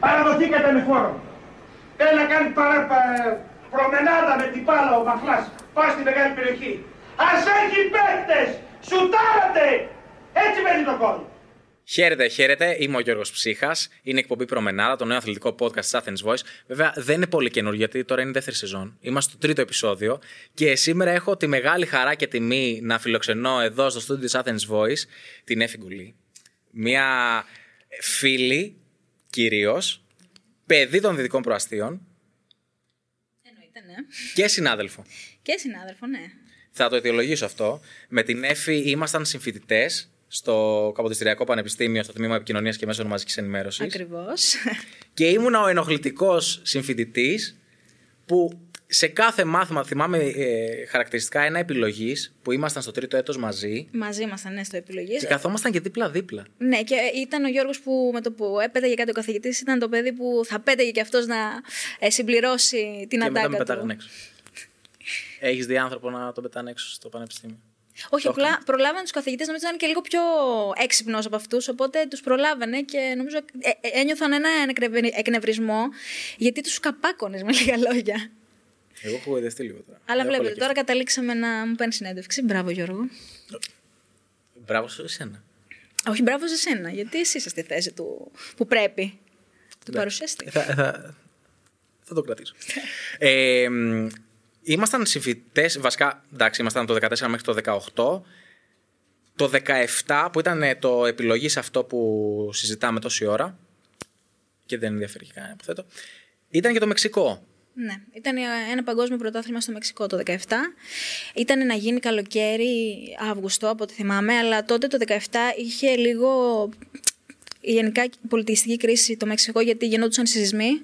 Παραδοθήκατε με φόρο. Θέλει να κάνει παρα, προμενάδα με την πάλα ο Μαχλάς. Πάει στη μεγάλη περιοχή. Ας έχει παίκτες! Σουτάρατε! Έτσι μένει το κόλ. Χαίρετε, χαίρετε. Είμαι ο Γιώργος Ψύχας. Είναι εκπομπή Προμενάδα, το νέο αθλητικό podcast της Athens Voice. Βέβαια, δεν είναι πολύ καινούργιο γιατί τώρα είναι η δεύτερη σεζόν. Είμαστε στο τρίτο επεισόδιο. Και σήμερα έχω τη μεγάλη χαρά και τιμή να φιλοξενώ εδώ στο στούντιο της Athens Voice την Έφη Γκουλή. Μια φίλη, κυρίως, παιδί των δυτικών προαστίων. Εννοείται, ναι. Και συνάδελφο. Και συνάδελφο, ναι. Θα το αιτιολογήσω αυτό. Με την Έφη ήμασταν συμφοιτητές στο Καποδιστριακό Πανεπιστήμιο, στο Τμήμα Επικοινωνίας και Μέσων Μαζικής Ενημέρωσης. Ακριβώς. Και ήμουνα ο ενοχλητικός συμφοιτητής που σε κάθε μάθημα, θυμάμαι ε, χαρακτηριστικά ένα επιλογής που ήμασταν στο τρίτο έτος μαζί. Μαζί ήμασταν, ναι, στο επιλογής. Και καθόμασταν και δίπλα-δίπλα. Ναι, και ήταν ο Γιώργος που με το που έπέταγε κάτι ο καθηγητής, ήταν το παιδί που θα πέταγε και αυτός να ε, συμπληρώσει την και αντάγκα μετά με του. πετάγανε έξω. Έχεις δει άνθρωπο να τον πετάνε έξω στο πανεπιστήμιο; Όχι, Το απλά προλάβανε τους καθηγητές, νομίζω ήταν και λίγο πιο έξυπνος από αυτούς. Οπότε τους προλάβανε και νομίζω ε, ε, ένιωθαν ένα εκνευρι- εκνευρισμό, γιατί τους καπάκωνες με λίγα λόγια. Εγώ έχω γοητευτεί λίγο τώρα. Αλλά Έχω βλέπετε, πολύ τώρα καταλήξαμε να μου παίρνει συνέντευξη. Μπράβο, Γιώργο. κέφι. Μπράβο σε εσένα. Όχι, μπράβο σε σένα, γιατί εσύ είσαι στη θέση του που πρέπει. Του παρουσιαστή. Ε, Θα, θα, θα το κρατήσω. ε, μ, ήμασταν συμφοιτητέ, βασικά εντάξει, ήμασταν το 14 μέχρι το 18. Το 17 που ήταν ε, το επιλογής σε αυτό που συζητάμε τόση ώρα και δεν ενδιαφέρει και κανένα υποθέτω, ήταν και το Μεξικό. Ναι, ήταν ένα παγκόσμιο πρωτάθλημα στο Μεξικό το 17. Ήταν να γίνει καλοκαίρι Αύγουστο, από ό,τι θυμάμαι, αλλά τότε το 17 είχε λίγο γενικά η πολιτιστική κρίση το Μεξικό γιατί γινόντουσαν σεισμοί.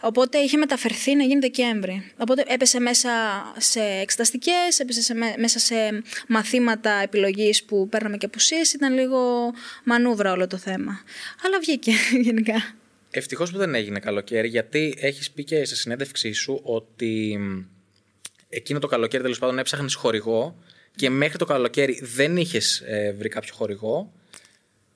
Οπότε είχε μεταφερθεί να γίνει Δεκέμβρη. Οπότε έπεσε μέσα σε εξεταστικές, έπεσε σε, με- μέσα σε μαθήματα επιλογής που παίρναμε και απουσίες. Ήταν λίγο μανούβρα όλο το θέμα. Αλλά βγήκε γενικά. Ευτυχώς που δεν έγινε καλοκαίρι, γιατί έχεις πει και σε συνέντευξή σου ότι μ, εκείνο το καλοκαίρι τέλος πάντων έψαχνες χορηγό και μέχρι το καλοκαίρι δεν είχες βρει κάποιο χορηγό.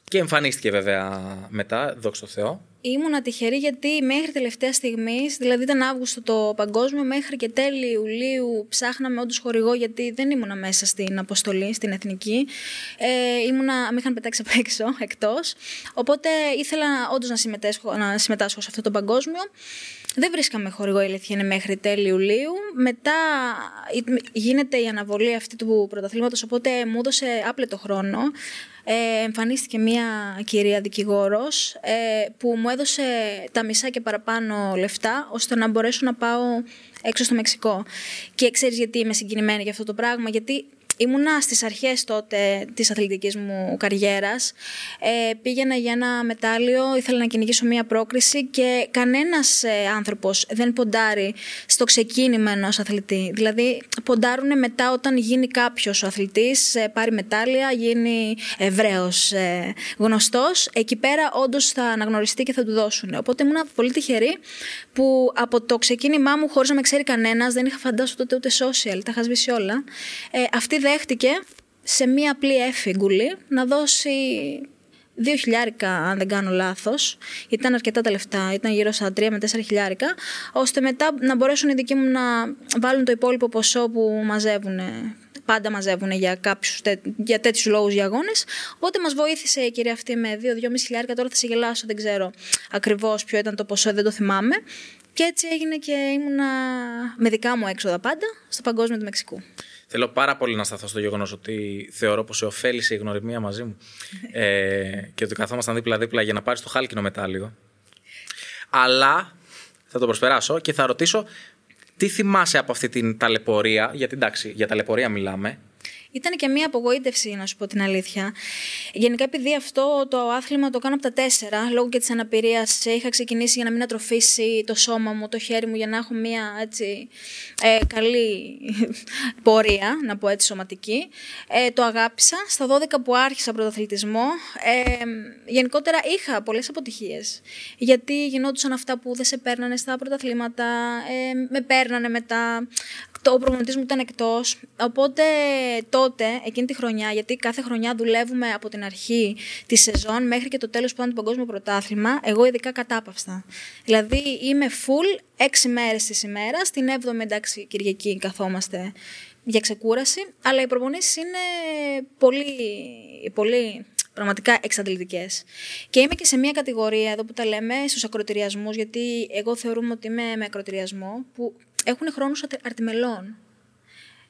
Και εμφανίστηκε βέβαια μετά, δόξα τω Θεώ. Ήμουνα τυχερή γιατί μέχρι τελευταία στιγμής, δηλαδή ήταν Αύγουστο το παγκόσμιο, μέχρι και τέλη Ιουλίου ψάχναμε όντως χορηγό γιατί δεν ήμουνα μέσα στην αποστολή, στην εθνική. Ε, ήμουνα, με είχαν πετάξει απ' έξω, εκτός. Οπότε ήθελα όντως να, συμμετέσχω- να συμμετάσχω σε αυτό το παγκόσμιο. Δεν βρίσκαμε χορηγό, η αλήθεια είναι μέχρι τέλη Ιουλίου. Μετά γίνεται η αναβολή αυτή του πρωταθλήματος, οπότε μου έδωσε άπλετο χρόνο. Ε, εμφανίστηκε μια κυρία δικηγόρος ε, που μου έδωσε τα μισά και παραπάνω λεφτά ώστε να μπορέσω να πάω έξω στο Μεξικό. Και ξέρεις γιατί είμαι συγκινημένη για αυτό το πράγμα, γιατί ήμουνα στις αρχές τότε της αθλητικής μου καριέρας. Ε, πήγαινα για ένα μετάλλιο, ήθελα να κυνηγήσω μία πρόκριση και κανένας ε, άνθρωπος δεν ποντάρει στο ξεκίνημα ενός αθλητή. Δηλαδή ποντάρουν μετά όταν γίνει κάποιος ο αθλητής, ε, πάρει μετάλλια, γίνει Εβραίος ε, γνωστός. Εκεί πέρα όντως θα αναγνωριστεί και θα του δώσουν. Οπότε ήμουν πολύ τυχερή που από το ξεκίνημά μου χωρίς να με ξέρει κανένας, δεν είχα φαντάσει τότε ούτε social, τα είχα σβήσει όλα. Ε, αυτή δέχτηκε σε μία απλή έφηγκουλη να δώσει δύο χιλιάρικα, αν δεν κάνω λάθος, γιατί ήταν αρκετά τα λεφτά, ήταν γύρω στα 3 με 4 χιλιάρικα, ώστε μετά να μπορέσουν οι δικοί μου να βάλουν το υπόλοιπο ποσό που μαζεύουν. Πάντα μαζεύουν για, κάποιους, τέ- για τέτοιους λόγους για αγώνες. Οπότε μας βοήθησε η κυρία αυτή με 2-2,5 χιλιάρικα. Τώρα θα σε γελάσω, δεν ξέρω ακριβώς ποιο ήταν το ποσό, δεν το θυμάμαι. Και έτσι έγινε και ήμουνα με δικά μου έξοδα πάντα στο Παγκόσμιο του Μεξικού. Θέλω πάρα πολύ να σταθώ στο γεγονός ότι θεωρώ πως σε ωφέλησε η γνωριμία μαζί μου ε, και ότι καθόμασταν δίπλα-δίπλα για να πάρεις το χάλκινο μετάλλιο. Αλλά θα το προσπεράσω και θα ρωτήσω τι θυμάσαι από αυτή την ταλαιπωρία, γιατί εντάξει, για ταλαιπωρία μιλάμε. Ήταν και μία απογοήτευση, να σου πω την αλήθεια. Γενικά, επειδή αυτό το άθλημα το κάνω από τα τέσσερα, λόγω και της αναπηρίας, είχα ξεκινήσει για να μην ατροφήσει το σώμα μου, το χέρι μου, για να έχω μία έτσι, ε, καλή πορεία, να πω έτσι σωματική. Ε, το αγάπησα. Στα 12 που άρχισα πρωταθλητισμό, ε, γενικότερα είχα πολλές αποτυχίες. Γιατί γινόντουσαν αυτά που δεν σε παίρνανε στα πρωταθλήματα, ε, με παίρνανε μετά. Το προπονητή μου ήταν εκτός. Οπότε τότε, εκείνη τη χρονιά, γιατί κάθε χρονιά δουλεύουμε από την αρχή τη σεζόν μέχρι και το τέλος που ήταν το Παγκόσμιο Πρωτάθλημα, εγώ ειδικά κατάπαυστα. Δηλαδή είμαι full έξι μέρες της ημέρας, την 7η εντάξει Κυριακή καθόμαστε για ξεκούραση, αλλά οι προπονήσεις είναι πολύ, πολύ πραγματικά εξαντλητικές. Και είμαι και σε μια κατηγορία εδώ που τα λέμε στους ακροτηριασμούς, γιατί εγώ θεωρούμε ότι είμαι με ακροτηριασμό, που έχουν χρόνους αρτιμελών.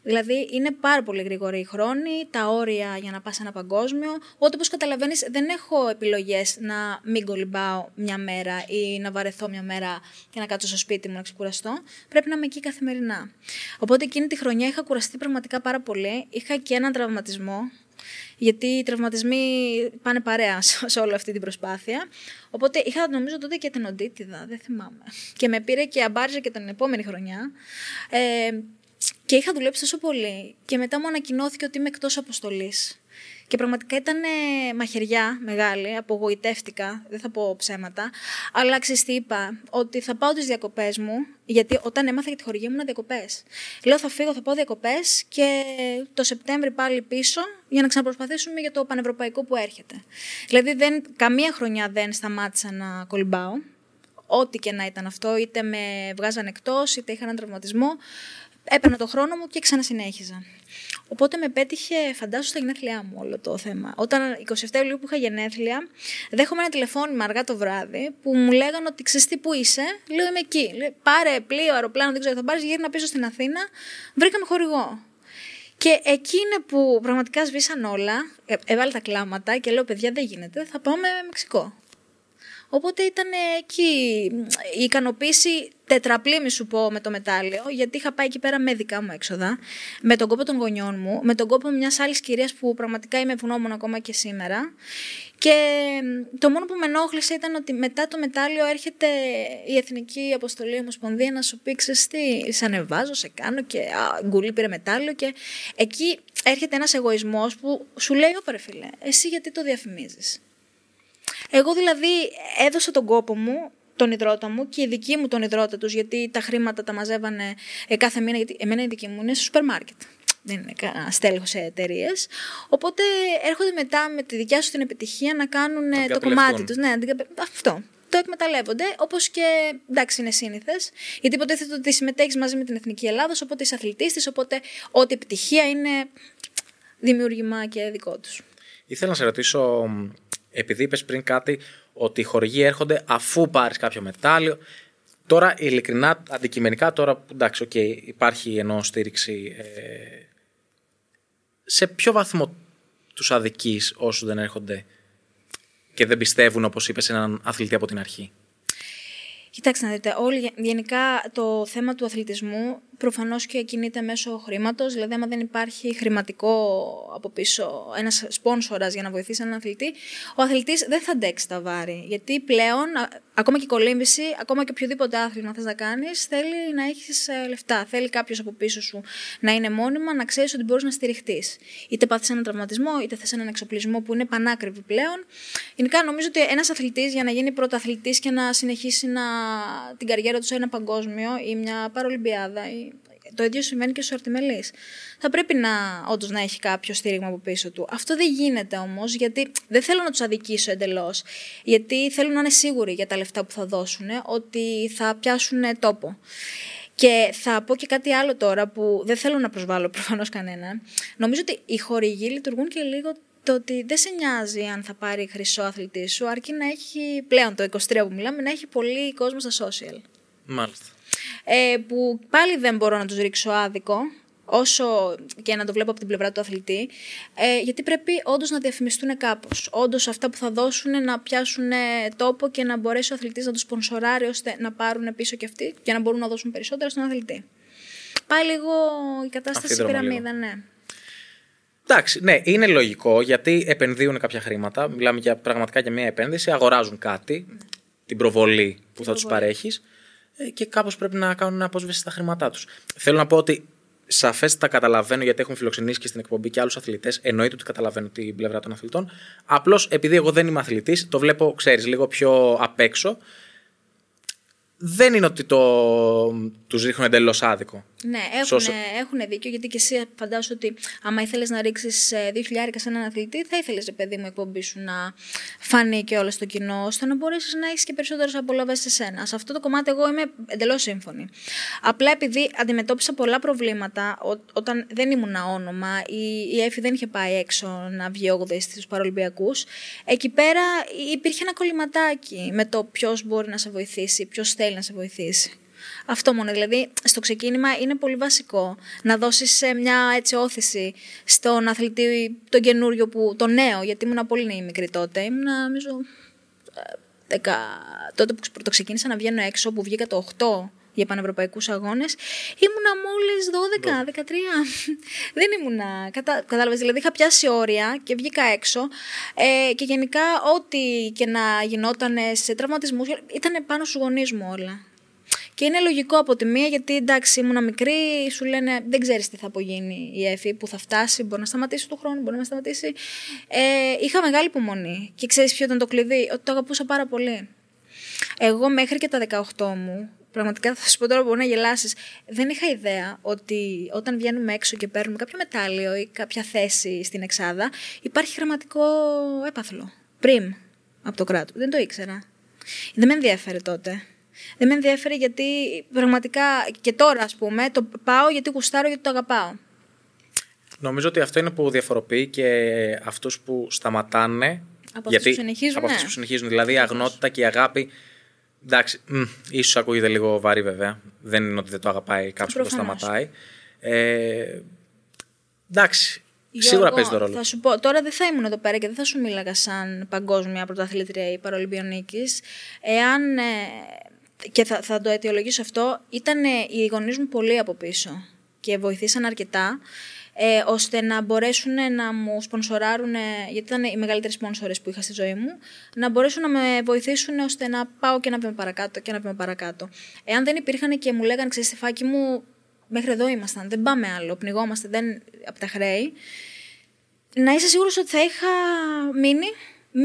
Δηλαδή είναι πάρα πολύ γρήγοροι οι χρόνοι, τα όρια για να πας ένα παγκόσμιο. Οπότε, όπως καταλαβαίνεις, δεν έχω επιλογές να μην κολυμπάω μια μέρα ή να βαρεθώ μια μέρα και να κάτσω στο σπίτι μου να ξεκουραστώ. Πρέπει να είμαι εκεί καθημερινά. Οπότε εκείνη τη χρονιά είχα κουραστεί πραγματικά πάρα πολύ. Είχα και έναν τραυματισμό γιατί οι τραυματισμοί πάνε παρέα σε όλη αυτή την προσπάθεια. Οπότε είχα νομίζω τότε και την οντίτιδα, δεν θυμάμαι. Και με πήρε και αμπάριζε και την επόμενη χρονιά. Ε, και είχα δουλέψει τόσο πολύ. Και μετά μου ανακοινώθηκε ότι είμαι εκτός αποστολής. Και πραγματικά ήταν μαχαιριά μεγάλη, απογοητεύτηκα, δεν θα πω ψέματα. Αλλά ξέρεις τι είπα, ότι θα πάω τις διακοπές μου, γιατί όταν έμαθα για τη χορηγία μου ήμουν διακοπές. Λέω θα φύγω, θα πάω διακοπές και το Σεπτέμβρη πάλι πίσω για να ξαναπροσπαθήσουμε για το πανευρωπαϊκό που έρχεται. Δηλαδή δεν, καμία χρονιά δεν σταμάτησα να κολυμπάω. Ό,τι και να ήταν αυτό, είτε με βγάζαν εκτός, είτε είχα έναν τραυματισμό. Έπαιρνα το χρόνο μου και ξανασυνέχιζα. Οπότε με πέτυχε, φαντάσου, στα γενέθλιά μου όλο το θέμα. Όταν 27 Ιουλίου που είχα γενέθλια, δέχομαι ένα τηλεφώνημα αργά το βράδυ που μου λέγανε ότι ξέρεις τι που είσαι; Λέω είμαι εκεί. Λέω, πάρε πλοίο, αεροπλάνο, δεν ξέρω τι θα πάρεις. Γύρνα πίσω στην Αθήνα. Βρήκαμε χορηγό. Και εκεί είναι που πραγματικά σβήσαν όλα. Ε, έβαλε τα κλάματα και λέω: Παιδιά, δεν γίνεται. Θα πάμε Μεξικό. Οπότε ήταν εκεί η ικανοποίηση τετραπλή, μη σου πω, με το μετάλλιο, γιατί είχα πάει εκεί πέρα με δικά μου έξοδα, με τον κόπο των γονιών μου, με τον κόπο μιας άλλης κυρίας που πραγματικά είμαι ευγνώμων ακόμα και σήμερα. Και το μόνο που με ενόχλησε ήταν ότι μετά το μετάλλιο έρχεται η Εθνική Αποστολή Ομοσπονδία να σου πει: Ξέρεις τι, σε ανεβάζω, σε κάνω και α, γκουλή πήρε μετάλλιο. Και εκεί έρχεται ένας εγωισμός που σου λέει: Ωπερ φίλε, εσύ γιατί το διαφημίζεις. Εγώ δηλαδή έδωσα τον κόπο μου, τον υδρότα μου και οι δικοί μου τον υδρότα τους, γιατί τα χρήματα τα μαζεύανε ε, κάθε μήνα, γιατί εμένα οι δικοί μου είναι στο σούπερ μάρκετ. Δεν είναι κανένα στέλεχος σε εταιρείες. Οπότε έρχονται μετά με τη δικιά σου την επιτυχία να κάνουν ε, το κομμάτι τους. Ναι, αυτό. Το εκμεταλλεύονται, όπως και εντάξει είναι σύνηθες. Γιατί υποτίθεται ότι συμμετέχεις μαζί με την Εθνική Ελλάδα, οπότε είσαι αθλητής της, οπότε ό,τι επιτυχία είναι δημιούργημα και δικό τους. Ήθελα να σε ρωτήσω επειδή είπες πριν κάτι ότι οι χορηγοί έρχονται αφού πάρεις κάποιο μετάλλιο. Τώρα, ειλικρινά, αντικειμενικά, τώρα που εντάξει, okay, υπάρχει ενώ στήριξη. Ε, σε ποιο βαθμό τους αδικείς όσους δεν έρχονται και δεν πιστεύουν, όπως είπες, σε έναν αθλητή από την αρχή; Κοιτάξτε να δείτε, όλοι, γενικά το θέμα του αθλητισμού προφανώς και κινείται μέσω χρήματος. Δηλαδή, άμα δεν υπάρχει χρηματικό από πίσω ένας σπόνσορας για να βοηθήσει έναν αθλητή, ο αθλητής δεν θα αντέξει τα βάρη. Γιατί πλέον, ακόμα και η κολύμβηση, ακόμα και οποιοδήποτε άθλημα θες να κάνεις, θέλει να έχεις ε, λεφτά. Θέλει κάποιος από πίσω σου να είναι μόνιμα, να ξέρεις ότι μπορείς να στηριχτείς. Είτε πάθεις έναν τραυματισμό, είτε θες έναν εξοπλισμό που είναι πανάκριβη πλέον. Γενικά, νομίζω ότι ένας αθλητής για να γίνει πρωταθλητής και να συνεχίσει να... την καριέρα του σε ένα παγκόσμιο ή μια παρολυμπιάδα ή το ίδιο σημαίνει και στου αρτιμελεί. Θα πρέπει να όντως να έχει κάποιο στήριγμα από πίσω του. Αυτό δεν γίνεται όμως, γιατί δεν θέλω να τους αδικήσω εντελώς. Γιατί θέλουν να είναι σίγουροι για τα λεφτά που θα δώσουν ότι θα πιάσουν τόπο. Και θα πω και κάτι άλλο τώρα που δεν θέλω να προσβάλλω προφανώς κανένα. Νομίζω ότι οι χορηγοί λειτουργούν και λίγο το ότι δεν σε νοιάζει αν θα πάρει χρυσό αθλητή σου, αρκεί να έχει πλέον το 23 που μιλάμε, να έχει πολύ κόσμο στα social. Μάλιστα ε, που πάλι δεν μπορώ να τους ρίξω άδικο, όσο και να το βλέπω από την πλευρά του αθλητή, ε, γιατί πρέπει όντως να διαφημιστούν κάπως. Όντως αυτά που θα δώσουν να πιάσουν τόπο και να μπορέσει ο αθλητής να τους σπονσοράρει ώστε να πάρουν πίσω και αυτοί και να μπορούν να δώσουν περισσότερα στον αθλητή. Πάει λίγο η κατάσταση στην πυραμίδα, ναι. Εντάξει, ναι, είναι λογικό γιατί επενδύουν κάποια χρήματα. Μιλάμε για, πραγματικά για μια επένδυση, αγοράζουν κάτι, ναι. την προβολή που θα τους παρέχεις. Ε, και κάπως πρέπει να κάνουν απόσβεση στα χρήματά τους. Θέλω να πω ότι σαφέστατα καταλαβαίνω γιατί έχουν φιλοξενήσει και στην εκπομπή και άλλους αθλητές. Εννοείται ότι καταλαβαίνω την πλευρά των αθλητών. Απλώς επειδή εγώ δεν είμαι αθλητής, το βλέπω, ξέρεις, λίγο πιο απ' έξω. Δεν είναι ότι το... τους ρίχνουν εντελώς άδικο. Ναι, έχουν, έχουν δίκιο, γιατί και εσύ φαντάζομαι ότι άμα ήθελες να ρίξεις 2.000 σε έναν αθλητή, θα ήθελες, παιδί μου, εκπομπή σου να φανεί και όλο στο κοινό, ώστε να μπορέσεις να έχεις και περισσότερες απολαυέ σε σένα. Σε αυτό το κομμάτι, εγώ είμαι εντελώς σύμφωνη. Απλά επειδή αντιμετώπισα πολλά προβλήματα ό, όταν δεν ήμουν όνομα, η, η Εφη δεν είχε πάει έξω να βγει 8 στους Παρολυμπιακού, εκεί πέρα υπήρχε ένα κολληματάκι με το ποιος μπορεί να σε βοηθήσει, ποιος θέλει να σε βοηθήσει. Αυτό μόνο. Δηλαδή, στο ξεκίνημα είναι πολύ βασικό να δώσεις μια έτσι όθηση στον αθλητή τον καινούριο, που, τον νέο, γιατί ήμουν πολύ μικρή τότε. Ήμουν, νομίζω, δεκα... τότε που το ξεκίνησα να βγαίνω έξω, που βγήκα το 8 για πανευρωπαϊκούς αγώνες, ήμουνα μόλις 12, 13. Δεν ήμουνα. Κατα... Κατάλαβες. Δηλαδή, είχα πιάσει όρια και βγήκα έξω. Ε, και γενικά, ό,τι και να γινόταν σε τραυματισμούς, ήταν πάνω στους γονείς μου όλα. Και είναι λογικό από τη μία, γιατί εντάξει, ήμουν μικρή, σου λένε δεν ξέρεις τι θα απογίνει η Εφη, που θα φτάσει, μπορεί να σταματήσει του χρόνου, μπορεί να σταματήσει. Ε, είχα μεγάλη υπομονή. Και ξέρεις ποιο ήταν το κλειδί, ότι το αγαπούσα πάρα πολύ. Εγώ μέχρι και τα 18 μου, πραγματικά θα σου πω τώρα μπορεί να γελάσεις. Δεν είχα ιδέα ότι όταν βγαίνουμε έξω και παίρνουμε κάποιο μετάλλιο ή κάποια θέση στην Εξάδα, υπάρχει γραμματικό έπαθλο. Πριν από το κράτος. Δεν το ήξερα. Δεν με ενδιαφέρε τότε. Δεν με ενδιαφέρει γιατί πραγματικά και τώρα, ας πούμε, το πάω γιατί γουστάρω, γιατί το αγαπάω. Νομίζω ότι αυτό είναι που διαφοροποιεί και αυτούς που σταματάνε. Από αυτούς που συνεχίζουν. Από αυτούς που συνεχίζουν. Δηλαδή η αγνότητα και η αγάπη. Εντάξει, ίσως ακούγεται λίγο βαρύ βέβαια. Δεν είναι ότι δεν το αγαπάει κάποιος που το σταματάει. Ε, εντάξει, Γιώργο, Σίγουρα παίζει το ρόλο. Θα σου πω, τώρα δεν θα ήμουν εδώ πέρα και δεν θα σου μίλαγα σαν παγκόσμια πρωταθλήτρια ή παρολυμπιονίκης. Εάν ε, και θα, θα το αιτιολογήσω αυτό, ήταν οι γονείς μου πολύ από πίσω και βοηθήσαν αρκετά ε, ώστε να μπορέσουν να μου σπονσοράρουν, γιατί ήταν οι μεγαλύτερες σπόνσορες που είχα στη ζωή μου, να μπορέσουν να με βοηθήσουν ώστε να πάω και να βήμα παρακάτω και να βήμα παρακάτω. Εάν δεν υπήρχαν και μου λέγανε, ξέρεις, Στεφάκι μου, μέχρι εδώ ήμασταν, δεν πάμε άλλο, πνιγόμαστε δεν, από τα χρέη, να είσαι σίγουρος ότι θα είχα μείνει,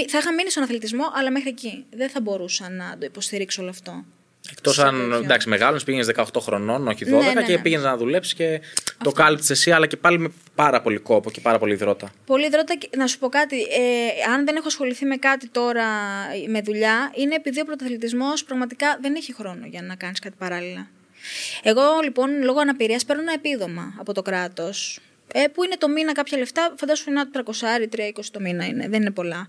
θα είχα μείνει στον αθλητισμό, αλλά μέχρι εκεί. Δεν θα μπορούσα να το υποστηρίξω όλο αυτό. Εκτός αν εντάξει, μεγάλος, πήγαινες 18 χρονών, όχι 12 ναι, ναι, ναι. και πήγαινες να δουλέψεις και Αυτό. το κάλυψε εσύ, αλλά και πάλι με πάρα πολύ κόπο και πάρα πολύ υδρότα. Πολύ υδρότα. Να σου πω κάτι. Ε, αν δεν έχω ασχοληθεί με κάτι τώρα με δουλειά, είναι επειδή ο πρωταθλητισμός πραγματικά δεν έχει χρόνο για να κάνεις κάτι παράλληλα. Εγώ λοιπόν λόγω αναπηρίας παίρνω ένα επίδομα από το κράτος. Ε, που είναι το μήνα κάποια λεφτά, φαντάσου είναι 300-320 το μήνα είναι, δεν είναι πολλά.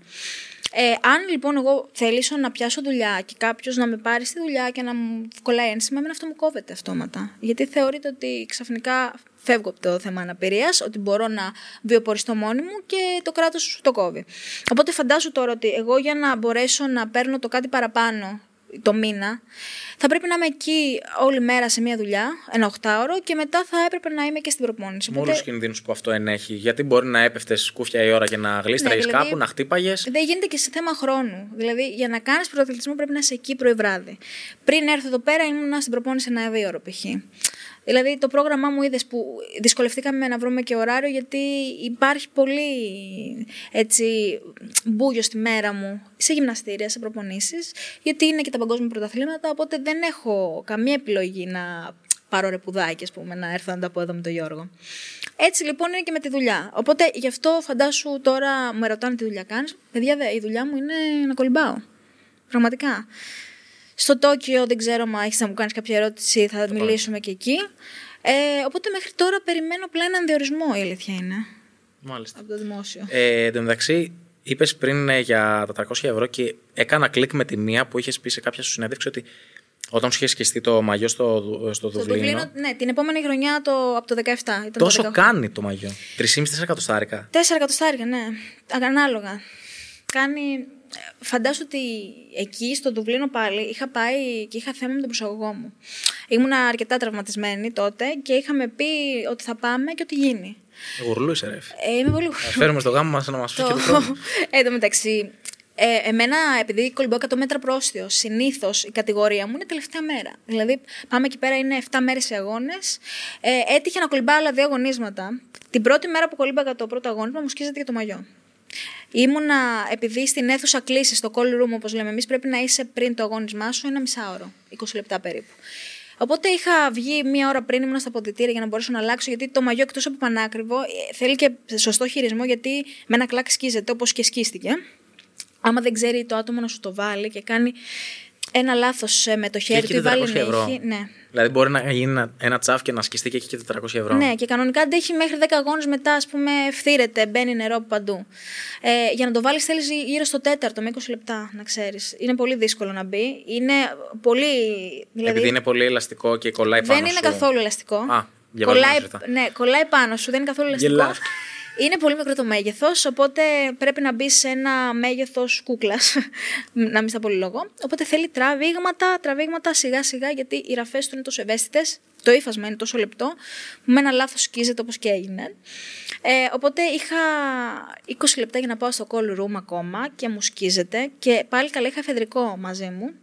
Ε, αν λοιπόν εγώ θελήσω να πιάσω δουλειά και κάποιος να με πάρει στη δουλειά και να μου κολλάει ένσημα, με αυτό μου κόβεται αυτόματα. Γιατί θεωρείται ότι ξαφνικά φεύγω από το θέμα αναπηρίας, ότι μπορώ να βιοποριστώ μόνη μου και το κράτος σου το κόβει. Οπότε φαντάζομαι τώρα ότι εγώ για να μπορέσω να παίρνω το κάτι παραπάνω το μήνα, θα πρέπει να είμαι εκεί όλη μέρα σε μια δουλειά, ένα οχτάωρο, και μετά θα έπρεπε να είμαι και στην προπόνηση. Με όλους τους κινδύνους που αυτό ενέχει. Γιατί μπορεί να έπεφτες σκούφια η ώρα και να γλίστραγες ναι, δηλαδή, κάπου, να χτύπαγες; Δεν γίνεται και σε θέμα χρόνου. Δηλαδή, για να κάνεις πρωτοαθλητισμό πρέπει να είσαι εκεί πρωί βράδυ. Πριν έρθω εδώ πέρα, ήμουν στην προπόνηση ένα δύο ώρο π.χ. Δηλαδή το πρόγραμμά μου είδες που δυσκολευτήκαμε να βρούμε και ωράριο γιατί υπάρχει πολύ έτσι μπούγιο στη μέρα μου σε γυμναστήρια, σε προπονήσεις γιατί είναι και τα παγκόσμια πρωταθλήματα οπότε δεν έχω καμία επιλογή να πάρω ρεπουδάκι ας πούμε να έρθω να τα πω εδώ με τον Γιώργο. Έτσι λοιπόν είναι και με τη δουλειά. Οπότε γι' αυτό φαντάσου τώρα με ρωτάνε τι δουλειά κάνεις. Παιδιά η δουλειά μου είναι να κολυμπάω. Πραγματικά. Στο Τόκιο δεν ξέρω αν έχεις να μου κάνεις κάποια ερώτηση, θα μιλήσουμε και εκεί. Ε, οπότε μέχρι τώρα περιμένω απλά έναν διορισμό, η αλήθεια είναι. Μάλιστα. Από το δημόσιο. Ε, εν τω μεταξύ, είπες πριν ε, για τα 300 ευρώ και έκανα κλικ με τη μία που είχες πει σε κάποια σου συνέντευξη ότι όταν σου είχε σκιστεί το μαγιό στο, στο, στο Δουβλίνο. Ναι, την επόμενη χρονιά το, από το 17. Ήταν τόσο το κάνει το μαγιό. 3,5-4 εκατοστάρικα. 4 εκατοστάρικα, ναι. Ανάλογα. Κάνει φαντάσου ότι εκεί στο Δουβλίνο πάλι είχα πάει και είχα θέμα με τον προσαγωγό μου. Ήμουν αρκετά τραυματισμένη τότε και είχαμε πει ότι θα πάμε και ότι γίνει. Γουρλούσε, ρε. Ε, είμαι πολύ γουρλούς. φέρουμε στο γάμο μας να μας πει το... και το ε, Εν τω μεταξύ, ε, εμένα, επειδή κολυμπώ 100 μέτρα πρόστιο, συνήθως η κατηγορία μου είναι τελευταία μέρα. Δηλαδή, πάμε εκεί πέρα, είναι 7 μέρες σε αγώνες. Ε, έτυχε να κολυμπάω άλλα δύο αγωνίσματα. Την πρώτη μέρα που κολύμπαγα το πρώτο αγώνισμα, μου σκίζεται και το μαγιό. Ήμουνα, επειδή στην αίθουσα κλείσει, στο call room, όπως λέμε εμείς, πρέπει να είσαι πριν το αγώνισμά σου ένα μισάωρο, 20 λεπτά περίπου. Οπότε είχα βγει μία ώρα πριν, ήμουν στα ποδητήρια για να μπορέσω να αλλάξω, γιατί το μαγιό εκτός από πανάκριβο ε, θέλει και σωστό χειρισμό, γιατί με ένα κλακ σκίζεται όπως και σκίστηκε. Άμα δεν ξέρει το άτομο να σου το βάλει και κάνει ένα λάθος ε, με το χέρι του ή βάλει ευρώ. ναι. Δηλαδή μπορεί να γίνει ένα τσάφ και να σκιστεί και έχει και 400 ευρώ. Ναι, και κανονικά αντέχει μέχρι 10 αγώνες μετά, ας πούμε, φθήρεται, μπαίνει νερό από παντού. Ε, για να το βάλεις θέλεις γύρω στο τέταρτο με 20 λεπτά, να ξέρεις. Είναι πολύ δύσκολο να μπει. Είναι πολύ. Δηλαδή... Επειδή είναι πολύ ελαστικό και κολλάει πάνω Δεν σου. είναι καθόλου ελαστικό. Α, κολλάει, ναι, κολλάει πάνω σου, δεν είναι καθόλου ελαστικό. Γελάς. Είναι πολύ μικρό το μέγεθος, οπότε πρέπει να μπει σε ένα μέγεθος κούκλας. να μην στα πολύ λόγο. Οπότε θέλει τραβήγματα, τραβήγματα σιγά σιγά, γιατί οι ραφές του είναι τόσο ευαίσθητες. Το ύφασμα είναι τόσο λεπτό, που με ένα λάθος σκίζεται όπως και έγινε. Ε, οπότε είχα 20 λεπτά για να πάω στο call room ακόμα και μου σκίζεται. Και πάλι καλά είχα εφεδρικό μαζί μου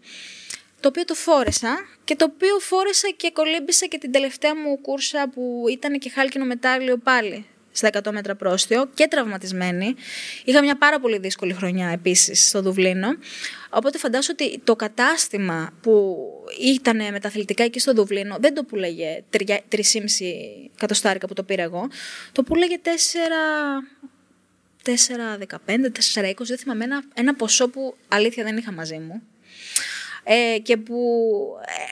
το οποίο το φόρεσα και το οποίο φόρεσα και κολύμπησα και την τελευταία μου κούρσα που ήταν και χάλκινο μετάλλιο πάλι στα 100 μέτρα πρόστιο και τραυματισμένη. Είχα μια πάρα πολύ δύσκολη χρονιά επίσης στο Δουβλίνο. Οπότε φαντάζομαι ότι το κατάστημα που ήταν με τα αθλητικά εκεί στο Δουβλίνο δεν το πουλάγε 3,5 κατοστάρικα που το πήρα εγώ. Το πουλάγε 4... 4,15, 4,20, δεν θυμάμαι, ένα, ένα ποσό που αλήθεια δεν είχα μαζί μου. Ε, και που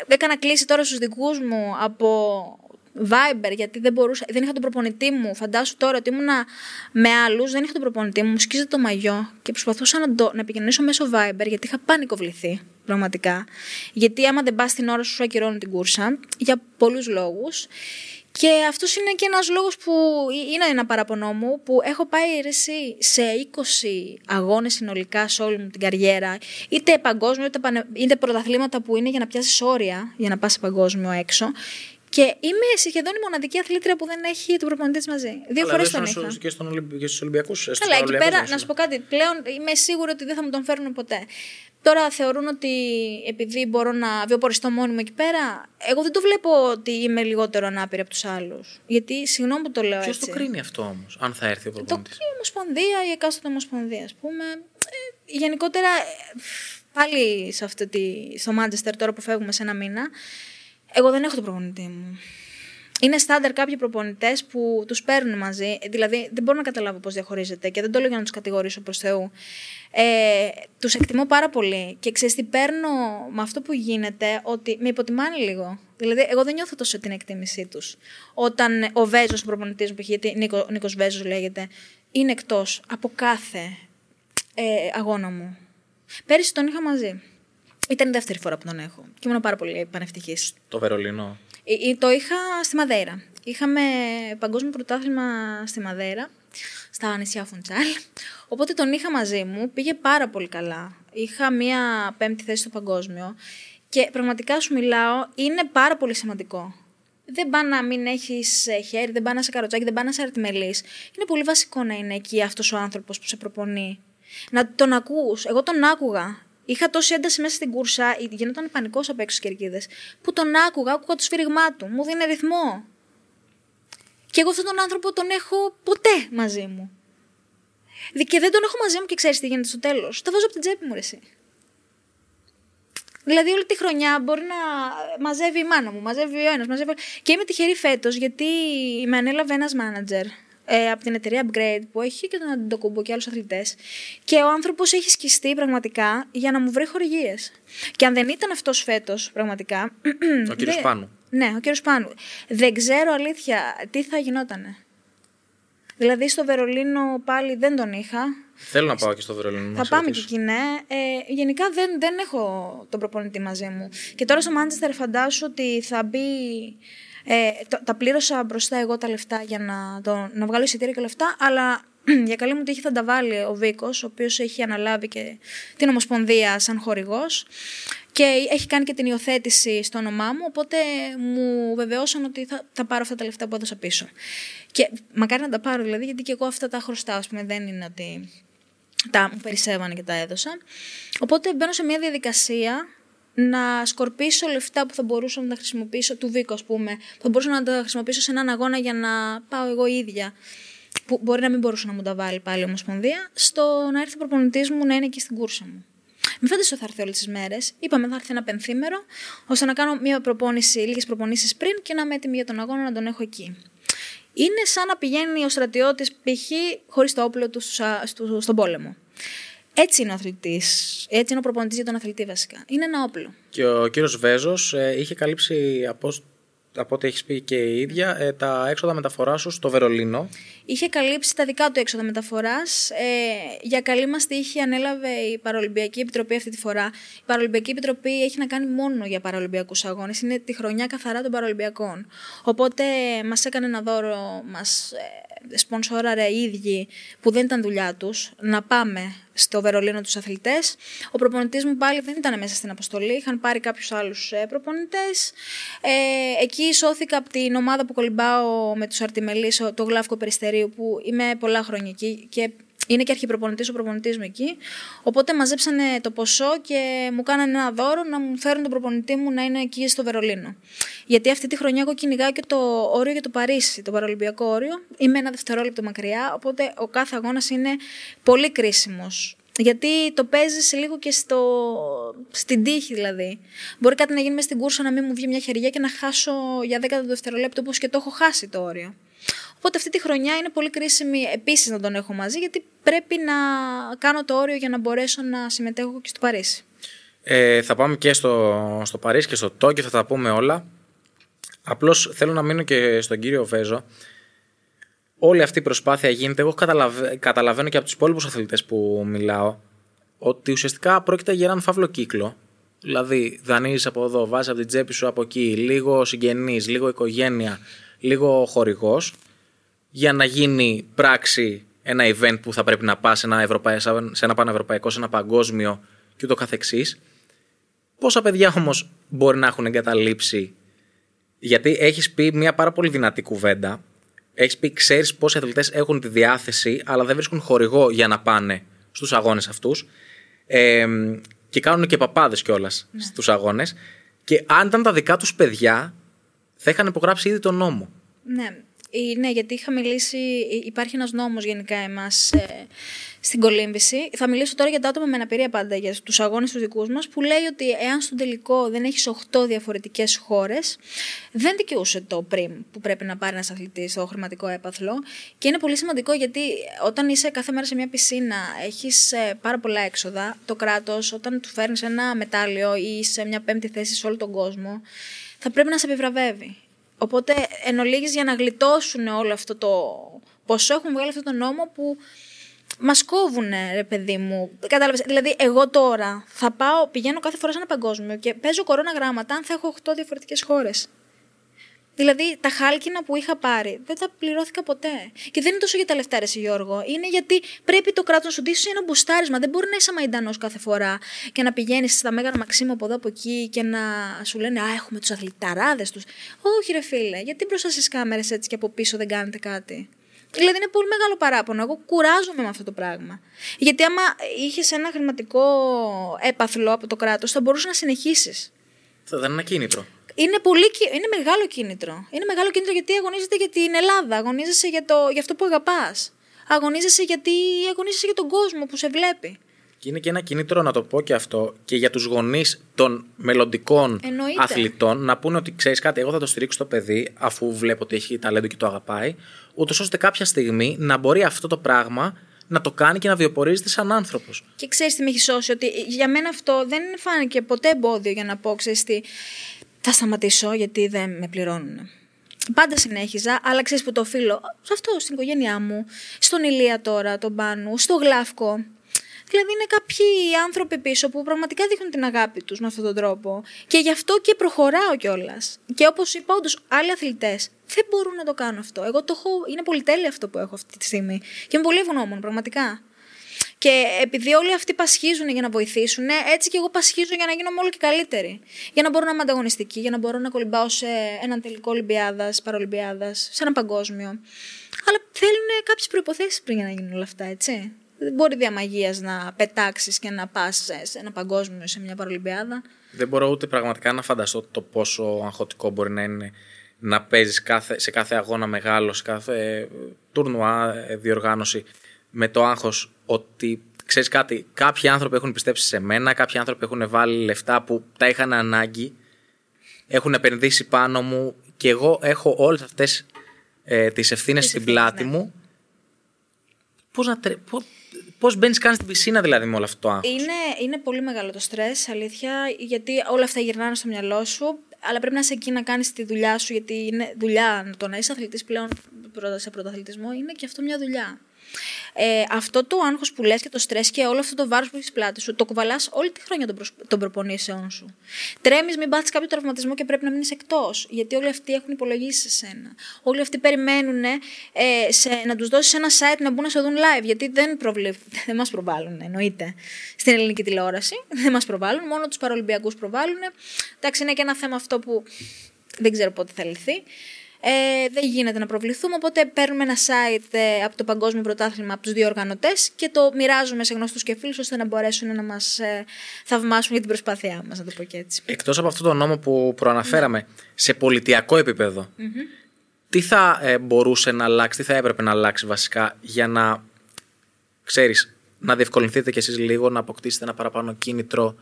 ε, έκανα κλίση τώρα στους δικούς μου από Viber, γιατί δεν, μπορούσα, δεν είχα τον προπονητή μου. Φαντάσου τώρα ότι ήμουνα με άλλους, δεν είχα τον προπονητή μου, μου σκίζε το μαγιό και προσπαθούσα να, το, να επικοινωνήσω μέσω Viber, γιατί είχα πανικοβληθεί πραγματικά. Γιατί άμα δεν πας την ώρα σου, σου ακυρώνουν την κούρσα, για πολλούς λόγους. Και αυτός είναι και ένας λόγος που είναι ένα παραπονό μου, που έχω πάει αιρεσί σε 20 αγώνες συνολικά σε όλη μου την καριέρα, είτε παγκόσμιο, είτε, πανε... είτε πρωταθλήματα που είναι για να πιάσεις όρια, για να πας παγκόσμιο έξω. Και είμαι σχεδόν η μοναδική αθλήτρια που δεν έχει τον προπονητή μαζί. Δύο φορές τον είχα. Και, στον και στους Ολυμπιακούς. Καλά, εκεί πέρα, να σου πω κάτι. Πλέον είμαι σίγουρη ότι δεν θα μου τον φέρουν ποτέ. Τώρα θεωρούν ότι επειδή μπορώ να βιοποριστώ μόνη μου εκεί πέρα, εγώ δεν το βλέπω ότι είμαι λιγότερο ανάπηρη από τους άλλους. Γιατί συγγνώμη που το λέω Ποιος έτσι. το κρίνει αυτό όμως, αν θα έρθει ο Το προπονητή. κρίνει η Ομοσπονδία, η εκάστοτε Ομοσπονδία, ας πούμε. Ε, γενικότερα, ε, πάλι σε αυτή τη, στο Μάντζεστερ, τώρα που φεύγουμε σε ένα μήνα, εγώ δεν έχω τον προπονητή μου. Είναι στάνταρ κάποιοι προπονητές που τους παίρνουν μαζί. Δηλαδή, δεν μπορώ να καταλάβω πώς διαχωρίζεται και δεν το λέω για να τους κατηγορήσω προς Θεού. Ε, τους εκτιμώ πάρα πολύ και ξέρεις τι παίρνω με αυτό που γίνεται, ότι με υποτιμάνε λίγο. Δηλαδή, εγώ δεν νιώθω τόσο την εκτίμησή τους. Όταν ο Βέζος, ο προπονητής μου, γιατί Νίκο, Νίκος Βέζος λέγεται, είναι εκτός από κάθε ε, αγώνα μου. Πέρυσι τον είχα μαζί. Ήταν η δεύτερη φορά που τον έχω και ήμουν πάρα πολύ πανευτυχής. Το Βερολίνο. Ε, Το είχα στη Μαδέρα. Είχαμε παγκόσμιο πρωτάθλημα στη Μαδέρα, στα νησιά Φουντσάλ. Οπότε τον είχα μαζί μου, πήγε πάρα πολύ καλά. Είχα μία πέμπτη θέση στο παγκόσμιο και πραγματικά σου μιλάω, είναι πάρα πολύ σημαντικό. Δεν πάει να μην έχεις χέρι, δεν πάει να σε καροτσάκι, δεν πάει να σε αρτιμελής. Είναι πολύ βασικό να είναι εκεί αυτός ο άνθρωπος που σε προπονεί. Να τον ακούς. Εγώ τον άκουγα. Είχα τόση ένταση μέσα στην κούρσα, γινόταν πανικός απ' έξω στις κερκίδες, που τον άκουγα, άκουγα το σφύριγμά του, μου δίνει ρυθμό. Και εγώ αυτόν τον άνθρωπο τον έχω ποτέ μαζί μου. Δι- Και δεν τον έχω μαζί μου και ξέρεις τι γίνεται στο τέλος. Τα βάζω από την τσέπη μου, ρε, εσύ. Δηλαδή, όλη τη χρονιά μπορεί να μαζεύει η μάνα μου, μαζεύει ο ένας, μαζεύει. Και είμαι τυχερή φέτος γιατί με ανέλαβε ένας μάνατζερ ε, από την εταιρεία Upgrade που έχει και τον Αντιτοκούμπο και άλλους αθλητές. Και ο άνθρωπος έχει σκιστεί πραγματικά για να μου βρει χορηγίες. Και αν δεν ήταν αυτός φέτος, πραγματικά. Ο κύριος δεν- Πάνου. Ναι, ο κύριος Πάνου. Δεν ξέρω αλήθεια τι θα γινότανε. Δηλαδή στο Βερολίνο πάλι δεν τον είχα. Θέλω να πάω και στο Βερολίνο. να Θα σε πάμε και ρωτήσω. εκεί, ναι. Ε, γενικά δεν, δεν έχω τον προπονητή μαζί μου. Και τώρα στο Μάντσεστερ φαντάσου ότι θα μπει. Ε, το- τα πλήρωσα μπροστά εγώ τα λεφτά για να, το, να βγάλω εισιτήρια και λεφτά, αλλά για καλή μου τύχη θα τα βάλει ο Βίκος, ο οποίος έχει αναλάβει και την Ομοσπονδία σαν χορηγός και έχει κάνει και την υιοθέτηση στο όνομά μου, οπότε μου βεβαιώσαν ότι θα, θα πάρω αυτά τα λεφτά που έδωσα πίσω. Και μακάρι να τα πάρω δηλαδή, γιατί και εγώ αυτά τα χρωστάω, ας πούμε, δεν είναι ότι τα μου περισσεύανε και τα έδωσα. Οπότε μπαίνω σε μια διαδικασία να σκορπίσω λεφτά που θα μπορούσα να τα χρησιμοποιήσω, του Βίκο ας πούμε, που θα μπορούσα να τα χρησιμοποιήσω σε έναν αγώνα για να πάω εγώ ίδια, που μπορεί να μην μπορούσε να μου τα βάλει πάλι η Ομοσπονδία, στο να έρθει ο προπονητής μου να είναι εκεί στην κούρσα μου. Μην φανταστείτε ότι θα έρθει όλες τις μέρες. Είπαμε θα έρθει ένα πενθήμερο, ώστε να κάνω μία προπόνηση, λίγες προπονήσεις πριν και να είμαι έτοιμη για τον αγώνα να τον έχω εκεί. Είναι σαν να πηγαίνει ο στρατιώτης π.χ. χωρίς το όπλο του στον πόλεμο. Έτσι είναι ο αθλητής. Έτσι είναι ο προπονητής για τον αθλητή, βασικά. Είναι ένα όπλο. Και ο κύριος Βέζος ε, είχε καλύψει από από ό,τι έχεις πει και η ίδια, ε, τα έξοδα μεταφοράς σου στο Βερολίνο. Είχε καλύψει τα δικά του έξοδα μεταφοράς. Ε, για καλή μας τύχη ανέλαβε η Παραολυμπιακή Επιτροπή αυτή τη φορά. Η Παραολυμπιακή Επιτροπή έχει να κάνει μόνο για Παραολυμπιακούς αγώνες. Είναι τη χρονιά καθαρά των Παραολυμπιακών. Οπότε μας έκανε ένα δώρο, μας ε, σπονσόραρε οι ίδιοι που δεν ήταν δουλειά τους να πάμε στο Βερολίνο τους αθλητές. Ο προπονητής μου πάλι δεν ήταν μέσα στην αποστολή, είχαν πάρει κάποιους άλλους ε, προπονητές. Ε, εκεί σώθηκα από την ομάδα που κολυμπάω με τους Αρτιμελείς, το Γλάφκο Περιστερίου, που είμαι πολλά χρόνια εκεί και είναι και αρχιπροπονητής ο προπονητής μου εκεί. Οπότε μαζέψανε το ποσό και μου κάνανε ένα δώρο να μου φέρουν τον προπονητή μου να είναι εκεί στο Βερολίνο. Γιατί αυτή τη χρονιά εγώ κυνηγάω και το όριο για το Παρίσι, το παραλυμπιακό όριο. Είμαι ένα δευτερόλεπτο μακριά, οπότε ο κάθε αγώνας είναι πολύ κρίσιμος. Γιατί το παίζεις λίγο και στο... στην τύχη δηλαδή. Μπορεί κάτι να γίνει μέσα στην κούρσα να μην μου βγει μια χεριά και να χάσω για 10 δευτερόλεπτο όπως και το έχω χάσει το όριο. Οπότε αυτή τη χρονιά είναι πολύ κρίσιμη επίσης να τον έχω μαζί, γιατί πρέπει να κάνω το όριο για να μπορέσω να συμμετέχω και στο Παρίσι. Ε, θα πάμε και στο, στο Παρίσι και στο Τόκιο, θα τα πούμε όλα. Απλώς θέλω να μείνω και στον κύριο Βέζο. Όλη αυτή η προσπάθεια γίνεται. Εγώ καταλαβαίνω και από τους υπόλοιπους αθλητές που μιλάω ότι ουσιαστικά πρόκειται για έναν φαύλο κύκλο. Δηλαδή, δανείζεις από εδώ, βάζεις από την τσέπη σου από εκεί, λίγο συγγενεί, λίγο οικογένεια, λίγο χορηγός, για να γίνει πράξη ένα event που θα πρέπει να πας σε ένα, σε ένα πανευρωπαϊκό, σε ένα παγκόσμιο και ούτω καθεξής. Πόσα παιδιά όμως μπορεί να έχουν εγκαταλείψει, γιατί έχεις πει μια πάρα πολύ δυνατή κουβέντα. Έχεις πει, ξέρεις πόσοι αθλητές έχουν τη διάθεση, αλλά δεν βρίσκουν χορηγό για να πάνε στους αγώνες αυτούς. Ε, και κάνουν και παπάδες κιόλας ναι. στους αγώνες. Και αν ήταν τα δικά τους παιδιά, θα είχαν υπογράψει ήδη τον νόμο. Ναι. Ε, ναι, γιατί είχα μιλήσει, ε, υπάρχει ένας νόμος γενικά εμάς ε, στην κολύμβηση. Θα μιλήσω τώρα για τα άτομα με αναπηρία πάντα, για τους αγώνες τους δικούς μας, που λέει ότι εάν στον τελικό δεν έχεις 8 διαφορετικές χώρες, δεν δικαιούσε το πριμ που πρέπει να πάρει ένας αθλητής στο χρηματικό έπαθλο. Και είναι πολύ σημαντικό γιατί όταν είσαι κάθε μέρα σε μια πισίνα, έχεις πάρα πολλά έξοδα, το κράτος όταν του φέρνεις ένα μετάλλιο ή σε μια πέμπτη θέση σε όλο τον κόσμο, θα πρέπει να σε επιβραβεύει. Οπότε εν ολίγης για να γλιτώσουν όλο αυτό το ποσό έχουν βγάλει αυτό το νόμο που μας κόβουν, ρε παιδί μου. Κατάλαβες. Δηλαδή, εγώ τώρα θα πάω, πηγαίνω κάθε φορά σε ένα παγκόσμιο και παίζω κορώνα γράμματα αν θα έχω 8 διαφορετικές χώρες. Δηλαδή, τα χάλκινα που είχα πάρει δεν τα πληρώθηκα ποτέ. Και δεν είναι τόσο για τα λεφτά, ρε Γιώργο. Είναι γιατί πρέπει το κράτος να σου ντύσει ένα μπουστάρισμα. Δεν μπορεί να είσαι μαϊντανός κάθε φορά και να πηγαίνεις στα Μέγαρα Μαξίμου από εδώ από εκεί και να σου λένε Α, έχουμε τους αθληταράδες τους. Όχι, ρε φίλε, γιατί μπροστά στις κάμερες έτσι και από πίσω δεν κάνετε κάτι. Δηλαδή είναι πολύ μεγάλο παράπονο. Εγώ κουράζομαι με αυτό το πράγμα. Γιατί άμα είχες ένα χρηματικό έπαθλο από το κράτος, θα μπορούσες να συνεχίσεις. Θα ήταν ένα κίνητρο είναι, πολύ, είναι μεγάλο κίνητρο. Είναι μεγάλο κίνητρο γιατί αγωνίζεται για την Ελλάδα, αγωνίζεσαι για, το, για αυτό που αγαπάς. Αγωνίζεσαι γιατί αγωνίζεσαι για τον κόσμο που σε βλέπει. Και είναι και ένα κίνητρο να το πω και αυτό και για τους γονείς των μελλοντικών αθλητών να πούνε ότι ξέρεις κάτι, εγώ θα το στηρίξω το παιδί αφού βλέπω ότι έχει ταλέντο και το αγαπάει, ούτως ώστε κάποια στιγμή να μπορεί αυτό το πράγμα να το κάνει και να βιοπορίζεται σαν άνθρωπος. Και ξέρεις τι με έχει σώσει, ότι για μένα αυτό δεν φάνηκε ποτέ εμπόδιο για να πω, ξέρεις τι θα σταματήσω γιατί δεν με πληρώνουν. Πάντα συνέχιζα, αλλά ξέρεις που το οφείλω. Σε αυτό, στην οικογένειά μου, στον Ηλία τώρα, τον Πάνου, στο Γλάφκο. Δηλαδή είναι κάποιοι άνθρωποι πίσω που πραγματικά δείχνουν την αγάπη τους με αυτόν τον τρόπο. Και γι' αυτό και προχωράω κιόλας. Και όπως είπα, όντως άλλοι αθλητές δεν μπορούν να το κάνουν αυτό. Εγώ το έχω, είναι πολυτέλεια αυτό που έχω αυτή τη στιγμή. Και είμαι πολύ ευγνώμων, πραγματικά. Και επειδή όλοι αυτοί πασχίζουν για να βοηθήσουν, έτσι και εγώ πασχίζω για να γίνω όλο και καλύτερη. Για να μπορώ να είμαι ανταγωνιστική, για να μπορώ να κολυμπάω σε έναν τελικό Ολυμπιάδας, Παρολυμπιάδα, σε ένα παγκόσμιο. Αλλά θέλουν κάποιες προποθέσει πριν για να γίνουν όλα αυτά, έτσι. Δεν μπορεί διαμαγεία να πετάξεις και να πας σε ένα παγκόσμιο, σε μια Παρολυμπιάδα. Δεν μπορώ ούτε πραγματικά να φανταστώ το πόσο αγχωτικό μπορεί να είναι να παίζεις σε κάθε αγώνα μεγάλο, σε κάθε τουρνουά, ε, διοργάνωση με το άγχος ότι ξέρεις κάτι, κάποιοι άνθρωποι έχουν πιστέψει σε μένα, κάποιοι άνθρωποι έχουν βάλει λεφτά που τα είχαν ανάγκη, έχουν επενδύσει πάνω μου και εγώ έχω όλες αυτές ε, τις ευθύνες στην ευθύνες, πλάτη ναι. μου. Πώς να τρε... πώς, πώς μπαίνεις καν στην πισίνα δηλαδή με όλο αυτό το άγχος; Είναι, είναι πολύ μεγάλο το στρες, αλήθεια, γιατί όλα αυτά γυρνάνε στο μυαλό σου, αλλά πρέπει να είσαι εκεί να κάνεις τη δουλειά σου, γιατί είναι δουλειά. Το να είσαι αθλητής πλέον πρώτα σε πρωταθλητισμό είναι και αυτό μια δουλειά. Ε, αυτό το άγχος που λες και το στρες και όλο αυτό το βάρος που έχεις πλάτη σου, το κουβαλάς όλη τη χρονιά των, προσ... των προπονήσεων σου. Τρέμεις, μην πάθεις κάποιο τραυματισμό και πρέπει να μείνεις εκτός. Γιατί όλοι αυτοί έχουν υπολογίσει σε σένα. Όλοι αυτοί περιμένουν ε, σε, να τους δώσεις ένα site να μπουν να σε δουν live. Γιατί δεν, προβλε... δεν μας προβάλλουν, εννοείται. Στην ελληνική τηλεόραση. Δεν μας προβάλλουν. Μόνο τους παρολυμπιακού προβάλλουν. Εντάξει, είναι και ένα θέμα αυτό που δεν ξέρω πότε θα λυθεί. Ε, δεν γίνεται να προβληθούμε, οπότε παίρνουμε ένα site ε, από το Παγκόσμιο Πρωτάθλημα από τους δύο οργανωτές και το μοιράζουμε σε γνωστούς και φίλους ώστε να μπορέσουν να μας ε, θαυμάσουν για την προσπάθειά μας, να το πω και έτσι. Εκτός από αυτό το νόμο που προαναφέραμε, σε πολιτιακό επίπεδο, τι θα ε, μπορούσε να αλλάξει, τι θα έπρεπε να αλλάξει βασικά για να, ξέρεις, να διευκολυνθείτε κι εσείς λίγο, να αποκτήσετε ένα παραπάνω κίνητρο.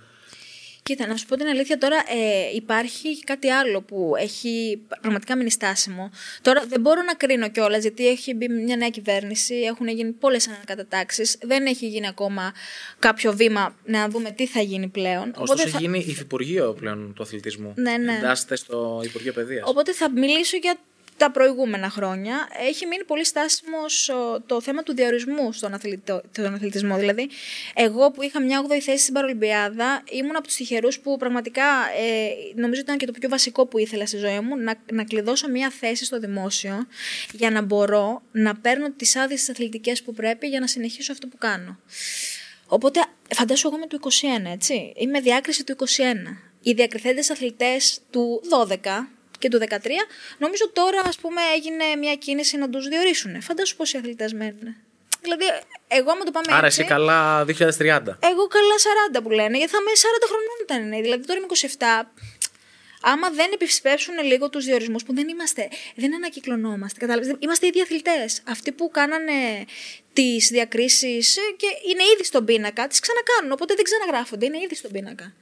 Κοίτα, να σου πω την αλήθεια, τώρα ε, υπάρχει κάτι άλλο που έχει πραγματικά μείνει στάσιμο. Τώρα δεν μπορώ να κρίνω κιόλας, γιατί έχει μπει μια νέα κυβέρνηση, έχουν γίνει πολλές ανακατατάξεις. Δεν έχει γίνει ακόμα κάποιο βήμα να δούμε τι θα γίνει πλέον. Ωστόσο, θα... έχει γίνει υφυπουργείο πλέον του αθλητισμού. Ναι, ναι. Εντάσσεται στο Υπουργείο Παιδείας. Οπότε θα μιλήσω για τα προηγούμενα χρόνια. Έχει μείνει πολύ στάσιμος το θέμα του διορισμού στον, αθλητο, στον αθλητισμό. Δηλαδή, εγώ που είχα μια 8η θέση στην Παρολυμπιάδα, ήμουν από τους τυχερούς που πραγματικά ε, νομίζω ήταν και το πιο βασικό που ήθελα στη ζωή μου, να, να κλειδώσω μια θέση στο δημόσιο για να μπορώ να παίρνω τις άδειες τις αθλητικές που πρέπει για να συνεχίσω αυτό που κάνω. Οπότε, φαντάσου εγώ είμαι του 21, έτσι. Είμαι διάκριση του 21. Οι διακριθέντες αθλητές του 12, και του 13, νομίζω τώρα ας πούμε έγινε μια κίνηση να τους διορίσουν. Φαντάσου πόσοι αθλητές μένουν. Δηλαδή, εγώ άμα το πάμε Άρα έτσι... εσύ καλά 2030. Εγώ καλά 40 που λένε, γιατί θα είμαι 40 χρονών ήταν. ναι. Δηλαδή τώρα είμαι 27. Άμα δεν επισπεύσουν λίγο τους διορισμούς που δεν είμαστε, δεν ανακυκλωνόμαστε. Κατάλαβες, είμαστε ήδη αθλητές. Αυτοί που κάνανε τις διακρίσεις και είναι ήδη στον πίνακα, τις ξανακάνουν. Οπότε δεν ξαναγράφονται, είναι ήδη στον πίνακα.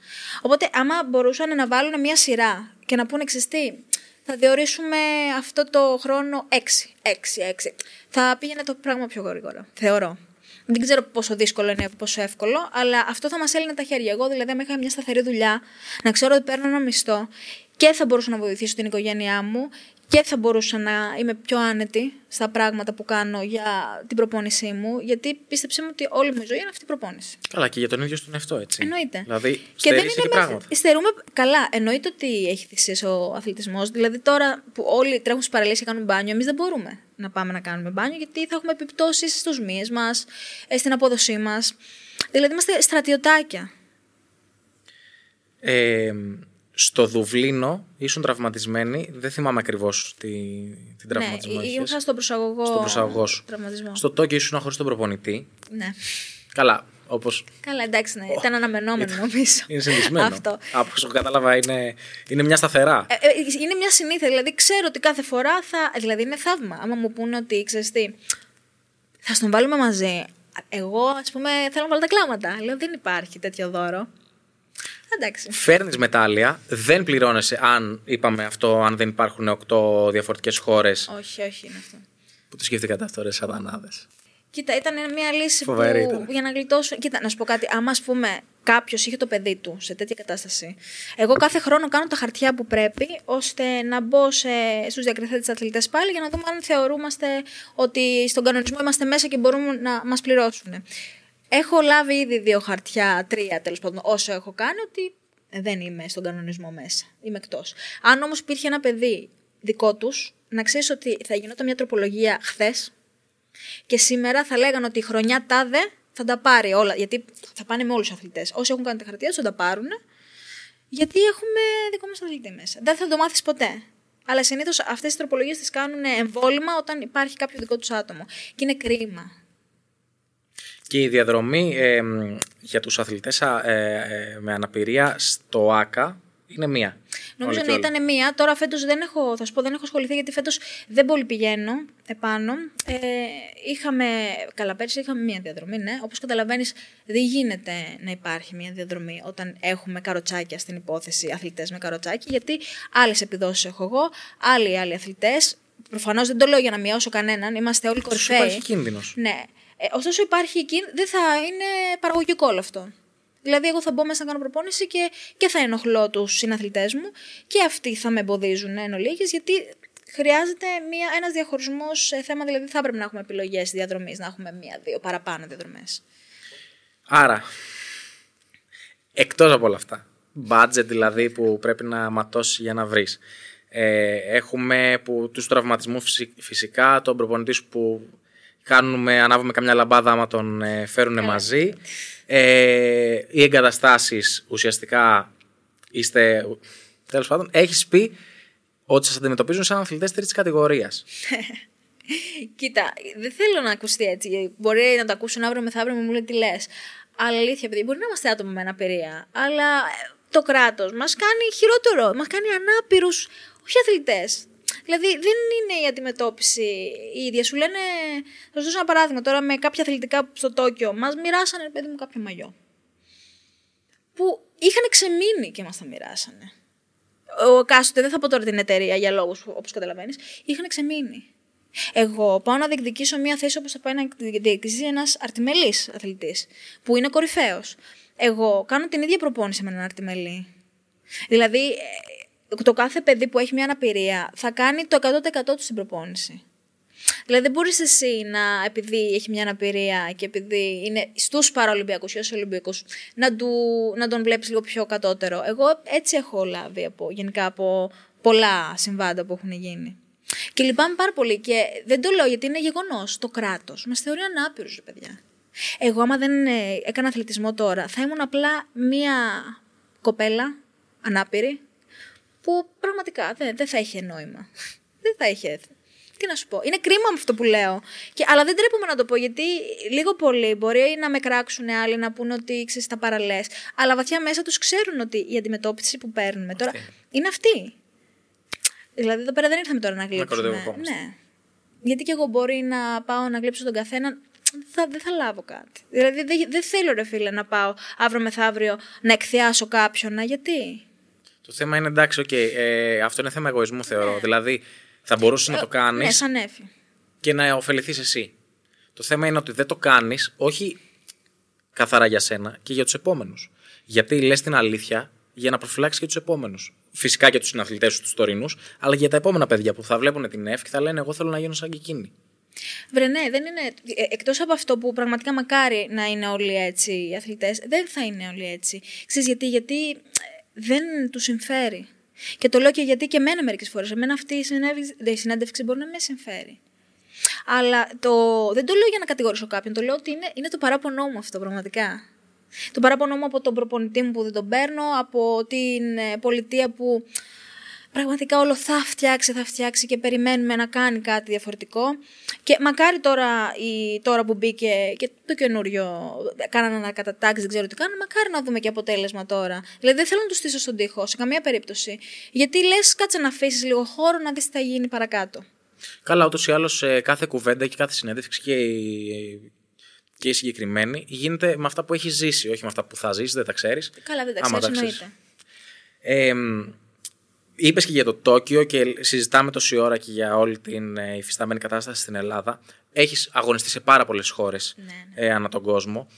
Οπότε, άμα μπορούσαν να βάλουν μια σειρά και να πούνε εξαιστή, θα διορίσουμε αυτό το χρόνο 6. 6, 6. Θα πήγαινε το πράγμα πιο γρήγορα, θεωρώ. Δεν ξέρω πόσο δύσκολο είναι, πόσο εύκολο, αλλά αυτό θα μας έλυνε τα χέρια. Εγώ, δηλαδή, αν είχα μια σταθερή δουλειά, να ξέρω ότι παίρνω ένα μισθό και θα μπορούσα να βοηθήσω την οικογένειά μου και θα μπορούσα να είμαι πιο άνετη στα πράγματα που κάνω για την προπόνησή μου, γιατί πίστεψε μου ότι όλη μου η ζωή είναι αυτή η προπόνηση. Καλά, και για τον ίδιο στον εαυτό, έτσι. Εννοείται. Δηλαδή, Και δεν στερείς είναι και μέχρι- πράγματα. Στερούμε καλά. Εννοείται ότι έχει θυσίες ο αθλητισμός. Δηλαδή τώρα που όλοι τρέχουν στις παραλίες και κάνουν μπάνιο, εμείς δεν μπορούμε να πάμε να κάνουμε μπάνιο, γιατί θα έχουμε επιπτώσεις στους μύες μας, στην απόδοσή μας. Δηλαδή είμαστε στρατιωτάκια. Ε, στο Δουβλίνο ήσουν τραυματισμένη. Δεν θυμάμαι ακριβώς τη, την τραυματισμό. ναι, είχες. ήμουν στον προσαγωγό, Στον προσαγωγό σου. τραυματισμό. Στο Τόκιο ήσουν χωρίς τον προπονητή. Ναι. Καλά, όπω. Καλά, εντάξει, ναι. Ήταν αναμενόμενο νομίζω. Είναι συνηθισμένο. Αυτό. Από όσο κατάλαβα, είναι, είναι μια σταθερά. Ε, ε, είναι μια συνήθεια. Δηλαδή, ξέρω ότι κάθε φορά θα. Δηλαδή, είναι θαύμα. Άμα μου πούνε ότι ξέρεις τι, θα στον βάλουμε μαζί. Εγώ, ας πούμε, θέλω να βάλω τα κλάματα. Λέω, δεν υπάρχει τέτοιο δώρο. Εντάξει. Φέρνεις μετάλλια, δεν πληρώνεσαι αν είπαμε αυτό, αν δεν υπάρχουν οκτώ διαφορετικές χώρες. Όχι, όχι είναι αυτό. Που το σκέφτηκατε αυτό, ρε σατανάδε. Κοίτα, ήταν μια λύση Φοβερή που ήταν. για να γλιτώσω. Κοίτα, να σου πω κάτι. Άμα, ας πούμε, κάποιος είχε το παιδί του σε τέτοια κατάσταση, εγώ κάθε χρόνο κάνω τα χαρτιά που πρέπει ώστε να μπω στους διακριθέντε αθλητές πάλι για να δούμε αν θεωρούμαστε ότι στον κανονισμό είμαστε μέσα και μπορούμε να μας πληρώσουν. Έχω λάβει ήδη δύο χαρτιά, τρία τέλος πάντων, όσο έχω κάνει, ότι δεν είμαι στον κανονισμό μέσα. Είμαι εκτός. Αν όμως υπήρχε ένα παιδί δικό τους, να ξέρεις ότι θα γινόταν μια τροπολογία χθες και σήμερα θα λέγανε ότι η χρονιά τάδε θα τα πάρει όλα. Γιατί θα πάνε με όλους του αθλητές. Όσοι έχουν κάνει τα χαρτιά τους θα τα πάρουν. Γιατί έχουμε δικό μας αθλητή μέσα. Δεν θα το μάθεις ποτέ. Αλλά συνήθως αυτές τι τροπολογίες τις κάνουν εμβόλυμα όταν υπάρχει κάποιο δικό τους άτομο. Και είναι κρίμα. Και η διαδρομή ε, μ, για τους αθλητές α, ε, ε, με αναπηρία στο ΆΚΑ είναι μία. Νομίζω Όλοι να και όλοι. ήταν μία. Τώρα φέτος δεν έχω, θα σου πω, δεν έχω ασχοληθεί γιατί φέτος δεν πολύ πηγαίνω επάνω. Ε, είχαμε, καλά, πέρσι είχαμε μία διαδρομή, ναι. Όπως καταλαβαίνεις, δεν γίνεται να υπάρχει μία διαδρομή όταν έχουμε καροτσάκια στην υπόθεση αθλητές με καροτσάκι, γιατί άλλες επιδόσεις έχω εγώ, άλλοι άλλοι αθλητές. Προφανώς δεν το λέω για να μειώσω κανέναν, είμαστε όλοι Ωστόσο, κορυφαίοι. υπάρχει κίνδυνος. Ναι. Ε, ωστόσο υπάρχει εκεί, δεν θα είναι παραγωγικό όλο αυτό. Δηλαδή, εγώ θα μπω μέσα να κάνω προπόνηση και, και θα ενοχλώ τους συναθλητές μου και αυτοί θα με εμποδίζουν εν ολίγης, γιατί χρειάζεται μια, ένας διαχωρισμός σε θέμα, δηλαδή θα έπρεπε να έχουμε επιλογές διαδρομής, να έχουμε μία-δύο παραπάνω διαδρομές. Άρα, εκτός από όλα αυτά, budget δηλαδή που πρέπει να ματώσει για να βρεις. Ε, έχουμε που, τους τραυματισμούς φυσι- φυσικά, τον προπονητή σου που κάνουμε, ανάβουμε καμιά λαμπάδα άμα τον ε, φέρουν μαζί. Ε, οι εγκαταστάσεις ουσιαστικά είστε, τέλος πάντων, έχεις πει ότι σας αντιμετωπίζουν σαν αθλητές τρίτης κατηγορίας. Κοίτα, δεν θέλω να ακουστεί έτσι. Μπορεί να το ακούσουν αύριο μεθαύριο μου λέει τι λες. Αλλά αλήθεια, παιδί, μπορεί να είμαστε άτομα με αναπηρία. Αλλά ε, το κράτος μας κάνει χειρότερο. Μας κάνει ανάπηρους, όχι αθλητές. Δηλαδή δεν είναι η αντιμετώπιση η ίδια. Σου λένε, θα σου δώσω ένα παράδειγμα τώρα με κάποια αθλητικά στο Τόκιο. Μας μοιράσανε, παιδί μου, κάποιο μαγιό. Που είχαν ξεμείνει και μας τα μοιράσανε. Ο κάστοτε, δεν θα πω τώρα την εταιρεία για λόγους όπως καταλαβαίνεις, είχαν ξεμείνει. Εγώ πάω να διεκδικήσω μια θέση όπως θα πάει να διεκδικήσει ένας αρτιμελής αθλητής, που είναι κορυφαίος. Εγώ κάνω την ίδια προπόνηση με έναν αρτιμελή. Δηλαδή, ε, το κάθε παιδί που έχει μια αναπηρία θα κάνει το 100% του στην προπόνηση. Δηλαδή, δεν μπορείς εσύ να, επειδή έχει μια αναπηρία και επειδή είναι στους Παραολυμπιακούς ή στου Ολυμπιακούς, να, του, να τον βλέπεις λίγο πιο κατώτερο. Εγώ έτσι έχω λάβει από, γενικά από πολλά συμβάντα που έχουν γίνει. Και λυπάμαι πάρα πολύ και δεν το λέω γιατί είναι γεγονός. Το κράτος μας θεωρεί ανάπηρους, ρε παιδιά. Εγώ, άμα δεν ε, έκανα αθλητισμό τώρα, θα ήμουν απλά μία κοπέλα ανάπηρη που πραγματικά δεν, δεν θα είχε νόημα. δεν θα είχε. Τι να σου πω. Είναι κρίμα με αυτό που λέω. Και, αλλά δεν τρέπομαι να το πω γιατί λίγο πολύ μπορεί να με κράξουν άλλοι να πούνε ότι ξέρεις τα παραλές. Αλλά βαθιά μέσα τους ξέρουν ότι η αντιμετώπιση που παίρνουμε τώρα Αυτή. είναι αυτή. Δηλαδή εδώ πέρα δεν ήρθαμε τώρα να γλύψουμε. κοροϊδευόμαστε. Ναι. Γιατί και εγώ μπορεί να πάω να γλείψω τον καθένα. Θα, δεν θα λάβω κάτι. Δηλαδή δεν, δεν θέλω ρε φίλε να πάω αύριο μεθαύριο να εκθειάσω κάποιον. Να, γιατί; Το θέμα είναι εντάξει, οκ, ε, αυτό είναι θέμα εγωισμού θεωρώ. Δηλαδή, θα μπορούσες να το κάνεις Ναι, σαν Έφη. και να ωφεληθείς εσύ. Το θέμα είναι ότι δεν το κάνεις, όχι καθαρά για σένα και για τους επόμενους. Γιατί λες την αλήθεια για να προφυλάξεις και τους επόμενους. Φυσικά και τους συναθλητές σου, τους τωρινούς, αλλά για τα επόμενα παιδιά που θα βλέπουν την Έφη και θα λένε: Εγώ θέλω να γίνω σαν και εκείνη. Βρε, ναι, δεν είναι. Εκτός από αυτό που πραγματικά μακάρι να είναι όλοι έτσι οι αθλητές, δεν θα είναι όλοι έτσι. Ξέρεις γιατί, γιατί ε, δεν του συμφέρει. Και το λέω και γιατί και εμένα μερικές φορές. Εμένα αυτή η συνέντευξη, η συνέντευξη μπορεί να με συμφέρει. Αλλά το, δεν το λέω για να κατηγορήσω κάποιον. Το λέω ότι είναι, είναι το παράπονό μου αυτό πραγματικά. Το παράπονό μου από τον προπονητή μου που δεν τον παίρνω, από την ε, πολιτεία που πραγματικά όλο θα φτιάξει, θα φτιάξει και περιμένουμε να κάνει κάτι διαφορετικό. Και μακάρι τώρα, η, τώρα που μπήκε και το καινούριο, κάνανε ανακατατάξει, δεν ξέρω τι κάνανε, μακάρι να δούμε και αποτέλεσμα τώρα. Δηλαδή δεν θέλω να τους στήσω στον τοίχο σε καμία περίπτωση. Γιατί λες, κάτσε να αφήσεις λίγο χώρο να δεις τι θα γίνει παρακάτω. Καλά, ούτως ή άλλως κάθε κουβέντα και κάθε συνέντευξη και η, και η συγκεκριμένη γίνεται με αυτά που έχεις ζήσει, όχι με αυτά που θα ζήσεις, δεν τα ξέρεις. Καλά, δεν τα Άμα ξέρεις, τα ξέρεις. εννοείται. Ε, Είπες και για το Τόκιο και συζητάμε τόση ώρα και για όλη την ε, υφιστάμενη κατάσταση στην Ελλάδα. Έχεις αγωνιστεί σε πάρα πολλές χώρες Ναι, ε, ανά τον κόσμο.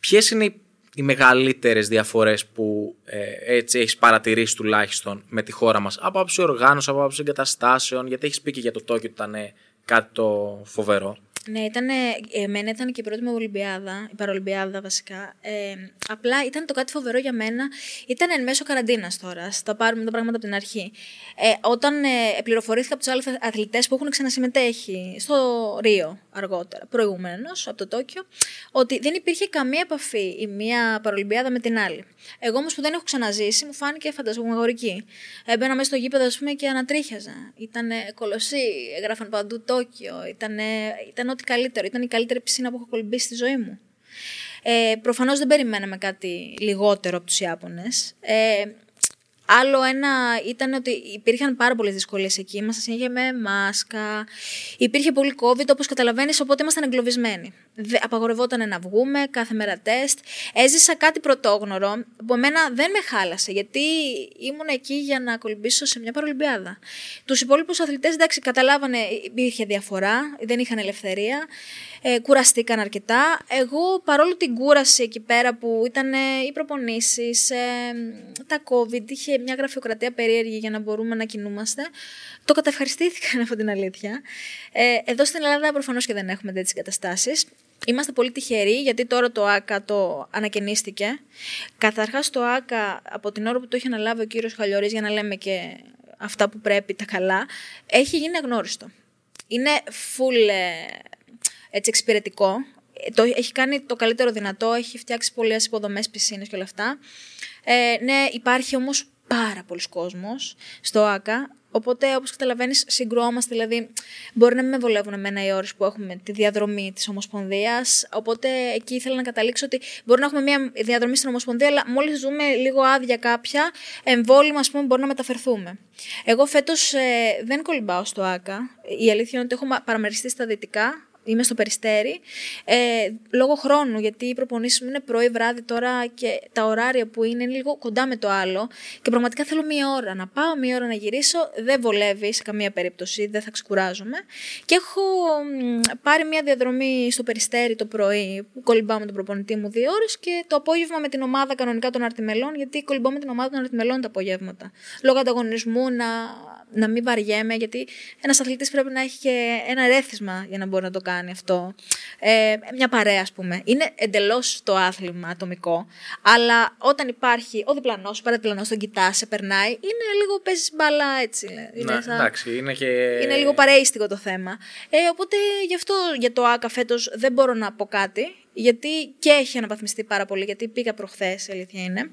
Ποιες είναι οι, οι μεγαλύτερες διαφορές που ε, έτσι έχεις παρατηρήσει τουλάχιστον με τη χώρα μας; Από άψη οργάνωσης, από άψη εγκαταστάσεων, γιατί έχεις πει και για το Τόκιο ότι ήταν ε, κάτι το φοβερό. Ναι, ήταν, εμένα ήταν και η πρώτη μου Ολυμπιάδα, η Παρολυμπιάδα βασικά. Ε, απλά ήταν το κάτι φοβερό για μένα. Ήταν εν μέσω καραντίνας τώρα. Θα πάρουμε τα πράγματα από την αρχή. Ε, όταν ε, πληροφορήθηκα από τους άλλους αθλητές που έχουν ξανασυμμετέχει στο Ρίο αργότερα, προηγουμένω από το Τόκιο, ότι δεν υπήρχε καμία επαφή η μία Παρολυμπιάδα με την άλλη. Εγώ όμως που δεν έχω ξαναζήσει, μου φάνηκε φαντασμαγορική. Έμπαινα μέσα στο γήπεδο, ας πούμε, και ανατρίχιαζα. Ήταν κολοσσί, έγραφαν παντού Τόκιο. Ήταν, ήταν ό,τι καλύτερο. Ήταν η καλύτερη πισίνα που έχω κολυμπήσει στη ζωή μου. Ε, Προφανώς δεν περιμέναμε κάτι λιγότερο από τους Ιάπωνες. Ε, Άλλο ένα ήταν ότι υπήρχαν πάρα πολλές δυσκολίες εκεί. Ήμασταν συνέχεια με μάσκα. Υπήρχε πολύ COVID, όπως καταλαβαίνεις, οπότε ήμασταν εγκλωβισμένοι. Απαγορευόταν να βγούμε, κάθε μέρα τεστ. Έζησα κάτι πρωτόγνωρο που εμένα δεν με χάλασε, γιατί ήμουν εκεί για να κολυμπήσω σε μια παρολυμπιάδα. Τους υπόλοιπους αθλητές, εντάξει, καταλάβανε, υπήρχε διαφορά, δεν είχαν ελευθερία ε, κουραστήκαν αρκετά. Εγώ παρόλο την κούραση εκεί πέρα που ήταν ε, οι προπονήσεις, ε, τα COVID, είχε μια γραφειοκρατία περίεργη για να μπορούμε να κινούμαστε, το καταευχαριστήθηκαν από την αλήθεια. Ε, εδώ στην Ελλάδα προφανώς και δεν έχουμε τέτοιες καταστάσει. Είμαστε πολύ τυχεροί γιατί τώρα το ΆΚΑ το ανακαινίστηκε. Καταρχάς το ΆΚΑ από την ώρα που το είχε αναλάβει ο κύριος Χαλιορής για να λέμε και αυτά που πρέπει τα καλά, έχει γίνει αγνώριστο. Είναι full έτσι εξυπηρετικό. Το, έχει κάνει το καλύτερο δυνατό, έχει φτιάξει πολλές υποδομές, πισίνες και όλα αυτά. Ε, ναι, υπάρχει όμως πάρα πολλοί κόσμος στο ΆΚΑ. Οπότε, όπως καταλαβαίνεις, συγκρόμαστε. Δηλαδή, μπορεί να μην με βολεύουν εμένα οι ώρες που έχουμε τη διαδρομή της Ομοσπονδίας. Οπότε, εκεί ήθελα να καταλήξω ότι μπορεί να έχουμε μια διαδρομή στην Ομοσπονδία, αλλά μόλις δούμε λίγο άδεια κάποια, εμβόλυμα, ας πούμε, μπορεί να μεταφερθούμε. Εγώ φέτος ε, δεν κολυμπάω στο ΆΚΑ. Η αλήθεια είναι ότι έχω παραμεριστεί στα δυτικά είμαι στο περιστέρι, ε, λόγω χρόνου, γιατί οι προπονήσεις μου είναι πρωί, βράδυ τώρα και τα ωράρια που είναι είναι λίγο κοντά με το άλλο. Και πραγματικά θέλω μία ώρα να πάω, μία ώρα να γυρίσω. Δεν βολεύει σε καμία περίπτωση, δεν θα ξεκουράζομαι. Και έχω πάρει μία διαδρομή στο περιστέρι το πρωί, που κολυμπάω με τον προπονητή μου δύο ώρες και το απόγευμα με την ομάδα κανονικά των αρτιμελών, γιατί κολυμπάω με την ομάδα των αρτιμελών τα απογεύματα. Λόγω ανταγωνισμού να, να μην βαριέμαι, γιατί ένας αθλητής πρέπει να έχει και ένα ρέθισμα για να μπορεί να το κάνει κάνει αυτό. Ε, μια παρέα, ας πούμε. Είναι εντελώς το άθλημα ατομικό. Αλλά όταν υπάρχει ο διπλανός, ο παραδιπλανός, τον κοιτά, σε περνάει, είναι λίγο παίζεις μπαλά έτσι. Είναι, ναι, σαν... εντάξει, είναι και. Είναι λίγο παρέιστικο το θέμα. Ε, οπότε γι' αυτό για το ΑΚΑ φέτος δεν μπορώ να πω κάτι. Γιατί και έχει αναπαθμιστεί πάρα πολύ, γιατί πήγα προχθές, η αλήθεια είναι.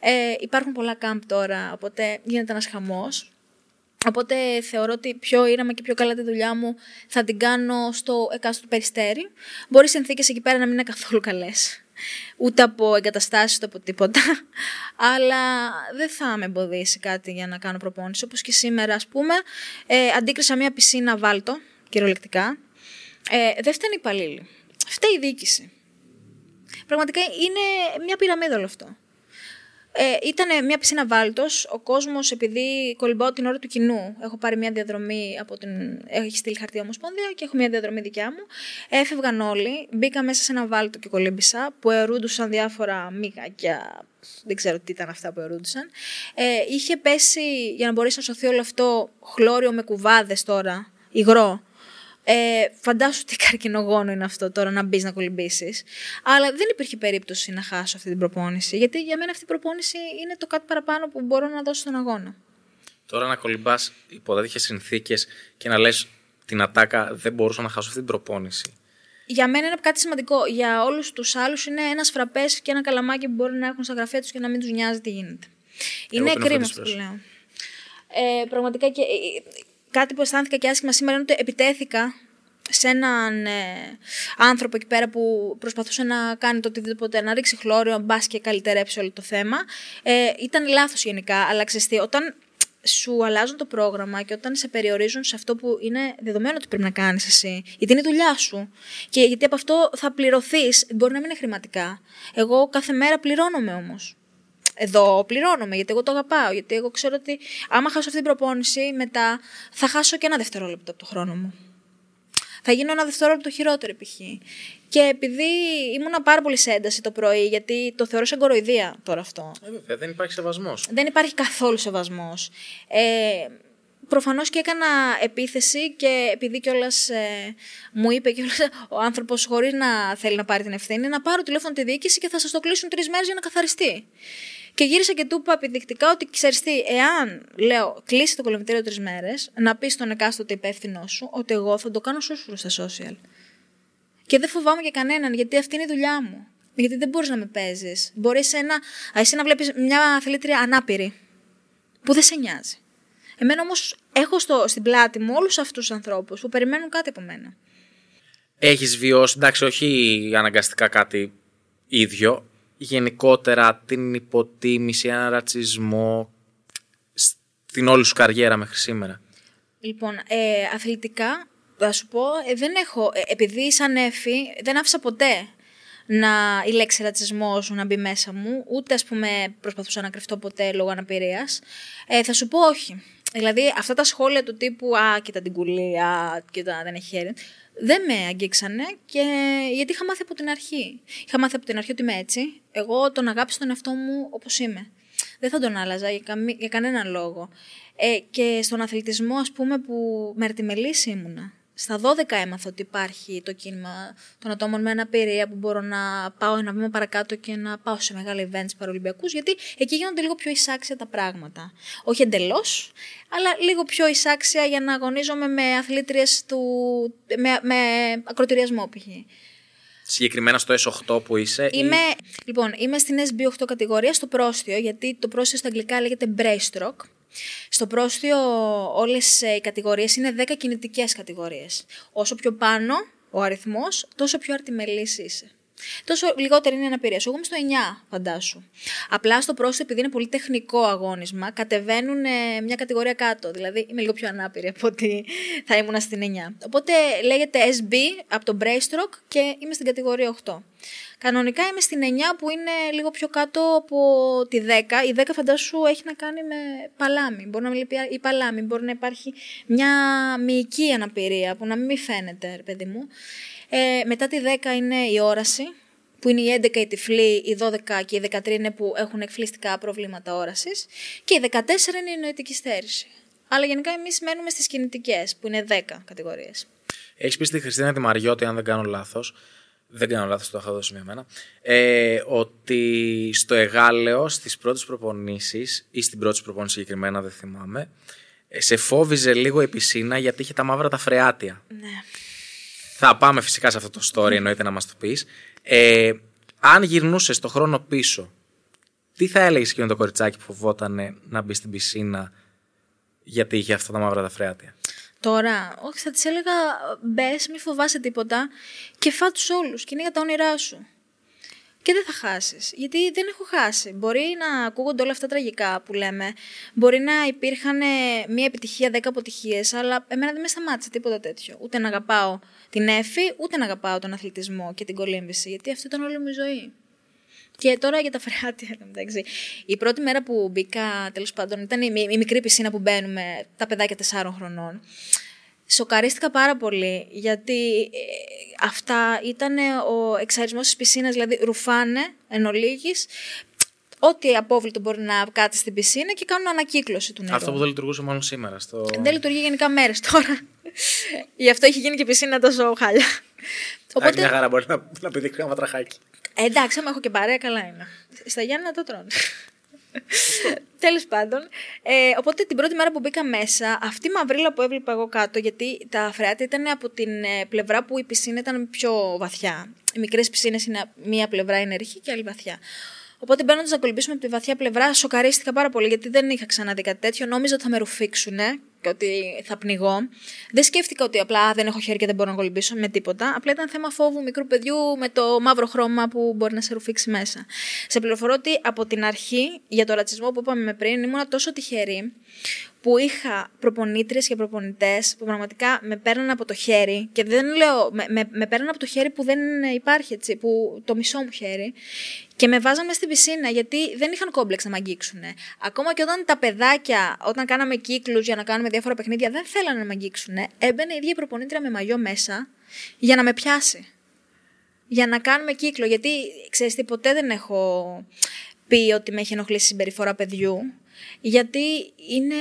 Ε, υπάρχουν πολλά κάμπ τώρα, οπότε γίνεται ένας χαμός. Οπότε θεωρώ ότι πιο ήρεμα και πιο καλά τη δουλειά μου θα την κάνω στο εκάστοτε περιστέρι. Μπορεί οι συνθήκες εκεί πέρα να μην είναι καθόλου καλές. Ούτε από εγκαταστάσεις ούτε από τίποτα. Αλλά δεν θα με εμποδίσει κάτι για να κάνω προπόνηση. Όπως και σήμερα, ας πούμε, ε, αντίκρισα μια πισίνα βάλτο, κυριολεκτικά. Ε, δεν φταίνει η υπαλλήλοι. Φταίει η διοίκηση. Πραγματικά είναι μια πυραμίδα όλο αυτό. Ε, ήταν μια πισίνα βάλτος. Ο κόσμος, επειδή κολυμπάω την ώρα του κοινού, έχω πάρει μια διαδρομή από την. Έχει στείλει χαρτί ομοσπονδία και έχω μια διαδρομή δικιά μου. Έφευγαν όλοι. Μπήκα μέσα σε ένα βάλτο και κολύμπησα που ερούντουσαν διάφορα μυγάκια. Δεν ξέρω τι ήταν αυτά που ερούντουσαν. Ε, είχε πέσει, για να μπορέσει να σωθεί όλο αυτό, χλώριο με κουβάδες τώρα, υγρό. Ε, φαντάσου τι καρκινογόνο είναι αυτό τώρα να μπεις να κολυμπήσεις. Αλλά δεν υπήρχε περίπτωση να χάσω αυτή την προπόνηση. Γιατί για μένα αυτή η προπόνηση είναι το κάτι παραπάνω που μπορώ να δώσω στον αγώνα. Τώρα να κολυμπάς υπό τέτοιε συνθήκες και να λες την ατάκα δεν μπορούσα να χάσω αυτή την προπόνηση. Για μένα είναι κάτι σημαντικό. Για όλους τους άλλους είναι ένας φραπές και ένα καλαμάκι που μπορεί να έχουν στα γραφεία τους και να μην τους νοιάζει τι γίνεται. είναι κρίμα αυτό που λέω. Ε, πραγματικά και κάτι που αισθάνθηκα και άσχημα σήμερα είναι ότι επιτέθηκα σε έναν ε, άνθρωπο εκεί πέρα που προσπαθούσε να κάνει το οτιδήποτε, να ρίξει χλώριο, μπας και καλυτερέψει όλο το θέμα. Ε, ήταν λάθος γενικά, αλλά ξέρετε, όταν σου αλλάζουν το πρόγραμμα και όταν σε περιορίζουν σε αυτό που είναι δεδομένο ότι πρέπει να κάνεις εσύ, γιατί είναι η δουλειά σου. Και γιατί από αυτό θα πληρωθείς, μπορεί να μην είναι χρηματικά. Εγώ κάθε μέρα πληρώνομαι όμως εδώ πληρώνομαι, γιατί εγώ το αγαπάω. Γιατί εγώ ξέρω ότι άμα χάσω αυτή την προπόνηση, μετά θα χάσω και ένα δευτερόλεπτο από το χρόνο μου. Θα γίνω ένα δευτερόλεπτο χειρότερο π.χ. Και επειδή ήμουνα πάρα πολύ σε ένταση το πρωί, γιατί το θεωρώ σαν κοροϊδία τώρα αυτό. Ε, βέβαια, δεν υπάρχει σεβασμός. Δεν υπάρχει καθόλου σεβασμός. Ε, Προφανώς και έκανα επίθεση και επειδή κιόλας ε, μου είπε κιόλας ο άνθρωπος, χωρίς να θέλει να πάρει την ευθύνη, να πάρω τηλέφωνο τη διοίκηση και θα σας το κλείσουν τρεις μέρες για να καθαριστεί. Και γύρισα και του είπα επιδεικτικά ότι ξέρεις τι, εάν λέω κλείσει το κολυμπητήριο τρεις μέρες, να πεις στον εκάστοτε υπεύθυνό σου ότι εγώ θα το κάνω σούσουρο στα social. Και δεν φοβάμαι και κανέναν, γιατί αυτή είναι η δουλειά μου. Γιατί δεν μπορείς να με παίζεις. Μπορεί εσύ να βλέπεις μια αθλήτρια ανάπηρη, που δεν σε νοιάζει. Εμένα όμως έχω στο, στην πλάτη μου όλους αυτούς τους ανθρώπους που περιμένουν κάτι από μένα. Έχεις βιώσει, εντάξει, όχι αναγκαστικά κάτι ίδιο, γενικότερα την υποτίμηση, έναν ρατσισμό, την όλη σου καριέρα μέχρι σήμερα; Λοιπόν, ε, αθλητικά, θα σου πω, ε, δεν έχω, ε, επειδή σαν έφη, δεν άφησα ποτέ να η λέξη ρατσισμός να μπει μέσα μου, ούτε ας πούμε προσπαθούσα να κρυφτώ ποτέ λόγω αναπηρίας. Ε, θα σου πω όχι. Δηλαδή αυτά τα σχόλια του τύπου «Α, κοίτα την κουλή, α, κοίτα δεν έχει χέρι», δεν με αγγίξανε και γιατί είχα μάθει από την αρχή. Είχα μάθει από την αρχή ότι είμαι έτσι. Εγώ τον αγάπησα τον εαυτό μου όπως είμαι. Δεν θα τον άλλαζα για, καμί, για κανέναν λόγο. Ε, και στον αθλητισμό, ας πούμε, που με αρτιμελής ήμουνα. Στα 12 έμαθα ότι υπάρχει το κίνημα των ατόμων με αναπηρία που μπορώ να πάω ένα βήμα παρακάτω και να πάω σε μεγάλα events παρολυμπιακού, γιατί εκεί γίνονται λίγο πιο εισάξια τα πράγματα. Όχι εντελώς, αλλά λίγο πιο εισάξια για να αγωνίζομαι με αθλήτριες του. με, με ακροτηριασμό π.χ. Συγκεκριμένα στο S8 που είσαι. Είμαι, Λοιπόν, είμαι στην SB8 κατηγορία στο πρόστιο, γιατί το πρόστιο στα αγγλικά λέγεται breaststroke. Στο πρόστιο όλες οι κατηγορίες είναι 10 κινητικές κατηγορίες. Όσο πιο πάνω ο αριθμός, τόσο πιο αρτιμελής είσαι. Τόσο λιγότερη είναι η αναπηρία Εγώ είμαι στο 9, φαντάσου. Απλά στο πρόστιο, επειδή είναι πολύ τεχνικό αγώνισμα, κατεβαίνουν ε, μια κατηγορία κάτω. Δηλαδή είμαι λίγο πιο ανάπηρη από ότι θα ήμουν στην 9. Οπότε λέγεται SB από το Braystroke και είμαι στην κατηγορία 8. Κανονικά είμαι στην 9 που είναι λίγο πιο κάτω από τη 10. Η 10 φαντάσου έχει να κάνει με παλάμη. Μπορεί να λείπει η παλάμη, μπορεί να υπάρχει μια μυϊκή αναπηρία που να μην φαίνεται, ρε παιδί μου. Ε, μετά τη 10 είναι η όραση, που είναι η 11 η τυφλή, η 12 και η 13 είναι που έχουν εκφλιστικά προβλήματα όρασης. Και η 14 είναι η νοητική στέρηση. Αλλά γενικά εμείς μένουμε στις κινητικές, που είναι 10 κατηγορίες. Έχεις πει στη Χριστίνα τη Μαριώτη, αν δεν κάνω λάθος, δεν κάνω λάθος, το είχα δώσει με εμένα, ε, ότι στο Εγάλεο, στις πρώτες προπονήσεις ή στην πρώτη προπονήση συγκεκριμένα, δεν θυμάμαι, ε, σε φόβιζε λίγο η πισίνα γιατί είχε τα μαύρα τα φρεάτια. Ναι. Θα πάμε φυσικά σε αυτό το story, εννοείται να μας το πεις. Ε, αν γυρνούσες το χρόνο πίσω, τι θα έλεγες εκείνο το κοριτσάκι που φοβόταν να μπει στην πισίνα γιατί είχε αυτά τα μαύρα τα φρεάτια; Τώρα, όχι, θα της έλεγα μπες, μη φοβάσαι τίποτα και φά τους όλους και είναι για τα όνειρά σου. Και δεν θα χάσεις. Γιατί δεν έχω χάσει. Μπορεί να ακούγονται όλα αυτά τραγικά που λέμε. Μπορεί να υπήρχαν μία επιτυχία, δέκα αποτυχίες, αλλά εμένα δεν με σταμάτησε τίποτα τέτοιο. Ούτε να αγαπάω την Εφη, ούτε να αγαπάω τον αθλητισμό και την κολύμβηση. Γιατί αυτή ήταν όλη μου η ζωή. Και τώρα για τα φρεάτια, εντάξει. Η πρώτη μέρα που μπήκα, τέλος πάντων, ήταν η, η μικρή πισίνα που μπαίνουμε τα παιδάκια 4 χρονών. Σοκαρίστηκα πάρα πολύ, γιατί ε, αυτά ήταν ο εξαρισμός της πισίνας, δηλαδή ρουφάνε εν ολίγης, ό,τι απόβλητο μπορεί να κάτσει στην πισίνα και κάνουν ανακύκλωση του νερού. Αυτό που δεν λειτουργούσε μόνο σήμερα. Στο... Δεν λειτουργεί γενικά μέρες τώρα. Γι' αυτό έχει γίνει και η πισίνα τόσο χάλια. Οπότε... Μια χαρά μπορείς να, να πηδήξεις ένα τραχάκι. Ε, εντάξει, άμα έχω και παρέα, καλά είναι. Στα Γιάννα το τρώνε. Τέλος πάντων. Ε, οπότε την πρώτη μέρα που μπήκα μέσα, αυτή η μαυρίλα που έβλεπα εγώ κάτω, γιατί τα φρεάτια ήταν από την ε, πλευρά που η πισίνα ήταν πιο βαθιά. Οι μικρές πισίνες είναι μία πλευρά είναι ρηχή και άλλη βαθιά. Οπότε μπαίνοντας να κολυμπήσουμε από τη βαθιά πλευρά, σοκαρίστηκα πάρα πολύ γιατί δεν είχα ξαναδεί κάτι τέτοιο. Νόμιζα ότι θα με ρουφήξουν και ότι θα πνιγώ. Δεν σκέφτηκα ότι απλά δεν έχω χέρι και δεν μπορώ να κολυμπήσω με τίποτα. Απλά ήταν θέμα φόβου μικρού παιδιού με το μαύρο χρώμα που μπορεί να σε ρουφήξει μέσα. Σε πληροφορώ ότι από την αρχή για το ρατσισμό που είπαμε πριν ήμουν τόσο τυχερή που είχα προπονήτριες και προπονητές που πραγματικά με παίρναν από το χέρι και δεν λέω, με, με, με παίρναν από το χέρι που δεν υπάρχει έτσι, που, το μισό μου χέρι και με βάζαμε στην πισίνα γιατί δεν είχαν κόμπλεξ να με αγγίξουν. Ακόμα και όταν τα παιδάκια, όταν κάναμε κύκλους για να κάνουμε διάφορα παιχνίδια, δεν θέλανε να με αγγίξουν. Έμπαινε η ίδια η προπονήτρια με μαγιό μέσα για να με πιάσει. Για να κάνουμε κύκλο. Γιατί ξέρεις τι, ποτέ δεν έχω πει ότι με έχει ενοχλήσει η συμπεριφορά παιδιού. Γιατί είναι,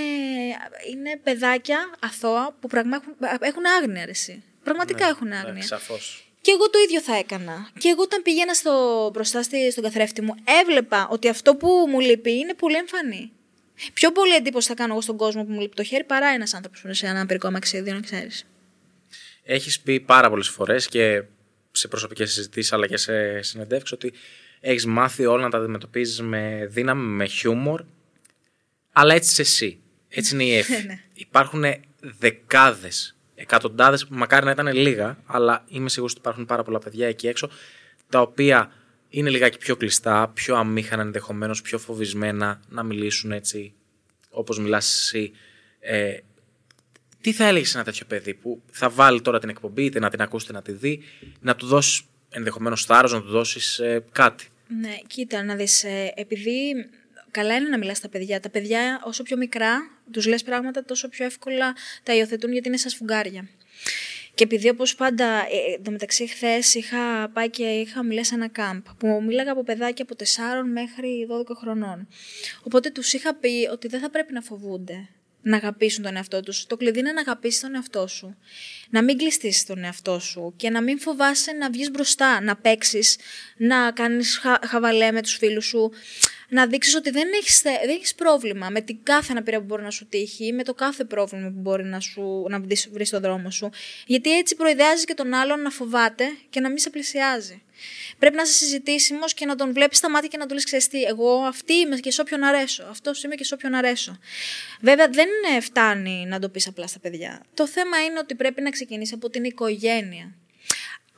είναι παιδάκια αθώα που πραγμα, έχουν άγνοια, αρέσει. Πραγματικά ναι, έχουν ναι, άγνοια. Ναι, Και εγώ το ίδιο θα έκανα. Και εγώ όταν πήγαινα στο, μπροστά στον καθρέφτη μου, έβλεπα ότι αυτό που μου λείπει είναι πολύ εμφανή. Πιο πολύ εντύπωση θα κάνω εγώ στον κόσμο που μου λείπει το χέρι παρά ένας άνθρωπος που είναι σε ένα περικό αμαξίδιο, να ξέρεις. Έχεις πει πάρα πολλές φορές και σε προσωπικές συζητήσεις αλλά και σε συνεντεύξεις ότι έχεις μάθει όλα να τα αντιμετωπίζεις με δύναμη, με χιούμορ αλλά έτσι είσαι εσύ. Έτσι είναι η Εφη. Ναι. Υπάρχουν δεκάδες, εκατοντάδες, μακάρι να ήταν λίγα, αλλά είμαι σίγουρος ότι υπάρχουν πάρα πολλά παιδιά εκεί έξω, τα οποία είναι λιγάκι πιο κλειστά, πιο αμήχανα ενδεχομένως, πιο φοβισμένα να μιλήσουν έτσι όπως μιλάς εσύ, ε, τι θα έλεγες σε ένα τέτοιο παιδί που θα βάλει τώρα την εκπομπή, είτε να την ακούσει, είτε να τη δει, να του δώσεις ενδεχομένως θάρρος, να του δώσεις ε, κάτι; Ναι, κοίτα, να δεις. Ε, επειδή καλά είναι να μιλάς στα παιδιά. Τα παιδιά, όσο πιο μικρά, τους λες πράγματα, τόσο πιο εύκολα τα υιοθετούν γιατί είναι σαν σφουγγάρια. Και επειδή όπως πάντα, ε, ε μεταξύ χθες είχα πάει και είχα μιλήσει σε ένα κάμπ που μίλαγα από παιδάκια από 4 μέχρι 12 χρονών. Οπότε τους είχα πει ότι δεν θα πρέπει να φοβούνται να αγαπήσουν τον εαυτό τους. Το κλειδί είναι να αγαπήσεις τον εαυτό σου. Να μην κλειστείς τον εαυτό σου και να μην φοβάσαι να βγεις μπροστά, να παίξεις, να κάνεις χα, χαβαλέ με τους φίλους σου, να δείξεις ότι δεν έχεις, δεν έχεις πρόβλημα με την κάθε αναπηρία που μπορεί να σου τύχει, με το κάθε πρόβλημα που μπορεί να, σου, να βρεις στον δρόμο σου. Γιατί έτσι προειδεάζει και τον άλλον να φοβάται και να μην σε πλησιάζει. Πρέπει να είσαι συζητήσιμος και να τον βλέπεις στα μάτια και να του λες: Ξέρεις εγώ αυτή είμαι και σε όποιον αρέσω. Αυτός είμαι και σε όποιον αρέσω. Βέβαια, δεν φτάνει να το πεις απλά στα παιδιά. Το θέμα είναι ότι πρέπει να ξεκινήσεις από την οικογένεια.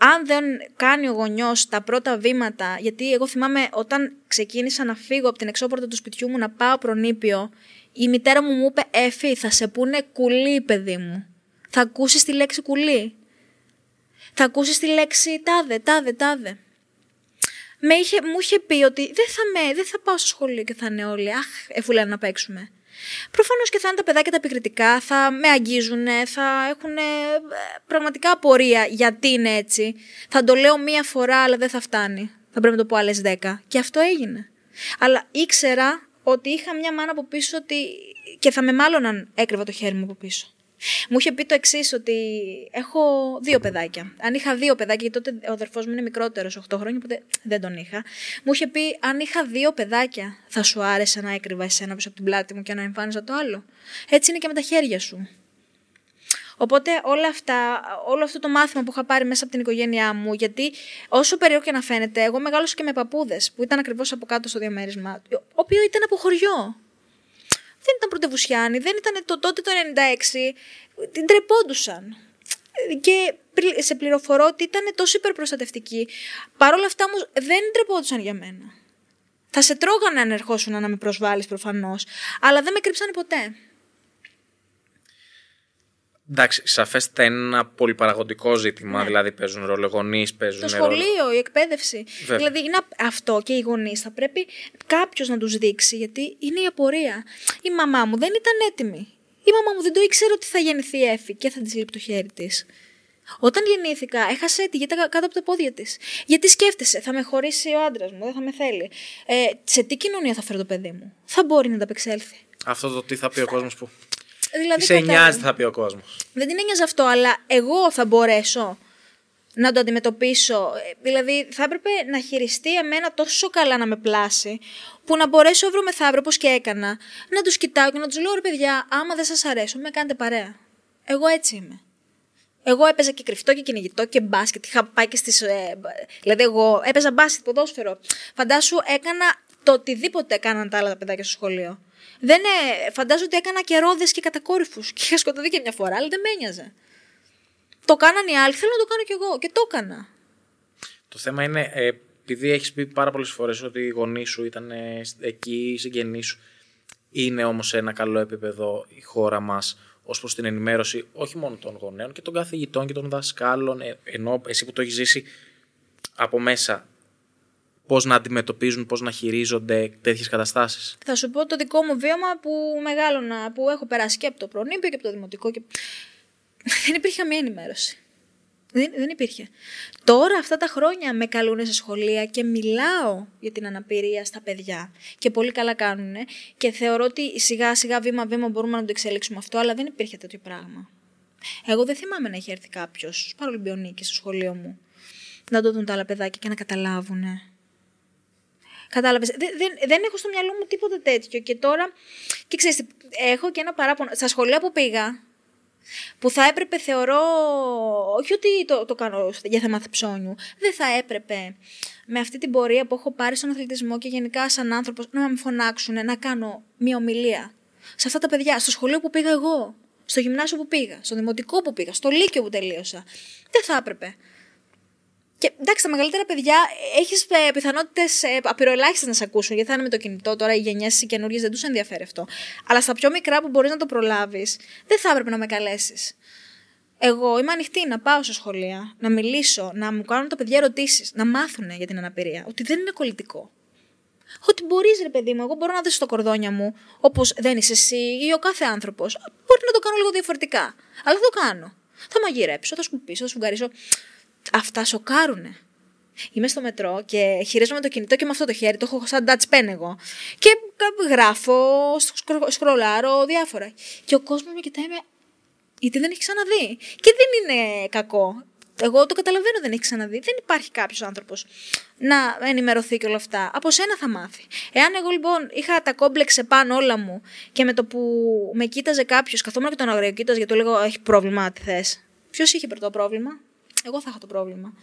Αν δεν κάνει ο γονιός τα πρώτα βήματα, γιατί εγώ θυμάμαι όταν ξεκίνησα να φύγω από την εξώπορτα του σπιτιού μου να πάω προνήπιο, η μητέρα μου μου είπε: Εφή, θα σε πούνε κουλή, παιδί μου. Θα ακούσεις τη λέξη κουλή θα ακούσεις τη λέξη τάδε, τάδε, τάδε. Με είχε, μου είχε πει ότι δεν θα, με, δεν θα πάω στο σχολείο και θα είναι όλοι, αχ, εφού λένε να παίξουμε. Προφανώς και θα είναι τα παιδάκια τα επικριτικά, θα με αγγίζουν, θα έχουν πραγματικά απορία γιατί είναι έτσι. Θα το λέω μία φορά, αλλά δεν θα φτάνει. Θα πρέπει να το πω άλλες δέκα. Και αυτό έγινε. Αλλά ήξερα ότι είχα μια μάνα από πίσω ότι... και θα με μάλλον έκρυβα το χέρι μου από πίσω. Μου είχε πει το εξής, ότι έχω δύο παιδάκια. Αν είχα δύο παιδάκια, γιατί τότε ο αδερφός μου είναι μικρότερος, 8 χρόνια, οπότε δεν τον είχα. Μου είχε πει, αν είχα δύο παιδάκια, θα σου άρεσε να έκρυβα εσένα πίσω από την πλάτη μου και να εμφάνιζα το άλλο. Έτσι είναι και με τα χέρια σου. Οπότε όλα αυτά, όλο αυτό το μάθημα που είχα πάρει μέσα από την οικογένειά μου, γιατί όσο περίεργο και να φαίνεται, εγώ μεγάλωσα και με παππούδες που ήταν ακριβώς από κάτω στο διαμέρισμα, ο οποίο ήταν από χωριό δεν ήταν πρωτευουσιάνοι, δεν ήταν το τότε το 96, την τρεπόντουσαν. Και σε πληροφορώ ότι ήταν τόσο υπερπροστατευτικοί. Παρ' όλα αυτά όμως δεν τρεπόντουσαν για μένα. Θα σε τρώγανε αν ερχόσουν να με προσβάλλεις προφανώς, αλλά δεν με κρύψανε ποτέ. Εντάξει, σαφέστατα είναι ένα πολυπαραγωγικό ζήτημα. Ναι. Δηλαδή παίζουν ρόλο γονείς, παίζουν. Το σχολείο, η εκπαίδευση. Δηλαδή είναι αυτό και οι γονείς θα πρέπει κάποιος να τους δείξει, γιατί είναι η απορία. Η μαμά μου δεν ήταν έτοιμη. Η μαμά μου δεν το ήξερε ότι θα γεννηθεί η Εφη και θα της λείπει το χέρι της. Όταν γεννήθηκα, έχασε τη γέτα κάτω από τα πόδια της. Γιατί σκέφτεσαι, θα με χωρίσει ο άντρας μου, δεν θα με θέλει. Ε, σε τι κοινωνία θα φέρω το παιδί μου, θα μπορεί να τα απεξέλθει. Αυτό το τι θα πει ο κόσμος που Δηλαδή, σε νοιάζει, θα πει ο κόσμος. Δεν την ένοιαζε αυτό, αλλά εγώ θα μπορέσω να το αντιμετωπίσω. Δηλαδή, θα έπρεπε να χειριστεί εμένα τόσο καλά να με πλάσει, που να μπορέσω αύριο μεθαύριο, όπω και έκανα, να τους κοιτάω και να τους λέω: ρε παιδιά, άμα δεν σας αρέσω, με κάνετε παρέα. Εγώ έτσι είμαι. Εγώ έπαιζα και κρυφτό και κυνηγητό και μπάσκετ. Είχα πάει και στις. Ε, δηλαδή, εγώ έπαιζα μπάσκετ, ποδόσφαιρο. Φαντάσου, έκανα το οτιδήποτε έκαναν τα άλλα τα παιδάκια στο σχολείο. Δεν, ε, φαντάζομαι ότι έκανα και ρόδες και κατακόρυφους. Και είχα σκοτωθεί και μια φορά, αλλά δεν με ένοιαζε. Το κάναν οι άλλοι, θέλω να το κάνω κι εγώ. Και το έκανα. Το θέμα είναι, ε, επειδή έχεις πει πάρα πολλές φορές ότι οι γονείς σου ήταν ε, εκεί, οι συγγενείς σου. Είναι όμως σε ένα καλό επίπεδο η χώρα μας ως προς την ενημέρωση όχι μόνο των γονέων και των καθηγητών και των δασκάλων. ενώ εσύ που το έχεις ζήσει από μέσα, πώς να αντιμετωπίζουν, πώς να χειρίζονται τέτοιες καταστάσεις. Θα σου πω το δικό μου βίωμα που μεγάλωνα, που έχω περάσει και από το προνήπιο και από το δημοτικό. Και... δεν υπήρχε καμία ενημέρωση. Δεν, δεν υπήρχε. Τώρα αυτά τα χρόνια με καλούν σε σχολεία και μιλάω για την αναπηρία στα παιδιά. Και πολύ καλά κάνουν. Και θεωρώ ότι σιγά σιγά βήμα βήμα μπορούμε να το εξελίξουμε αυτό, αλλά δεν υπήρχε τέτοιο πράγμα. Εγώ δεν θυμάμαι να έχει έρθει κάποιος παρολυμπιονίκη στο σχολείο μου να το δουν τα άλλα παιδάκια και να καταλάβουν Κατάλαβες. Δεν, δεν, δεν έχω στο μυαλό μου τίποτα τέτοιο. Και τώρα. Και ξέρεις, έχω και ένα παράπονο. Στα σχολεία που πήγα, που θα έπρεπε, θεωρώ. Όχι ότι το, το κάνω για θέμα ψώνιου. Δεν θα έπρεπε με αυτή την πορεία που έχω πάρει στον αθλητισμό και γενικά σαν άνθρωπος να με φωνάξουν να κάνω μια ομιλία. Σε αυτά τα παιδιά, στο σχολείο που πήγα εγώ, στο γυμνάσιο που πήγα, στο δημοτικό που πήγα, στο λύκειο που τελείωσα. Δεν θα έπρεπε. Και εντάξει, τα μεγαλύτερα παιδιά έχεις πιθανότητες απειροελάχιστες να σε ακούσουν, γιατί θα είναι με το κινητό. Τώρα οι γενιές οι καινούριε δεν τους ενδιαφέρει αυτό. Αλλά στα πιο μικρά που μπορείς να το προλάβεις, δεν θα έπρεπε να με καλέσεις. Εγώ είμαι ανοιχτή να πάω σε σχολεία, να μιλήσω, να μου κάνουν τα παιδιά ερωτήσεις, να μάθουν για την αναπηρία. Ότι δεν είναι κολλητικό. Ότι μπορείς, ρε παιδί μου, εγώ μπορώ να δέσω το κορδόνια μου όπως δεν είσαι εσύ ή ο κάθε άνθρωπος. Μπορεί να το κάνω λίγο διαφορετικά. Αλλά θα το κάνω. Θα μαγειρέψω, θα σκουπίσω, θα σφουγγαρίσω. Αυτά σοκάρουνε. Είμαι στο μετρό και χειρίζομαι το κινητό και με αυτό το χέρι, το έχω σαν touch pen εγώ. Και γράφω, σκρολάρω, διάφορα. Και ο κόσμος με κοιτάει με. Γιατί δεν έχει ξαναδεί; Και δεν είναι κακό. Εγώ το καταλαβαίνω, δεν έχει ξαναδεί. Δεν υπάρχει κάποιος άνθρωπος να ενημερωθεί και όλα αυτά. Από σένα θα μάθει. Εάν εγώ λοιπόν είχα τα κόμπλεξ πάνω όλα μου και με το που με κοίταζε κάποιος, καθόμουν και τον αγριοκοίταζε γιατί του λέγω Έχει πρόβλημα, τι θες. Ποιος είχε το πρόβλημα, Εγώ θα είχα το πρόβλημα.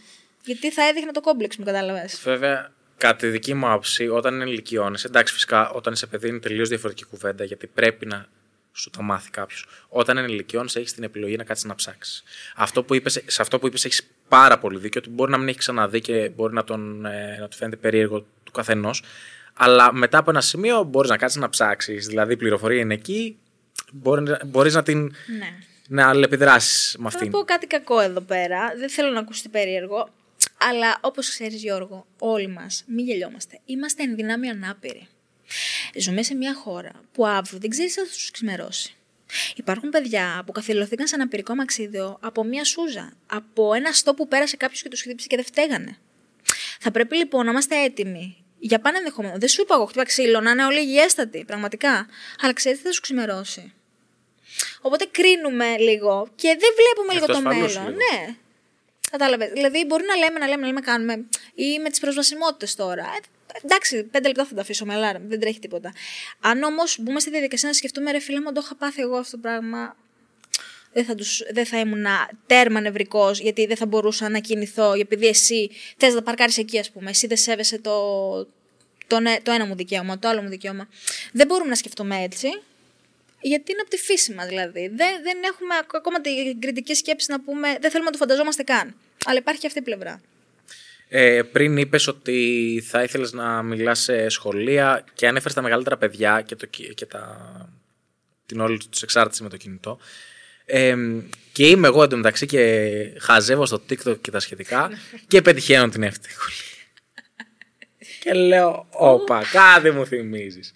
Γιατί θα έδειχνα το κόμπλεξ μου, κατάλαβες. Βέβαια, κατά τη δική μου άποψη, όταν ηλικιώνεσαι, εντάξει, φυσικά όταν είσαι παιδί είναι τελείως διαφορετική κουβέντα γιατί πρέπει να σου τα μάθει κάποιος. Όταν ενηλικιώνει, έχεις την επιλογή να κάτσεις να ψάξεις. Αυτό που είπες, σε αυτό που είπες, έχεις πάρα πολύ δίκιο ότι μπορεί να μην έχεις ξαναδεί και μπορεί να, τον, ε, να του φαίνεται περίεργο του καθενός. Αλλά μετά από ένα σημείο μπορείς να κάτσεις να ψάξεις. Δηλαδή η πληροφορία είναι εκεί, μπορείς να την. Ναι. Να αλληλεπιδράσεις με αυτήν. Θα πω κάτι κακό εδώ πέρα. Δεν θέλω να ακούσει περίεργο. Αλλά όπως ξέρεις, Γιώργο, όλοι μας, μην γελιόμαστε. Είμαστε εν δυνάμει ανάπηροι. Ζούμε σε μια χώρα που αύριο δεν ξέρεις αν θα τους ξημερώσει. Υπάρχουν παιδιά που καθυλωθήκαν σε ένα πυρικό μαξίδιο από μια σούζα, από ένα στό που πέρασε κάποιος και τους χτύπησε και δεν φταίγανε. Θα πρέπει λοιπόν να είμαστε έτοιμοι για πάνε ενδεχομένω. Δεν σου είπα εγώ χτύπα ξύλο, να είναι όλοι υγιέστατοι, πραγματικά. Αλλά ξέρεις τι θα σου ξημερώσει; Οπότε κρίνουμε λίγο και δεν βλέπουμε λίγο το μέλλον. Ναι. Κατάλαβες. Δηλαδή, μπορεί να λέμε, να λέμε, να λέμε, κάνουμε. ή με τις προσβασιμότητες τώρα. Ε, εντάξει, πέντε λεπτά θα τα αφήσω με αλάρμ, δεν τρέχει τίποτα. Αν όμως μπούμε στη διαδικασία να σκεφτούμε, ρε φίλε μου, το είχα πάθει εγώ αυτό το πράγμα. Δεν θα, τους, δεν θα ήμουν τέρμα νευρικός, γιατί δεν θα μπορούσα να κινηθώ, επειδή εσύ θες να τα παρκάρεις εκεί, ας πούμε. Εσύ δεν σέβεσαι το, το, το ένα μου δικαίωμα, το άλλο μου δικαίωμα. Δεν μπορούμε να σκεφτούμε έτσι. Γιατί είναι από τη φύση μα, δηλαδή. Δεν, δεν έχουμε ακόμα την κριτική σκέψη να πούμε, δεν θέλουμε να το φανταζόμαστε καν. Αλλά υπάρχει και αυτή η πλευρά. Ε, πριν είπες ότι θα ήθελες να μιλάς σε σχολεία και ανέφερε τα μεγαλύτερα παιδιά και, το, και τα, την όλη τους εξάρτηση με το κινητό. Ε, και είμαι εγώ εντωμεταξύ και χαζεύω στο TikTok και τα σχετικά και πετυχαίνω την ευτυχία. και λέω, όπα, κάτι μου θυμίζεις.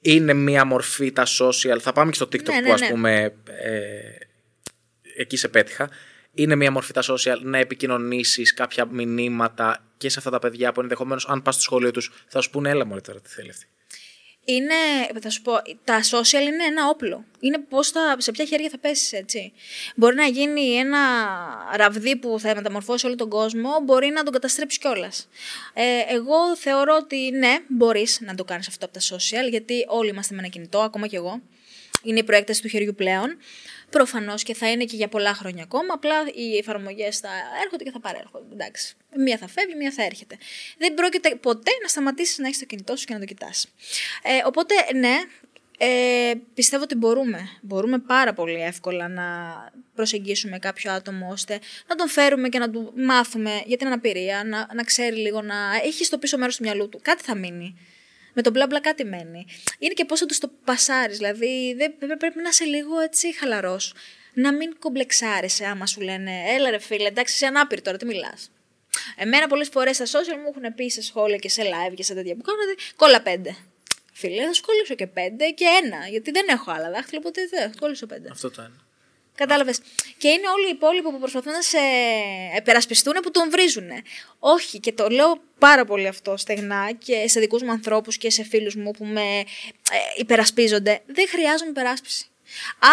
Είναι μία μορφή τα social. Θα πάμε και στο TikTok ναι, που ναι, ας ναι. πούμε ε, εκεί σε πέτυχα είναι μια μορφή τα social να επικοινωνήσεις κάποια μηνύματα και σε αυτά τα παιδιά που ενδεχομένως, αν πας στο σχολείο τους, θα σου πούνε, έλα μόλι τώρα τι θέλει αυτή. Είναι, θα σου πω, τα social είναι ένα όπλο. Είναι πώς θα, σε ποια χέρια θα πέσεις, έτσι. Μπορεί να γίνει ένα ραβδί που θα μεταμορφώσει όλο τον κόσμο, μπορεί να τον καταστρέψεις κιόλας. Ε, εγώ θεωρώ ότι ναι, μπορείς να το κάνεις αυτό από τα social, γιατί όλοι είμαστε με ένα κινητό, ακόμα κι εγώ. Είναι η προέκταση του χεριού πλέον. Προφανώς και θα είναι και για πολλά χρόνια ακόμα. Απλά οι εφαρμογές θα έρχονται και θα παρέρχονται. Εντάξει. Μία θα φεύγει, μία θα έρχεται. Δεν πρόκειται ποτέ να σταματήσεις να έχεις το κινητό σου και να το κοιτάς. Ε, οπότε, ναι, ε, πιστεύω ότι μπορούμε. Μπορούμε πάρα πολύ εύκολα να προσεγγίσουμε κάποιο άτομο ώστε να τον φέρουμε και να του μάθουμε για την αναπηρία, να, να ξέρει λίγο, να έχει στο πίσω μέρος του μυαλού του. Κάτι θα μείνει με τον μπλα μπλα κάτι μένει. Είναι και πώ θα τους το πασάρεις. Δηλαδή δεν, πρέπει να είσαι λίγο έτσι χαλαρός. Να μην κομπλεξάρεσαι άμα σου λένε Έλα ρε φίλε, εντάξει, είσαι ανάπηρο τώρα, τι μιλάς. Εμένα πολλές φορές στα social μου έχουν πει σε σχόλια και σε live και σε τέτοια που κάνω κόλλα πέντε. Φίλε, θα σου και πέντε και ένα. Γιατί δεν έχω άλλα δάχτυλα, οπότε δεν κόλλησω πέντε. Αυτό το ένα. Κατάλαβες. Και είναι όλοι οι υπόλοιποι που προσπαθούν να σε επερασπιστούν που τον βρίζουν. Όχι, και το λέω πάρα πολύ αυτό στεγνά και σε δικούς μου ανθρώπους και σε φίλους μου που με ε, υπερασπίζονται. Δεν χρειάζομαι υπεράσπιση.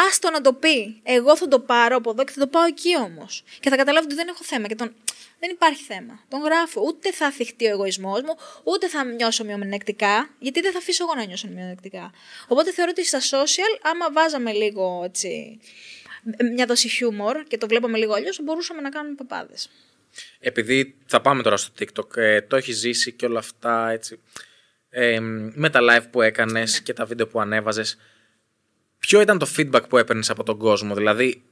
Άστο να το πει. Εγώ θα το πάρω από εδώ και θα το πάω εκεί όμως. Και θα καταλάβω ότι δεν έχω θέμα. Και τον... Δεν υπάρχει θέμα. Τον γράφω. Ούτε θα θυχτεί ο εγωισμός μου, ούτε θα νιώσω μειονεκτικά, γιατί δεν θα αφήσω εγώ να νιώσω μειονεκτικά. Οπότε θεωρώ ότι στα social, άμα βάζαμε λίγο έτσι μια δόση χιούμορ και το βλέπαμε λίγο αλλιώς, μπορούσαμε να κάνουμε παπάδες. Επειδή θα πάμε τώρα στο TikTok, ε, το έχει ζήσει και όλα αυτά έτσι. Ε, με τα live που έκανες ναι. και τα βίντεο που ανέβαζες, ποιο ήταν το feedback που έπαιρνες από τον κόσμο, Δηλαδή,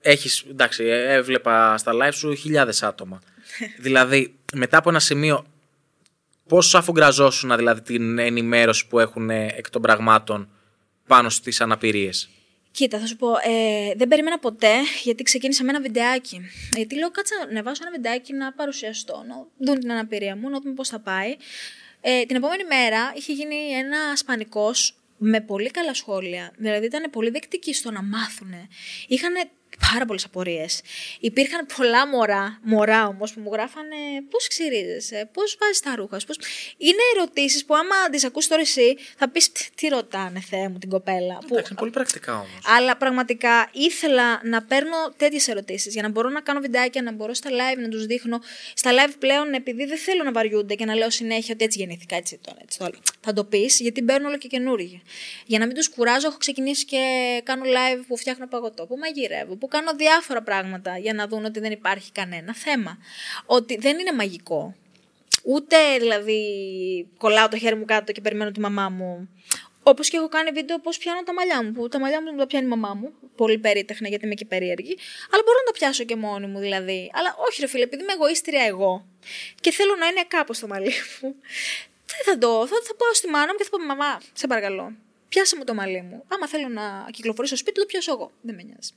έχεις, εντάξει, ε, έβλεπα στα live σου χιλιάδες άτομα. δηλαδή, μετά από ένα σημείο, πώς αφουγκραζόσουν δηλαδή την ενημέρωση που έχουν εκ των πραγμάτων πάνω στις αναπηρίες; Κοίτα, θα σου πω, ε, δεν περίμενα ποτέ γιατί ξεκίνησα με ένα βιντεάκι. Γιατί λέω, κάτσα να ανεβάσω ένα βιντεάκι να παρουσιαστώ, να δουν την αναπηρία μου, να δούμε πώς θα πάει. Ε, την επόμενη μέρα είχε γίνει ένα σπανικός με πολύ καλά σχόλια. Δηλαδή ήταν πολύ δεκτικοί στο να μάθουν. Είχαν πάρα πολλές απορίες. Υπήρχαν πολλά μωρά, μωρά όμως που μου γράφανε πώς ξυρίζεσαι, πώς βάζεις τα ρούχα πώς... Είναι ερωτήσεις που άμα τις ακούσει τώρα εσύ θα πεις τι ρωτάνε, Θεέ μου, την κοπέλα. Εντάξει, είναι πολύ πρακτικά όμως. Αλλά πραγματικά ήθελα να παίρνω τέτοιες ερωτήσεις για να μπορώ να κάνω βιντεάκια, να μπορώ στα live να τους δείχνω. Στα live πλέον, επειδή δεν θέλω να βαριούνται και να λέω συνέχεια ότι έτσι γεννήθηκα, έτσι το, έτσι το Θα το πεις, γιατί μπαίνουν όλο και καινούργια. Για να μην τους κουράζω, έχω ξεκινήσει και κάνω live που φτιάχνω παγωτό, που μαγειρεύω, που κάνω διάφορα πράγματα για να δουν ότι δεν υπάρχει κανένα θέμα. Ότι δεν είναι μαγικό. Ούτε δηλαδή κολλάω το χέρι μου κάτω και περιμένω τη μαμά μου. Όπως και έχω κάνει βίντεο πώς πιάνω τα μαλλιά μου. Που τα μαλλιά μου τα πιάνει η μαμά μου. Πολύ περίτεχνα γιατί είμαι και περίεργη. Αλλά μπορώ να τα πιάσω και μόνη μου δηλαδή. Αλλά όχι, ρε φίλε, επειδή είμαι εγωίστρια εγώ και θέλω να είναι κάπως το μαλλί μου. Δεν θα το. Θα, θα πάω στη μάνα μου και θα πω Μαμά, σε παρακαλώ. Πιάσε μου το μαλλί μου. Άμα θέλω να κυκλοφορήσω στο σπίτι, το πιάσω εγώ. Δεν με νοιάζει.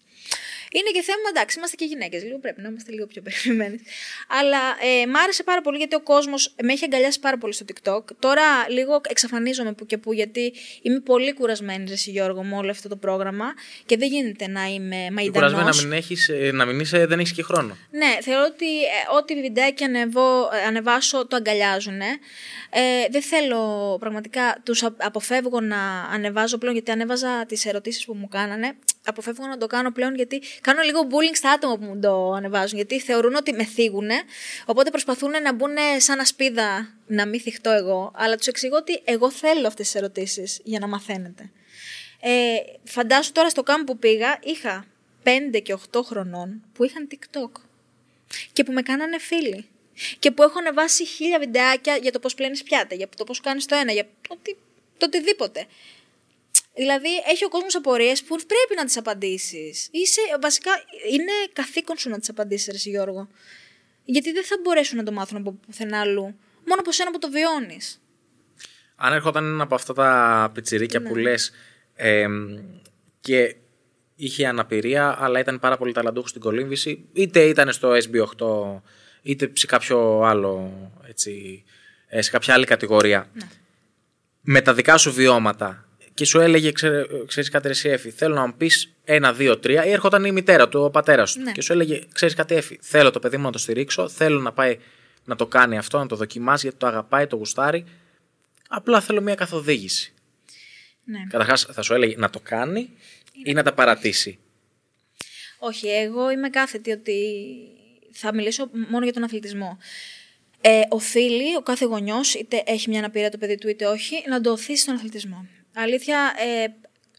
Είναι και θέμα, εντάξει, είμαστε και γυναίκες. Λίγο πρέπει να είμαστε λίγο πιο περιμένες. Αλλά ε, μ' άρεσε πάρα πολύ γιατί ο κόσμος με έχει αγκαλιάσει πάρα πολύ στο TikTok. Τώρα λίγο εξαφανίζομαι που και που γιατί είμαι πολύ κουρασμένη, Ρεσί Γιώργο, με όλο αυτό το πρόγραμμα και δεν γίνεται να είμαι μαϊντανός. Κουρασμένη να μην, έχεις, ε, να μην είσαι, δεν έχεις και χρόνο. Ναι, θεωρώ ότι ε, ό,τι βιντεάκι ανεβώ, ε, ανεβάσω το αγκαλιάζουν. Ε, δεν θέλω πραγματικά, τους αποφεύγω να ανεβάζω πλέον γιατί ανέβαζα τις ερωτήσεις που μου κάνανε αποφεύγω να το κάνω πλέον γιατί κάνω λίγο bullying στα άτομα που μου το ανεβάζουν. Γιατί θεωρούν ότι με θίγουν, οπότε προσπαθούν να μπουν σαν ασπίδα να μην θυχτώ εγώ. Αλλά τους εξηγώ ότι εγώ θέλω αυτές τις ερωτήσεις για να μαθαίνετε. Ε, φαντάσου τώρα στο κάμπο που πήγα, είχα 5 και 8 χρονών που είχαν TikTok και που με κάνανε φίλοι. Και που έχω ανεβάσει χίλια βιντεάκια για το πώς πλένεις πιάτα, για το πώς κάνεις το ένα, για το, το οτιδήποτε. Δηλαδή, έχει ο κόσμος απορίες που πρέπει να τις απαντήσεις. Βασικά, είναι καθήκον σου να τις απαντήσεις, Ρε Γιώργο. Γιατί δεν θα μπορέσουν να το μάθουν από πουθενά αλλού. Μόνο από σένα που το βιώνεις. Αν έρχονταν ένα από αυτά τα πιτσιρίκια ναι. που λες ε, και είχε αναπηρία, αλλά ήταν πάρα πολύ ταλαντούχος στην κολύμβηση, είτε ήταν στο SB8, είτε σε κάποιο άλλο, έτσι, ε, σε κάποια άλλη κατηγορία. Ναι. Με τα δικά σου βιώματα, και σου έλεγε, ξέρεις κάτι, Εσύ Εφη, θέλω να μου πεις ένα, δύο, τρία, ή έρχονταν η μητέρα του, ο πατέρας του. Ναι. Και σου έλεγε, ξέρεις κάτι, Εφη, θέλω το παιδί μου να το στηρίξω, θέλω να πάει να το κάνει αυτό, να το δοκιμάσει γιατί το αγαπάει, το γουστάρει. Απλά θέλω μια καθοδήγηση. Ναι. Καταρχάς, θα σου έλεγε να το κάνει ή να τα παρατήσει. Όχι, εγώ είμαι κάθετη ότι θα μιλήσω μόνο για τον αθλητισμό. Ε, οφείλει ο κάθε γονιός, είτε έχει μια αναπηρία το παιδί του είτε όχι, να το οθήσει στον αθλητισμό. Αλήθεια, ε,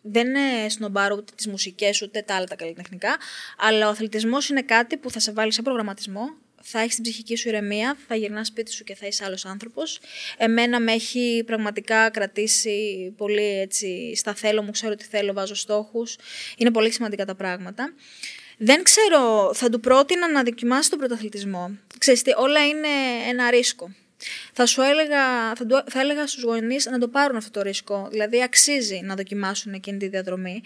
δεν είναι σνομπάρω ούτε τις μουσικές ούτε τα άλλα τα καλλιτεχνικά, αλλά ο αθλητισμός είναι κάτι που θα σε βάλει σε προγραμματισμό, θα έχεις την ψυχική σου ηρεμία, θα γυρνάς σπίτι σου και θα είσαι άλλος άνθρωπος. Εμένα με έχει πραγματικά κρατήσει πολύ έτσι στα θέλω μου, ξέρω τι θέλω, βάζω στόχους. Είναι πολύ σημαντικά τα πράγματα. Δεν ξέρω, θα του πρότεινα να δοκιμάσει τον πρωταθλητισμό. Ξέρετε, όλα είναι ένα ρίσκο θα σου έλεγα, θα, θα έλεγα στους γονείς να το πάρουν αυτό το ρίσκο. Δηλαδή αξίζει να δοκιμάσουν εκείνη τη διαδρομή.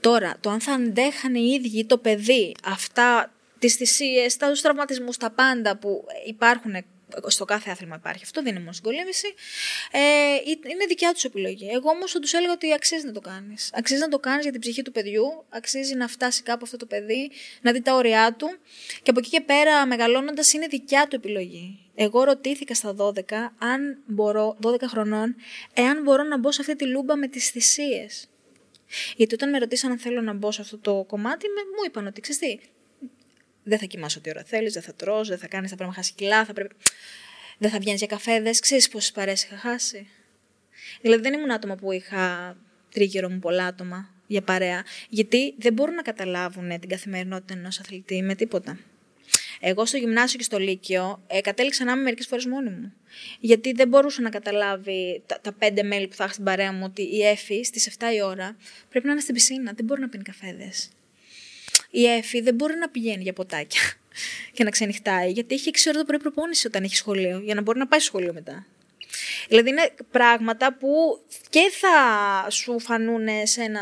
Τώρα, το αν θα αντέχανε οι ίδιοι το παιδί αυτά τις θυσίες, τα τραυματισμούς, τα πάντα που υπάρχουν στο κάθε άθλημα υπάρχει. Αυτό δεν είναι μόνο στην κολύμβηση. Ε, είναι δικιά τους επιλογή. Εγώ όμως θα τους έλεγα ότι αξίζει να το κάνεις. Αξίζει να το κάνεις για την ψυχή του παιδιού, αξίζει να φτάσει κάπου αυτό το παιδί, να δει τα όρια του και από εκεί και πέρα μεγαλώνοντας είναι δικιά του επιλογή. Εγώ ρωτήθηκα στα 12 αν μπορώ, 12 χρονών, εάν μπορώ να μπω σε αυτή τη λούμπα με τις θυσίες. Γιατί όταν με ρωτήσαν αν θέλω να μπω σε αυτό το κομμάτι, μου είπαν ότι ξέρεις δεν θα κοιμάσαι ό,τι ώρα θέλεις, δεν θα τρως, δεν θα κάνεις, θα πρέπει να χάσεις κιλά, θα πρέπει... δεν θα βγαίνεις για καφέδε. Ξέρεις πόσες παρέ είχα χάσει. Δηλαδή δεν ήμουν άτομα που είχα τρίγυρο μου πολλά άτομα για παρέα. Γιατί δεν μπορούν να καταλάβουν την καθημερινότητα ενός αθλητή με τίποτα. Εγώ στο γυμνάσιο και στο Λύκειο ε, κατέληξα να είμαι μερικές φορές μόνη μου. Γιατί δεν μπορούσα να καταλάβει τα, τα πέντε μέλη που θα έχω στην παρέα μου ότι η Εφη στις 7 η ώρα πρέπει να είναι στην πισίνα. Δεν μπορεί να πίνει καφέδες. η Εφη δεν μπορεί να πηγαίνει για ποτάκια και να ξενυχτάει, γιατί έχει 6 ώρα το πρωί προπόνηση όταν έχει σχολείο, για να μπορεί να πάει σχολείο μετά. Δηλαδή είναι πράγματα που και θα σου φανούν σε ένα,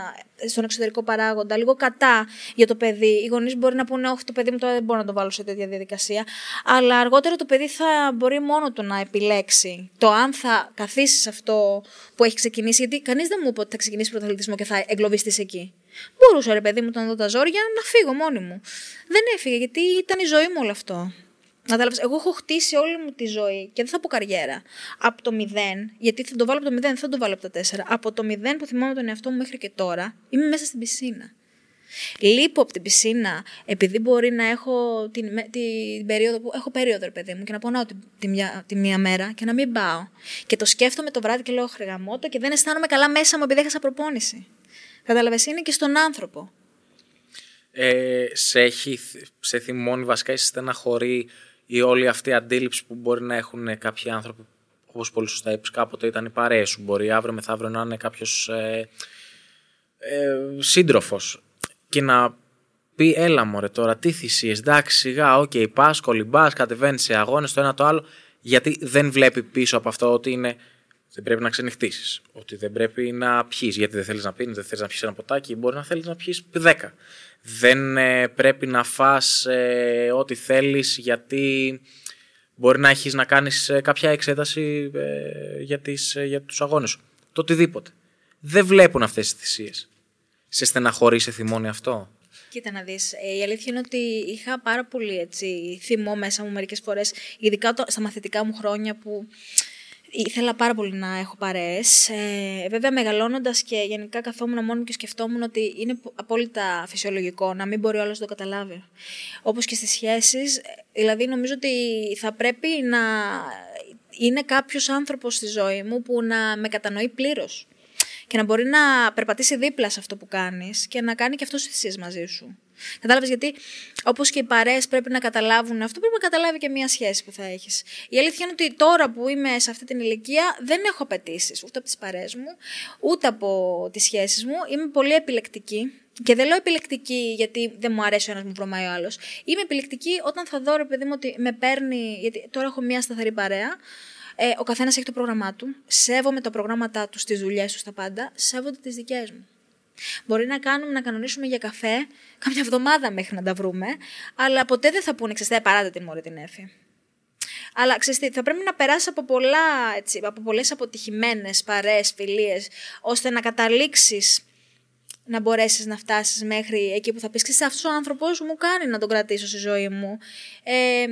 στον εξωτερικό παράγοντα λίγο κατά για το παιδί. Οι γονείς μπορεί να πούνε: Όχι, το παιδί μου τώρα δεν μπορώ να το βάλω σε τέτοια διαδικασία. Αλλά αργότερα το παιδί θα μπορεί μόνο του να επιλέξει το αν θα καθίσει σε αυτό που έχει ξεκινήσει. Γιατί κανείς δεν μου είπε ότι θα ξεκινήσει πρωταθλητισμό και θα εγκλωβιστείς εκεί. Μπορούσα, ρε παιδί μου, όταν δω τα ζόρια, να φύγω μόνη μου. Δεν έφυγε, γιατί ήταν η ζωή μου όλο αυτό. Κατάλαβε. Εγώ έχω χτίσει όλη μου τη ζωή και δεν θα πω καριέρα. Από το μηδέν, γιατί θα το βάλω από το μηδέν, δεν θα το βάλω από τα τέσσερα. Από το μηδέν που θυμάμαι τον εαυτό μου μέχρι και τώρα, είμαι μέσα στην πισίνα. Λείπω από την πισίνα επειδή μπορεί να έχω την, την περίοδο που έχω περίοδο, ρε παιδί μου, και να πονάω τη, τη, μια, τη μία μέρα και να μην πάω. Και το σκέφτομαι το βράδυ και λέω ρε γαμώτο και δεν αισθάνομαι καλά μέσα μου επειδή έχασα προπόνηση. Κατάλαβες, είναι και στον άνθρωπο. Ε, σε, έχει, σε θυμώνει βασικά ή σε στεναχωρεί η όλη αυτή η αντίληψη που μπορεί να έχουν κάποιοι άνθρωποι, όπως πολύ σωστά είπες, κάποτε ήταν οι παρέες σου. Μπορεί αύριο μεθαύριο να είναι κάποιος ε, ε, σύντροφος και να πει: Έλα μωρέ τώρα, τι θυσίες. Εντάξει, σιγά, OK, okay, πας, κολυμπάς, κατεβαίνεις σε αγώνες, το ένα το άλλο. Γιατί δεν βλέπει πίσω από αυτό ότι είναι. Δεν πρέπει να ξενυχτήσεις. Ότι δεν πρέπει να πιει. Γιατί δεν θέλεις να πίνεις, δεν θέλεις να πιεις ένα ποτάκι. Μπορεί να θέλεις να πιεις 10 δεν ε, πρέπει να φας ε, ό,τι θέλεις γιατί μπορεί να έχεις να κάνεις ε, κάποια εξέταση για, τις, για τους αγώνες σου. Το οτιδήποτε. Δεν βλέπουν αυτές τις θυσίες. Σε στεναχωρεί, σε θυμώνει αυτό; Κοίτα να δεις, η αλήθεια είναι ότι είχα πάρα πολύ έτσι, θυμό μέσα μου μερικές φορές, ειδικά στα μαθητικά μου χρόνια που ήθελα πάρα πολύ να έχω παρέες. Ε, βέβαια, μεγαλώνοντας και γενικά καθόμουν μόνο και σκεφτόμουν ότι είναι απόλυτα φυσιολογικό να μην μπορεί ο άλλος να το καταλάβει. Όπως και στις σχέσεις, δηλαδή νομίζω ότι θα πρέπει να είναι κάποιος άνθρωπος στη ζωή μου που να με κατανοεί πλήρως. Και να μπορεί να περπατήσει δίπλα σε αυτό που κάνεις και να κάνει και αυτό θυσίες μαζί σου. Κατάλαβες γιατί, όπως και οι παρέες πρέπει να καταλάβουν αυτό, πρέπει να καταλάβει και μία σχέση που θα έχεις. Η αλήθεια είναι ότι τώρα που είμαι σε αυτή την ηλικία δεν έχω απαιτήσεις ούτε από τις παρέες μου, ούτε από τις σχέσεις μου. Είμαι πολύ επιλεκτική. Και δεν λέω επιλεκτική γιατί δεν μου αρέσει ο ένας μου βρωμάει ο άλλος. Είμαι επιλεκτική όταν θα δω, ρε παιδί μου, ότι με παίρνει. Γιατί τώρα έχω μία σταθερή παρέα. Ε, ο καθένας έχει το πρόγραμμά του. Σέβομαι τα προγράμματά του, τις δουλειές τους, στα πάντα. Σέβονται τις δικές μου. Μπορεί να κάνουμε, να κανονίσουμε για καφέ κάμια εβδομάδα μέχρι να τα βρούμε, αλλά ποτέ δεν θα πούνε, ξέρετε, παράτε την μόρη την έφη. Αλλά ξέρετε, θα πρέπει να περάσει από, πολλά, έτσι, από πολλές αποτυχημένες παρέες, φιλίες, ώστε να καταλήξεις να μπορέσεις να φτάσεις μέχρι εκεί που θα πεις «Ξέρεις, αυτός ο άνθρωπος μου κάνει να τον κρατήσω στη ζωή μου». Ε,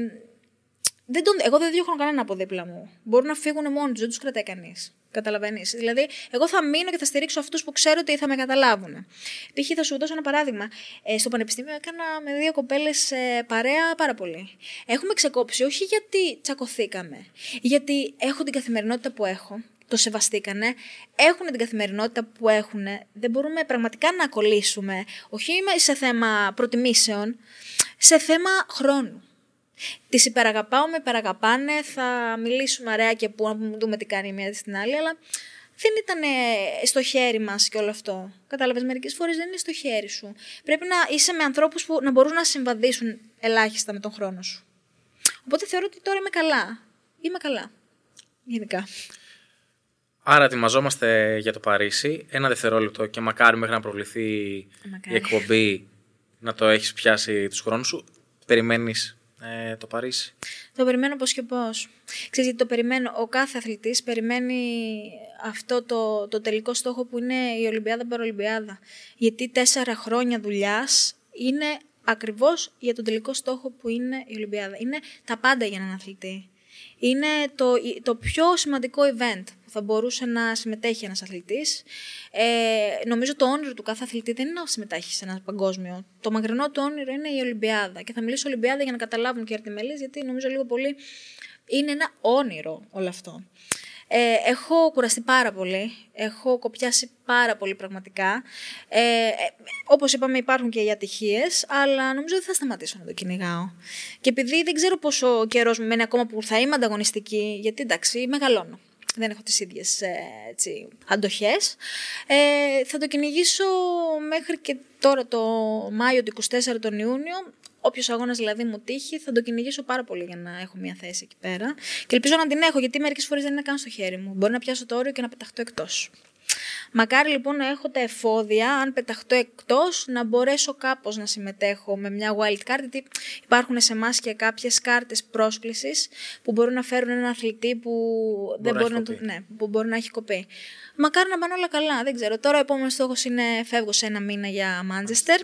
δεν τον, εγώ δεν διώχνω κανένα από δίπλα μου. Μπορούν να φύγουν μόνοι τους, δεν τους κρατάει κανείς. Καταλαβαίνεις. Δηλαδή, εγώ θα μείνω και θα στηρίξω αυτούς που ξέρω ότι θα με καταλάβουν. Π.χ. θα σου δώσω ένα παράδειγμα. Ε, στο Πανεπιστήμιο έκανα με δύο κοπέλες ε, παρέα πάρα πολύ. Έχουμε ξεκόψει όχι γιατί τσακωθήκαμε, γιατί έχω την καθημερινότητα που έχω, το σεβαστήκανε, έχουν την καθημερινότητα που έχουν, δεν μπορούμε πραγματικά να κολλήσουμε, όχι σε θέμα προτιμήσεων, σε θέμα χρόνου. Τι υπεραγαπάω, με υπεραγαπάνε, θα μιλήσουμε ωραία και που να δούμε τι κάνει η μία στην άλλη, αλλά δεν ήταν στο χέρι μας και όλο αυτό. Κατάλαβες, μερικές φορές δεν είναι στο χέρι σου. Πρέπει να είσαι με ανθρώπους που να μπορούν να συμβαδίσουν ελάχιστα με τον χρόνο σου. Οπότε θεωρώ ότι τώρα είμαι καλά. Είμαι καλά. Γενικά. Άρα ετοιμαζόμαστε για το Παρίσι. Ένα δευτερόλεπτο και μακάρι μέχρι να προβληθεί η εκπομπή να το έχεις πιάσει τους χρόνους σου. Περιμένεις ε, το Παρίσι. Το περιμένω πώς και πώς. Ξέρεις γιατί το περιμένω; Ο κάθε αθλητής περιμένει αυτό το, το τελικό στόχο που είναι η Ολυμπιάδα Παρολυμπιάδα. Γιατί τέσσερα χρόνια δουλειάς είναι ακριβώς για τον τελικό στόχο που είναι η Ολυμπιάδα. Είναι τα πάντα για έναν αθλητή. Είναι το, το πιο σημαντικό event θα μπορούσε να συμμετέχει ένας αθλητής. Ε, νομίζω το όνειρο του κάθε αθλητή δεν είναι να συμμετέχει σε ένα παγκόσμιο. Το μακρινό του όνειρο είναι η Ολυμπιάδα. Και θα μιλήσω Ολυμπιάδα για να καταλάβουν και οι αρτιμελεί, γιατί νομίζω λίγο πολύ είναι ένα όνειρο όλο αυτό. Ε, έχω κουραστεί πάρα πολύ, έχω κοπιάσει πάρα πολύ πραγματικά. Ε, ε, όπως είπαμε υπάρχουν και οι ατυχίες, αλλά νομίζω δεν θα σταματήσω να το κυνηγάω. Και επειδή δεν ξέρω πόσο καιρός μου μένει ακόμα που θα είμαι ανταγωνιστική, γιατί εντάξει μεγαλώνω. δεν έχω τις ίδιες ε, έτσι, αντοχές. Ε, θα το κυνηγήσω μέχρι και τώρα το Μάιο του 24 τον Ιούνιο. Όποιος αγώνας δηλαδή μου τύχει, θα το κυνηγήσω πάρα πολύ για να έχω μια θέση εκεί πέρα. Και ελπίζω να την έχω, γιατί μερικές φορές δεν είναι καν στο χέρι μου. Μπορεί να πιάσω το όριο και να πεταχτώ εκτός. Μακάρι λοιπόν να έχω τα εφόδια, αν πεταχτώ εκτός, να μπορέσω κάπως να συμμετέχω με μια wild card, γιατί υπάρχουν σε εμάς και κάποιες κάρτες πρόσκλησης που μπορούν να φέρουν έναν αθλητή που, δεν μπορεί να, ναι, που μπορεί να έχει κοπεί. Μακάρι να πάνε όλα καλά, δεν ξέρω. Τώρα ο επόμενος στόχος είναι φεύγω σε ένα μήνα για Μάντζεστερ.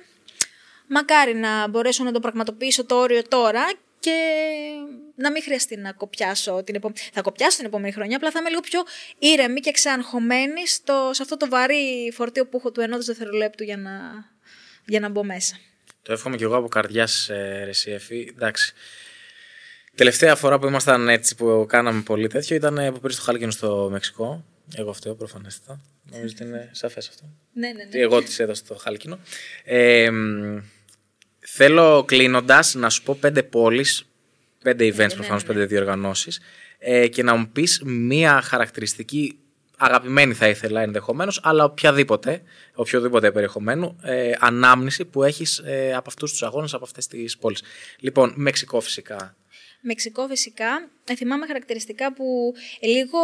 Μακάρι να μπορέσω να το πραγματοποιήσω το όριο τώρα και να μην χρειαστεί να κοπιάσω την επόμενη. Θα κοπιάσω την επόμενη χρονιά, απλά θα είμαι λίγο πιο ήρεμη και ξανχωμένη στο, σε αυτό το βαρύ φορτίο που έχω του ενός δευτερολέπτου για να, για να μπω μέσα. Το εύχομαι κι εγώ από καρδιάς, ε, Ρεσίεφη. Εντάξει. Τελευταία φορά που ήμασταν έτσι που κάναμε πολύ τέτοιο ήταν που πήρε το χάλκινο στο Μεξικό. Εγώ αυτό προφανέστατα. Νομίζω ότι είναι σαφές αυτό. Ναι, ναι, ναι. Εγώ της έδωσα το χάλκινο. Ε, Θέλω κλείνοντας να σου πω πέντε πόλεις, πέντε events ναι, προφανώς, ναι, πέντε διοργανώσεις ε, και να μου πεις μία χαρακτηριστική αγαπημένη θα ήθελα ενδεχομένως, αλλά οποιαδήποτε, οποιοδήποτε περιεχομένου, ε, ανάμνηση που έχεις ε, από αυτούς τους αγώνες, από αυτές τις πόλεις. Λοιπόν, Μεξικό φυσικά. Μεξικό φυσικά. Ε, θυμάμαι χαρακτηριστικά που λίγο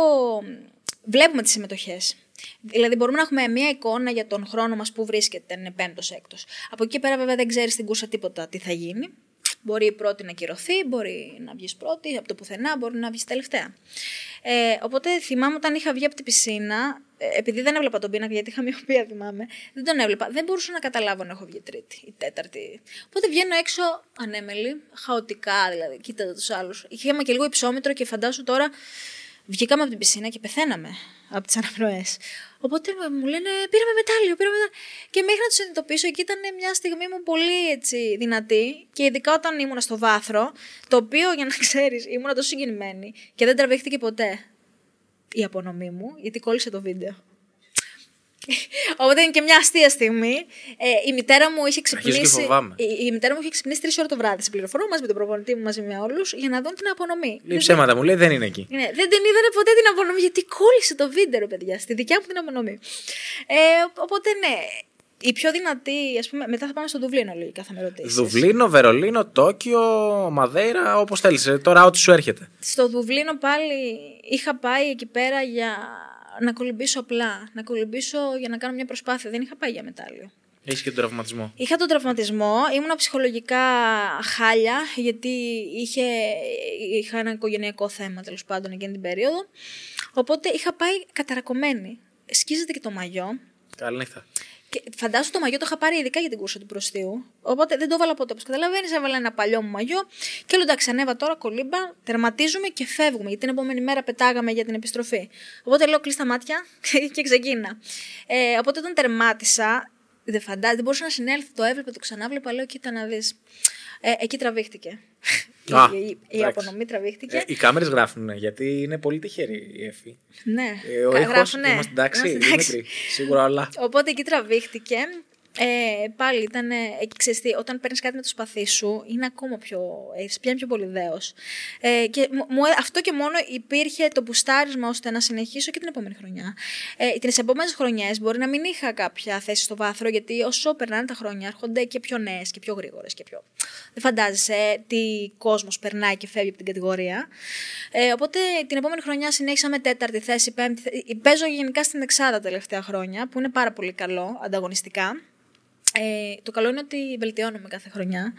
βλέπουμε τις συμμετοχές. Δηλαδή, μπορούμε να έχουμε μία εικόνα για τον χρόνο μας που βρίσκεται, είναι πέμπτος έκτος. Από εκεί πέρα, βέβαια, δεν ξέρεις στην κούρσα τίποτα τι θα γίνει. Μπορεί η πρώτη να κυρωθεί, μπορεί να βγεις πρώτη από το πουθενά, μπορεί να βγεις τελευταία. Ε, οπότε θυμάμαι όταν είχα βγει από την πισίνα, ε, επειδή δεν έβλεπα τον πίνακα, γιατί είχα μοιοπία, θυμάμαι, δεν τον έβλεπα. Δεν μπορούσα να καταλάβω αν έχω βγει τρίτη ή τέταρτη. Οπότε βγαίνω έξω ανέμελη, χαοτικά δηλαδή, κοίταζα τους άλλους. Είχαμε και λίγο υψόμετρο και φαντάσου τώρα βγήκαμε από την πισίνα και πεθαίναμε από τις αναπνοές. Οπότε μου λένε πήραμε μετάλλιο, πήραμε μετάλλιο. Και μέχρι να του συνειδητοποιήσω, εκεί ήταν μια στιγμή μου πολύ έτσι, δυνατή. Και ειδικά όταν ήμουν στο βάθρο, το οποίο για να ξέρεις, ήμουν τόσο συγκινημένη και δεν τραβήχτηκε ποτέ η απονομή μου, γιατί κόλλησε το βίντεο. Οπότε είναι και μια αστεία στιγμή. Ε, η μητέρα μου είχε ξυπνήσει. Η, η, μητέρα μου είχε ξυπνήσει τρεις ώρε το βράδυ. Σε πληροφορώ μαζί με τον προπονητή μου μαζί με όλους για να δουν την απονομή. Λέει ψέματα, μου λέει δεν είναι εκεί. Ναι, δεν την είδανε ποτέ την απονομή γιατί κόλλησε το βίντεο, ρε παιδιά, στη δικιά μου την απονομή. Ε, οπότε ναι. Η πιο δυνατή, ας πούμε, μετά θα πάμε στο Δουβλίνο, λογικά θα με ρωτήσεις. Δουβλίνο, Βερολίνο, Τόκιο, Μαδέιρα, όπως θέλεις. Ε, τώρα, ό,τι σου έρχεται. Στο Δουβλίνο πάλι είχα πάει εκεί πέρα για να κολυμπήσω απλά. Να κολυμπήσω για να κάνω μια προσπάθεια. Δεν είχα πάει για μετάλλιο. Έχεις και τον τραυματισμό. Είχα τον τραυματισμό. Ήμουν ψυχολογικά χάλια, γιατί είχε, είχα ένα οικογενειακό θέμα τέλος πάντων εκείνη την περίοδο. Οπότε είχα πάει καταρακωμένη. Σκίζεται και το μαγιό. Καλή νύχτα. Και φαντάσου το μαγιό το είχα πάρει ειδικά για την κούρσα του προστίου. Οπότε δεν το έβαλα ποτέ. Όπως καταλαβαίνεις, έβαλα ένα παλιό μου μαγιό. Και λέω εντάξει, ανέβα τώρα κολύμπα, τερματίζουμε και φεύγουμε. Γιατί την επόμενη μέρα πετάγαμε για την επιστροφή. Οπότε λέω κλείστα μάτια και ξεκίνα. Ε, οπότε όταν τερμάτισα, δεν φαντάζομαι, δεν μπορούσα να συνέλθω. Το έβλεπα, το ξανάβλεπα. Λέω κοίτα να δεις. Ε, εκεί τραβήχτηκε. Α, η, η, απονομή τραβήχτηκε. Ε, οι κάμερες γράφουν, γιατί είναι πολύ τυχερή η Εφη. Ναι, ε, ο ήχος, είμαστε εντάξει, Δημήτρη, σίγουρα όλα. Οπότε εκεί τραβήχτηκε ε, πάλι ήταν. Ε, όταν παίρνεις κάτι με το σπαθί σου, είναι ακόμα πιο. Έχεις πιάνει πιο πολύ δέος. Ε, και μου, ε, αυτό και μόνο υπήρχε το μπουστάρισμα ώστε να συνεχίσω και την επόμενη χρονιά. Ε, Τι επόμενες χρονιές μπορεί να μην είχα κάποια θέση στο βάθρο, γιατί όσο περνάνε τα χρόνια έρχονται και πιο νέες και πιο γρήγορες και πιο. Δεν φαντάζεσαι τι κόσμος περνάει και φεύγει από την κατηγορία. Ε, οπότε την επόμενη χρονιά συνέχισα με τέταρτη θέση, πέμπτη θέση. Παίζω γενικά στην Εξάδα τα τελευταία χρόνια, που είναι πάρα πολύ καλό ανταγωνιστικά. Ε, το καλό είναι ότι βελτιώνομαι κάθε χρονιά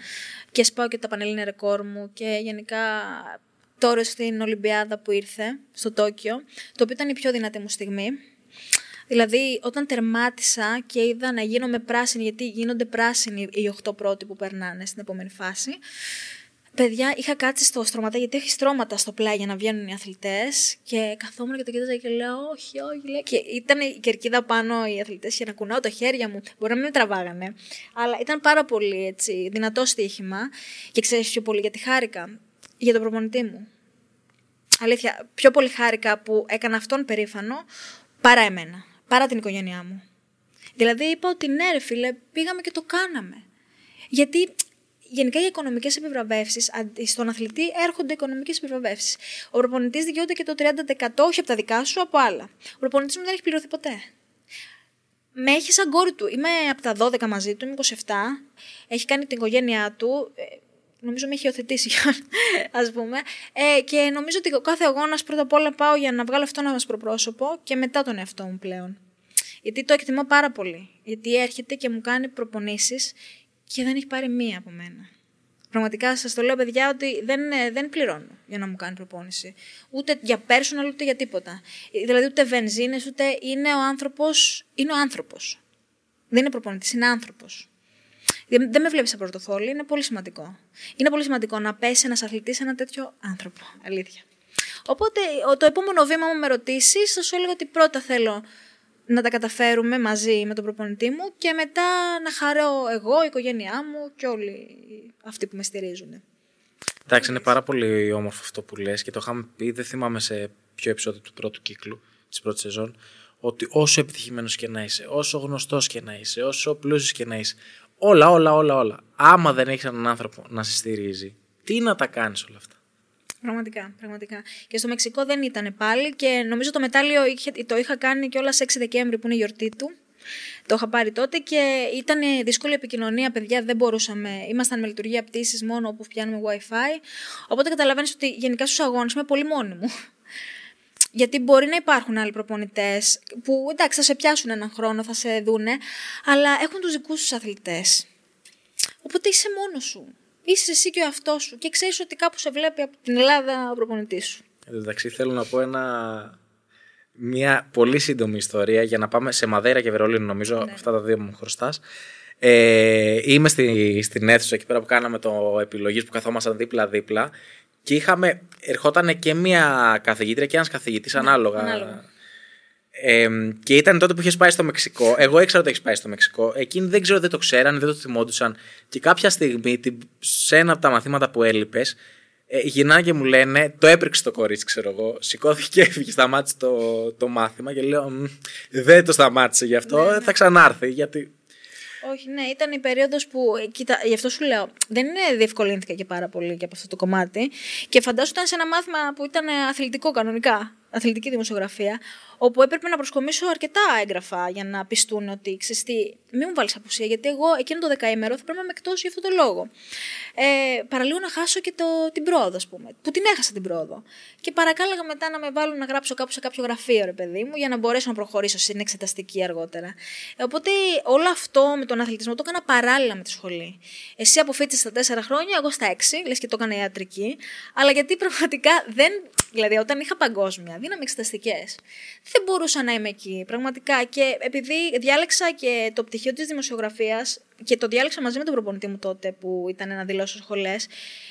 και σπάω και τα πανελλήνια ρεκόρ μου και γενικά τώρα στην Ολυμπιάδα που ήρθε στο Τόκιο, το οποίο ήταν η πιο δυνατή μου στιγμή. Δηλαδή, όταν τερμάτισα και είδα να γίνομαι πράσινη, γιατί γίνονται πράσινοι οι 8 πρώτοι που περνάνε στην επόμενη φάση, Παιδιά, είχα κάτσει στο στρωματά γιατί έχει στρώματα στο πλάι για να βγαίνουν οι αθλητές. Και καθόμουν και το κοίταζα και λέω: Όχι, όχι. Λέω. Και ήταν η κερκίδα πάνω οι αθλητές και να κουνάω τα χέρια μου. Μπορεί να μην με τραβάγανε. Αλλά ήταν πάρα πολύ έτσι, δυνατό στοίχημα. Και ξέρεις πιο πολύ γιατί χάρηκα. Για τον προπονητή μου. Αλήθεια, πιο πολύ χάρηκα που έκανα αυτόν περήφανο παρά εμένα. Παρά την οικογένειά μου. Δηλαδή είπα ότι ναι, ρε φίλε, πήγαμε και το κάναμε. Γιατί γενικά οι οικονομικές επιβραβεύσεις, στον αθλητή έρχονται οικονομικές επιβραβεύσεις. Ο προπονητής δικαιούται και το 30% όχι από τα δικά σου, από άλλα. Ο προπονητής μου δεν έχει πληρωθεί ποτέ. Με έχει σαν κόρη του. Είμαι από τα 12 μαζί του, είμαι 27. Έχει κάνει την οικογένειά του. Ε, νομίζω με έχει υιοθετήσει, ας πούμε. Ε, και νομίζω ότι ο κάθε αγώνας πρώτα απ' όλα πάω για να βγάλω αυτό ένα προπρόσωπο και μετά τον εαυτό μου πλέον. Γιατί το εκτιμώ πάρα πολύ. Γιατί έρχεται και μου κάνει προπονήσεις και δεν έχει πάρει μία από μένα. Πραγματικά σας το λέω, παιδιά, ότι δεν, ε, δεν πληρώνω για να μου κάνει προπόνηση. Ούτε για personal, ούτε για τίποτα. Δηλαδή, ούτε βενζίνες, ούτε είναι ο άνθρωπος. Είναι ο άνθρωπος. Δεν είναι προπονητής, είναι άνθρωπος. Δεν με βλέπεις από πρωτοθόλη, είναι πολύ σημαντικό. Είναι πολύ σημαντικό να πέσει ένας αθλητής σε ένα τέτοιο άνθρωπο. Αλήθεια. Οπότε, το επόμενο βήμα μου με ρωτήσεις, θα σου έλεγα ότι πρώτα θέλω να τα καταφέρουμε μαζί με τον προπονητή μου και μετά να χαρώ εγώ, η οικογένειά μου και όλοι αυτοί που με στηρίζουν. Εντάξει, είναι πάρα πολύ όμορφο αυτό που λες και το είχαμε πει, δεν θυμάμαι σε ποιο επεισόδιο του πρώτου κύκλου της πρώτης σεζόν, ότι όσο επιτυχημένος και να είσαι, όσο γνωστός και να είσαι, όσο πλούσιος και να είσαι, όλα, όλα, όλα, όλα, άμα δεν έχεις έναν άνθρωπο να σε στηρίζει, τι να τα κάνεις όλα αυτά; Πραγματικά, πραγματικά. Και στο Μεξικό δεν ήταν πάλι και νομίζω το μετάλλιο είχε, το είχα κάνει και όλα σε 6 Δεκέμβρη που είναι η γιορτή του. Το είχα πάρει τότε και ήταν δύσκολη επικοινωνία, παιδιά. Δεν μπορούσαμε. Ήμασταν με λειτουργία πτήσης μόνο όπου πιάνουμε WiFi. Οπότε καταλαβαίνεις ότι γενικά στους αγώνες είμαι πολύ μόνη μου. Γιατί μπορεί να υπάρχουν άλλοι προπονητές που εντάξει θα σε πιάσουν έναν χρόνο, θα σε δούνε, αλλά έχουν τους δικούς τους αθλητές. Οπότε είσαι μόνος σου. Είσαι εσύ και ο αυτό σου και ξέρεις ότι κάπου σε βλέπει από την Ελλάδα ο προπονητής σου. Εντάξει, θέλω να πω ένα, μια πολύ σύντομη ιστορία για να πάμε σε Μαδέρα και Βερολίνο. Νομίζω ναι. αυτά τα δύο μου χρωστάς. Ε, είμαι στη, στην αίθουσα εκεί πέρα που κάναμε το επιλογής που καθόμασταν δίπλα-δίπλα και είχαμε, ερχόταν και μια καθηγήτρια και ένας καθηγητής ναι, ανάλογα. ανάλογα. Ε, και ήταν τότε που είχες πάει στο Μεξικό. Εγώ ήξερα ότι έχεις πάει στο Μεξικό. Εκείνοι δεν ξέρω, δεν το ξέραν, δεν το θυμόντουσαν. Και κάποια στιγμή, σε ένα από τα μαθήματα που έλειπες, ε, γυρνάνε και μου λένε, το έπρεξε το κορίτσι, ξέρω εγώ. Σηκώθηκε και έφυγε, σταμάτησε το, το μάθημα και λέω, δεν το σταμάτησε γι' αυτό, ναι, ναι. θα ξανάρθει. Γιατί όχι, ναι, ήταν η περίοδος που. Κοίτα, γι' αυτό σου λέω. Δεν είναι διευκολύνθηκα και πάρα πολύ και από αυτό το κομμάτι. Και φαντάσου ήταν σε ένα μάθημα που ήταν αθλητικό κανονικά. Αθλητική δημοσιογραφία όπου έπρεπε να προσκομίσω αρκετά έγγραφα για να πιστούν ότι ξέρεις τι, μην μου βάλεις απουσία, γιατί εγώ εκείνο το δεκαήμερο θα πρέπει να είμαι εκτός για αυτόν τον λόγο. Ε, παραλίγο να χάσω και το, την πρόοδο, ας πούμε, που την έχασα την πρόοδο. Και παρακάλαγα μετά να με βάλουν να γράψω κάπου σε κάποιο γραφείο, ρε παιδί μου, για να μπορέσω να προχωρήσω στην εξεταστική αργότερα. Ε, οπότε όλο αυτό με τον αθλητισμό το έκανα παράλληλα με τη σχολή. Εσύ αποφύτησες στα τέσσερα χρόνια, εγώ στα έξι, λες και το έκανα ιατρική, αλλά γιατί πραγματικά δεν. Δηλαδή, όταν είχα παγκόσμια, δίναμε εξεταστικές δεν μπορούσα να είμαι εκεί, πραγματικά. Και επειδή διάλεξα και το πτυχίο της δημοσιογραφίας και το διάλεξα μαζί με τον προπονητή μου τότε που ήταν να δηλώσω σχολές,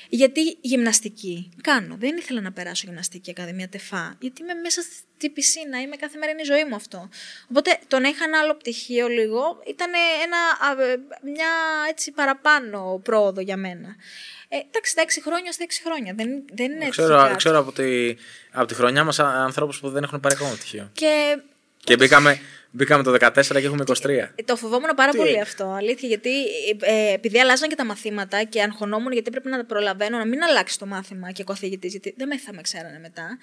γιατί γυμναστική κάνω. Δεν ήθελα να περάσω γυμναστική ακαδημία τεφά, γιατί είμαι μέσα στη πισίνα, είμαι κάθε μέρα είναι η ζωή μου αυτό. Οπότε το να είχα ένα άλλο πτυχίο λίγο ήταν ένα, μια έτσι παραπάνω πρόοδο για μένα. Ε, εντάξει, τα 6 χρόνια στα 6 χρόνια. Δεν, δεν είναι ξέρω, έτσι. Ξέρω από τη, από τη χρονιά μας ανθρώπους που δεν έχουν πάρει ακόμα πτυχίο. Και, και μπήκαμε, μπήκαμε το 14 και έχουμε 23. Ε, το φοβόμουν πάρα Τι; πολύ αυτό. Αλήθεια, γιατί ε, επειδή αλλάζαν και τα μαθήματα και αγχωνόμουν γιατί πρέπει να προλαβαίνω να μην αλλάξει το μάθημα και ο καθηγητής, γιατί δεν με θα με ξέρανε μετά.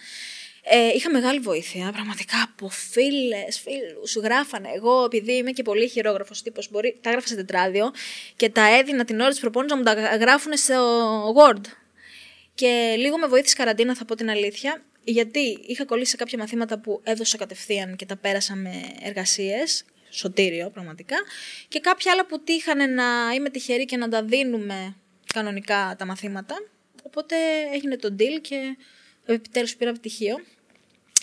Ε, είχα μεγάλη βοήθεια, πραγματικά από φίλες, φίλους. Γράφανε. Εγώ, επειδή είμαι και πολύ χειρόγραφος τύπος, τα έγραφα σε τετράδιο και τα έδινα την ώρα της προπόνησης να μου τα γράφουν στο Word. Και λίγο με βοήθησε καραντίνα, θα πω την αλήθεια, γιατί είχα κολλήσει σε κάποια μαθήματα που έδωσα κατευθείαν και τα πέρασα με εργασίες. Σωτήριο, πραγματικά. Και κάποια άλλα που τύχανε να είμαι τυχερή και να τα δίνουμε κανονικά τα μαθήματα. Οπότε έγινε το deal και επιτέλους πήρα πτυχίο.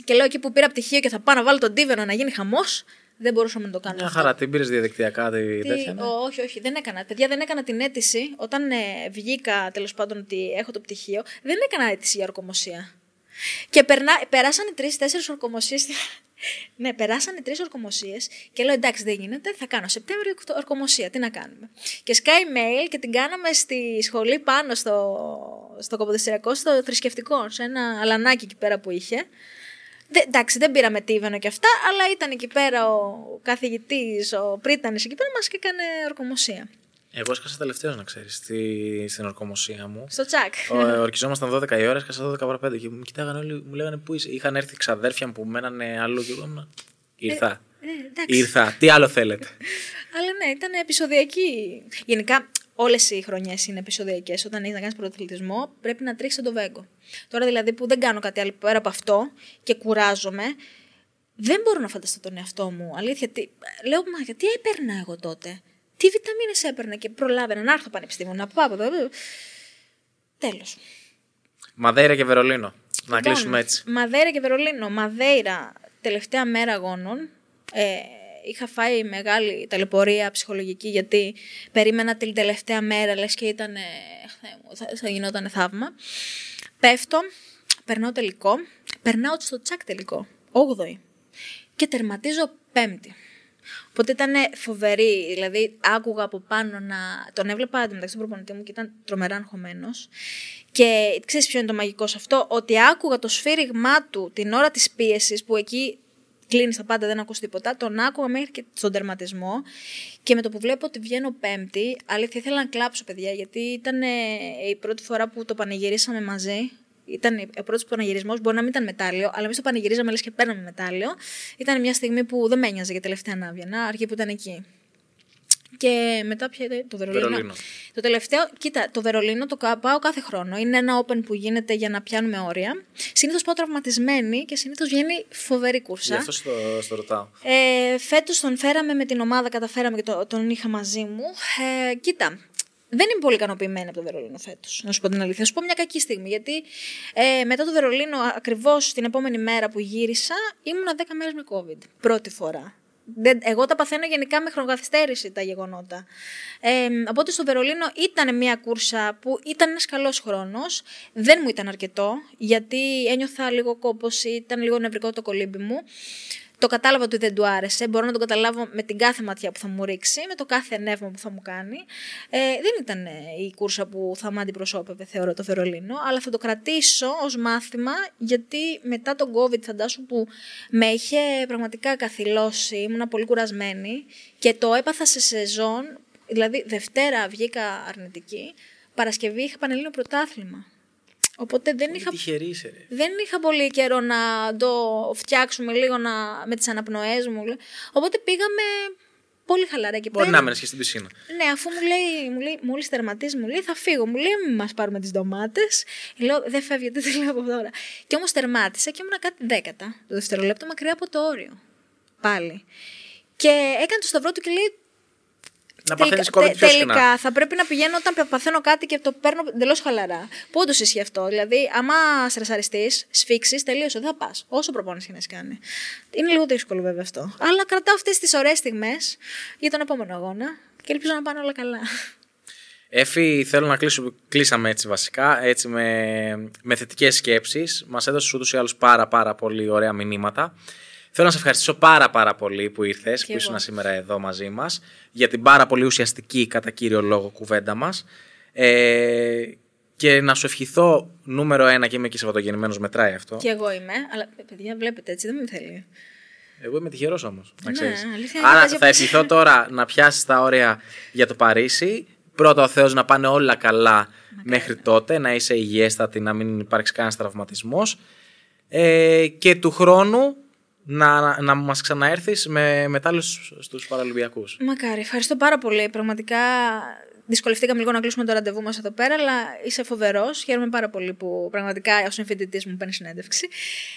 Και λέω εκεί που πήρα πτυχίο και θα πάω να βάλω τον τίβερο να γίνει χαμός, δεν μπορούσαμε να το κάνουμε. Μια χαρά, την πήρες διαδικτυακά, τη τέτοια. Ναι. Όχι, όχι, δεν έκανα. Παιδιά, δεν έκανα την αίτηση. Όταν ε, βγήκα τέλος πάντων ότι έχω το πτυχίο, δεν έκανα αίτηση για ορκομοσία. Και περνά, περάσανε τρει-τέσσερι ορκομοσίες. ναι, περάσανε τρεις ορκομοσίες και λέω εντάξει, δεν γίνεται, θα κάνω Σεπτέμβριο ορκομοσία. Τι να κάνουμε. Και σκάει mail και την κάναμε στη σχολή πάνω στο, στο Κοποδιστριακό, στο θρησκευτικό, σε ένα αλανάκι εκεί πέρα που είχε. Δε, εντάξει, δεν πήραμε τίβανο και αυτά, αλλά ήταν εκεί πέρα ο καθηγητής, ο πρίτανης εκεί πέρα, μας και έκανε ορκομοσία. Εγώ έσκασα τελευταίος, να ξέρεις, στη, στην ορκομοσία μου. Στο τσακ. Ο, ε, ορκιζόμασταν 12 η ώρα, έσκασα 12 παρα 5 και μου κοιτάγανε όλοι, μου λέγανε πού είσαι; Είχαν έρθει ξαδέρφια μου που μένανε αλλού και εγώ ήμουν. Ήρθα. Ε, εντάξει. Ήρθα. Τι άλλο θέλετε; Αλλά ναι, ήταν επεισοδιακή. Γενικά, όλες οι χρονιές είναι επεισοδιακές. Όταν έχεις να κάνεις πρωταθλητισμό, πρέπει να τρίξεις το βέγκο. Τώρα δηλαδή που δεν κάνω κάτι άλλο πέρα από αυτό και κουράζομαι, δεν μπορώ να φανταστώ τον εαυτό μου. Αλήθεια, τι... λέω, μα γιατί έπαιρνα εγώ τότε; Τι βιταμίνες έπαιρνα και προλάβαινα να έρθω πανεπιστήμιο, να πάω από εδώ. Τέλος. Μαδέιρα και Βερολίνο. Να Λοιπόν, κλείσουμε έτσι. Μαδέιρα και Βερολίνο. Μαδέιρα, τελευταία μέρα αγώνων. Ε, είχα φάει μεγάλη ταλαιπωρία ψυχολογική γιατί περίμενα την τελευταία μέρα, λες και ήταν, ε, Θεέ μου, θα, θα γινόταν θαύμα. Πέφτω, περνάω τελικό, περνάω στο τσακ τελικό, 8η και τερματίζω πέμπτη. Οπότε ήταν φοβερή, δηλαδή άκουγα από πάνω να... Τον έβλεπα μεταξύ του προπονητή μου και ήταν τρομερά αγχωμένος. Και ξέρεις ποιο είναι το μαγικό σε αυτό, ότι άκουγα το σφύριγμά του την ώρα της πίεσης που εκεί κλείνεις τα πάντα, δεν ακούς τίποτα. Τον άκουγα μέχρι και στον τερματισμό. Και με το που βλέπω ότι βγαίνω πέμπτη, αλήθεια ήθελα να κλάψω, παιδιά, γιατί ήταν ε, η πρώτη φορά που το πανηγυρίσαμε μαζί. Ήταν ο πρώτος πανηγυρισμός, μπορεί να μην ήταν μετάλλιο, αλλά εμείς το πανηγυρίζαμε λες και παίρναμε μετάλλιο. Ήταν μια στιγμή που δεν με ένοιαζε για τελευταία να έβγαινα, αρκεί που ήταν εκεί. Και μετά πια ήταν το Βερολίνο. Βερολίνο. Το τελευταίο, κοίτα, το Βερολίνο το κα- πάω κάθε χρόνο. Είναι ένα open που γίνεται για να πιάνουμε όρια. Συνήθως πάω τραυματισμένη και συνήθως βγαίνει φοβερή Γι' κούρσα. αυτό στο, στο ρωτάω. Ε, Φέτος τον φέραμε με την ομάδα, καταφέραμε και το- τον είχα μαζί μου. Ε, κοίτα, δεν είμαι πολύ ικανοποιημένη από το Βερολίνο φέτος. Να σου πω την αλήθεια. Θα σου πω μια κακή στιγμή. Γιατί ε, μετά το Βερολίνο, ακριβώς την επόμενη μέρα που γύρισα, ήμουνα 10 μέρες με COVID. Πρώτη φορά. Δεν, εγώ τα παθαίνω γενικά με χρονοκαθυστέρηση τα γεγονότα. Ε, οπότε στο Βερολίνο ήταν μια κούρσα που ήταν ένας καλός χρόνος. Δεν μου ήταν αρκετό, γιατί ένιωθα λίγο κόπωση, ήταν λίγο νευρικό το κολύμπι μου. Το κατάλαβα ότι δεν του άρεσε. Μπορώ να το καταλάβω με την κάθε ματιά που θα μου ρίξει, με το κάθε νεύμα που θα μου κάνει. Ε, δεν ήταν ε, η κούρσα που θα με αντιπροσώπευε, θεωρώ, το Βερολίνο, αλλά θα το κρατήσω ως μάθημα, γιατί μετά τον COVID, φαντάσου που με είχε πραγματικά καθυλώσει, ήμουνα πολύ κουρασμένη και το έπαθα σε σεζόν. Δηλαδή, Δευτέρα βγήκα αρνητική, Παρασκευή είχα Πανελλήνιο πρωτάθλημα. Οπότε δεν είχα Τυχερή είσαι, ρε. δεν είχα πολύ καιρό να το φτιάξουμε λίγο να, με τις αναπνοές μου. Οπότε πήγαμε πολύ χαλαρά εκεί Μπορεί πέρα. να μένει και στην πισίνα. Ναι, αφού μου λέει, μου λέει μόλις τερματίσει, μου λέει θα φύγω. Μου λέει μην μας πάρουμε τις ντομάτες. Λέω δεν φεύγετε, τι λέω από τώρα. Και όμως τερμάτισα και ήμουν κάτι δέκατα το δευτερολέπτο μακριά από το όριο. Πάλι. Και έκανε το σταυρό του και λέει Να Τελικά, παθαίνεις COVID τε- πιο συχνά. τελικά θα πρέπει να πηγαίνω όταν παθαίνω κάτι και το παίρνω εντελώς χαλαρά. Πού όντω ισχύει αυτό; Δηλαδή, άμα στρεσαριστείς, σφίξεις, τελείωσε, δεν θα πας. Όσο προπόνηση να έχεις κάνει. Είναι λίγο δύσκολο βέβαια αυτό. Αλλά κρατάω αυτές τις ωραίες στιγμές για τον επόμενο αγώνα και ελπίζω να πάνε όλα καλά. Εφη, θέλω να κλείσουμε, κλείσαμε έτσι βασικά, έτσι με, με θετικές σκέψεις. Μας έδωσες ούτως ή άλλως πάρα πάρα πολύ ωραία μηνύματα. Θέλω να σε ευχαριστήσω πάρα πάρα πολύ που ήρθες, που εγώ. ήσουν σήμερα εδώ μαζί μας, για την πάρα πολύ ουσιαστική κατά κύριο λόγο κουβέντα μας. Ε, και να σου ευχηθώ νούμερο ένα και είμαι και Σαββατογεννημένος, μετράει αυτό. και εγώ είμαι, αλλά ε, παιδιά, βλέπετε έτσι, δεν με θέλει. Εγώ είμαι τυχερός όμως. Ναι, αλήθεια είναι, Άρα βάζει θα όπως- ευχηθώ τώρα να πιάσεις τα όρια για το Παρίσι. Πρώτα ο Θεός να πάνε όλα καλά μέχρι τότε, να είσαι υγιέστατη, να μην υπάρξει κανένας τραυματισμός. Ε, και του χρόνου να, να, να μας ξαναέρθεις με μετάλλους στους Παραλυμπιακούς. Μακάρι, ευχαριστώ πάρα πολύ. Πραγματικά δυσκολευτήκαμε λίγο να κλείσουμε το ραντεβού μας εδώ πέρα, αλλά είσαι φοβερός. Χαίρομαι πάρα πολύ που πραγματικά ως συμφοιτητή μου παίρνεις συνέντευξη.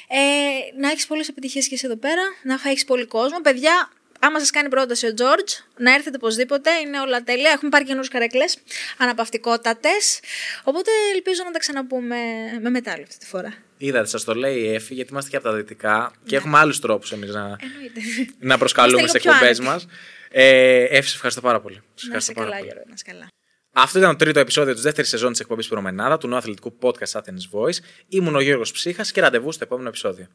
Ε, να έχεις πολλές επιτυχίες και εσύ εδώ πέρα, να έχεις πολύ κόσμο. Παιδιά, άμα σας κάνει πρόταση ο Τζορτζ, να έρθετε οπωσδήποτε. Είναι όλα τέλεια. Έχουμε πάρει καινούριες καρέκλες, αναπαυτικότατες. Οπότε ελπίζω να τα ξαναπούμε με μετάλλιο αυτή τη φορά. Είδατε, σας το λέει η Εφη, γιατί είμαστε και από τα δυτικά και έχουμε άλλους τρόπους εμείς να, Εννοείται. να προσκαλούμε Είμαστε στις λίγο πιο εκπομπές άνετοι. μας. Ε, Εφη, σε ευχαριστώ πάρα πολύ. Σε Να ευχαριστώ είσαι πάρα καλά, πολύ. Γιώργο, να είσαι καλά. Αυτό ήταν το τρίτο επεισόδιο της δεύτερης σεζόν της εκπομπής Προμενάδα του νέου αθλητικού podcast Athens Voice. Ήμουν ο Γιώργος Ψύχας και ραντεβού στο επόμενο επεισόδιο.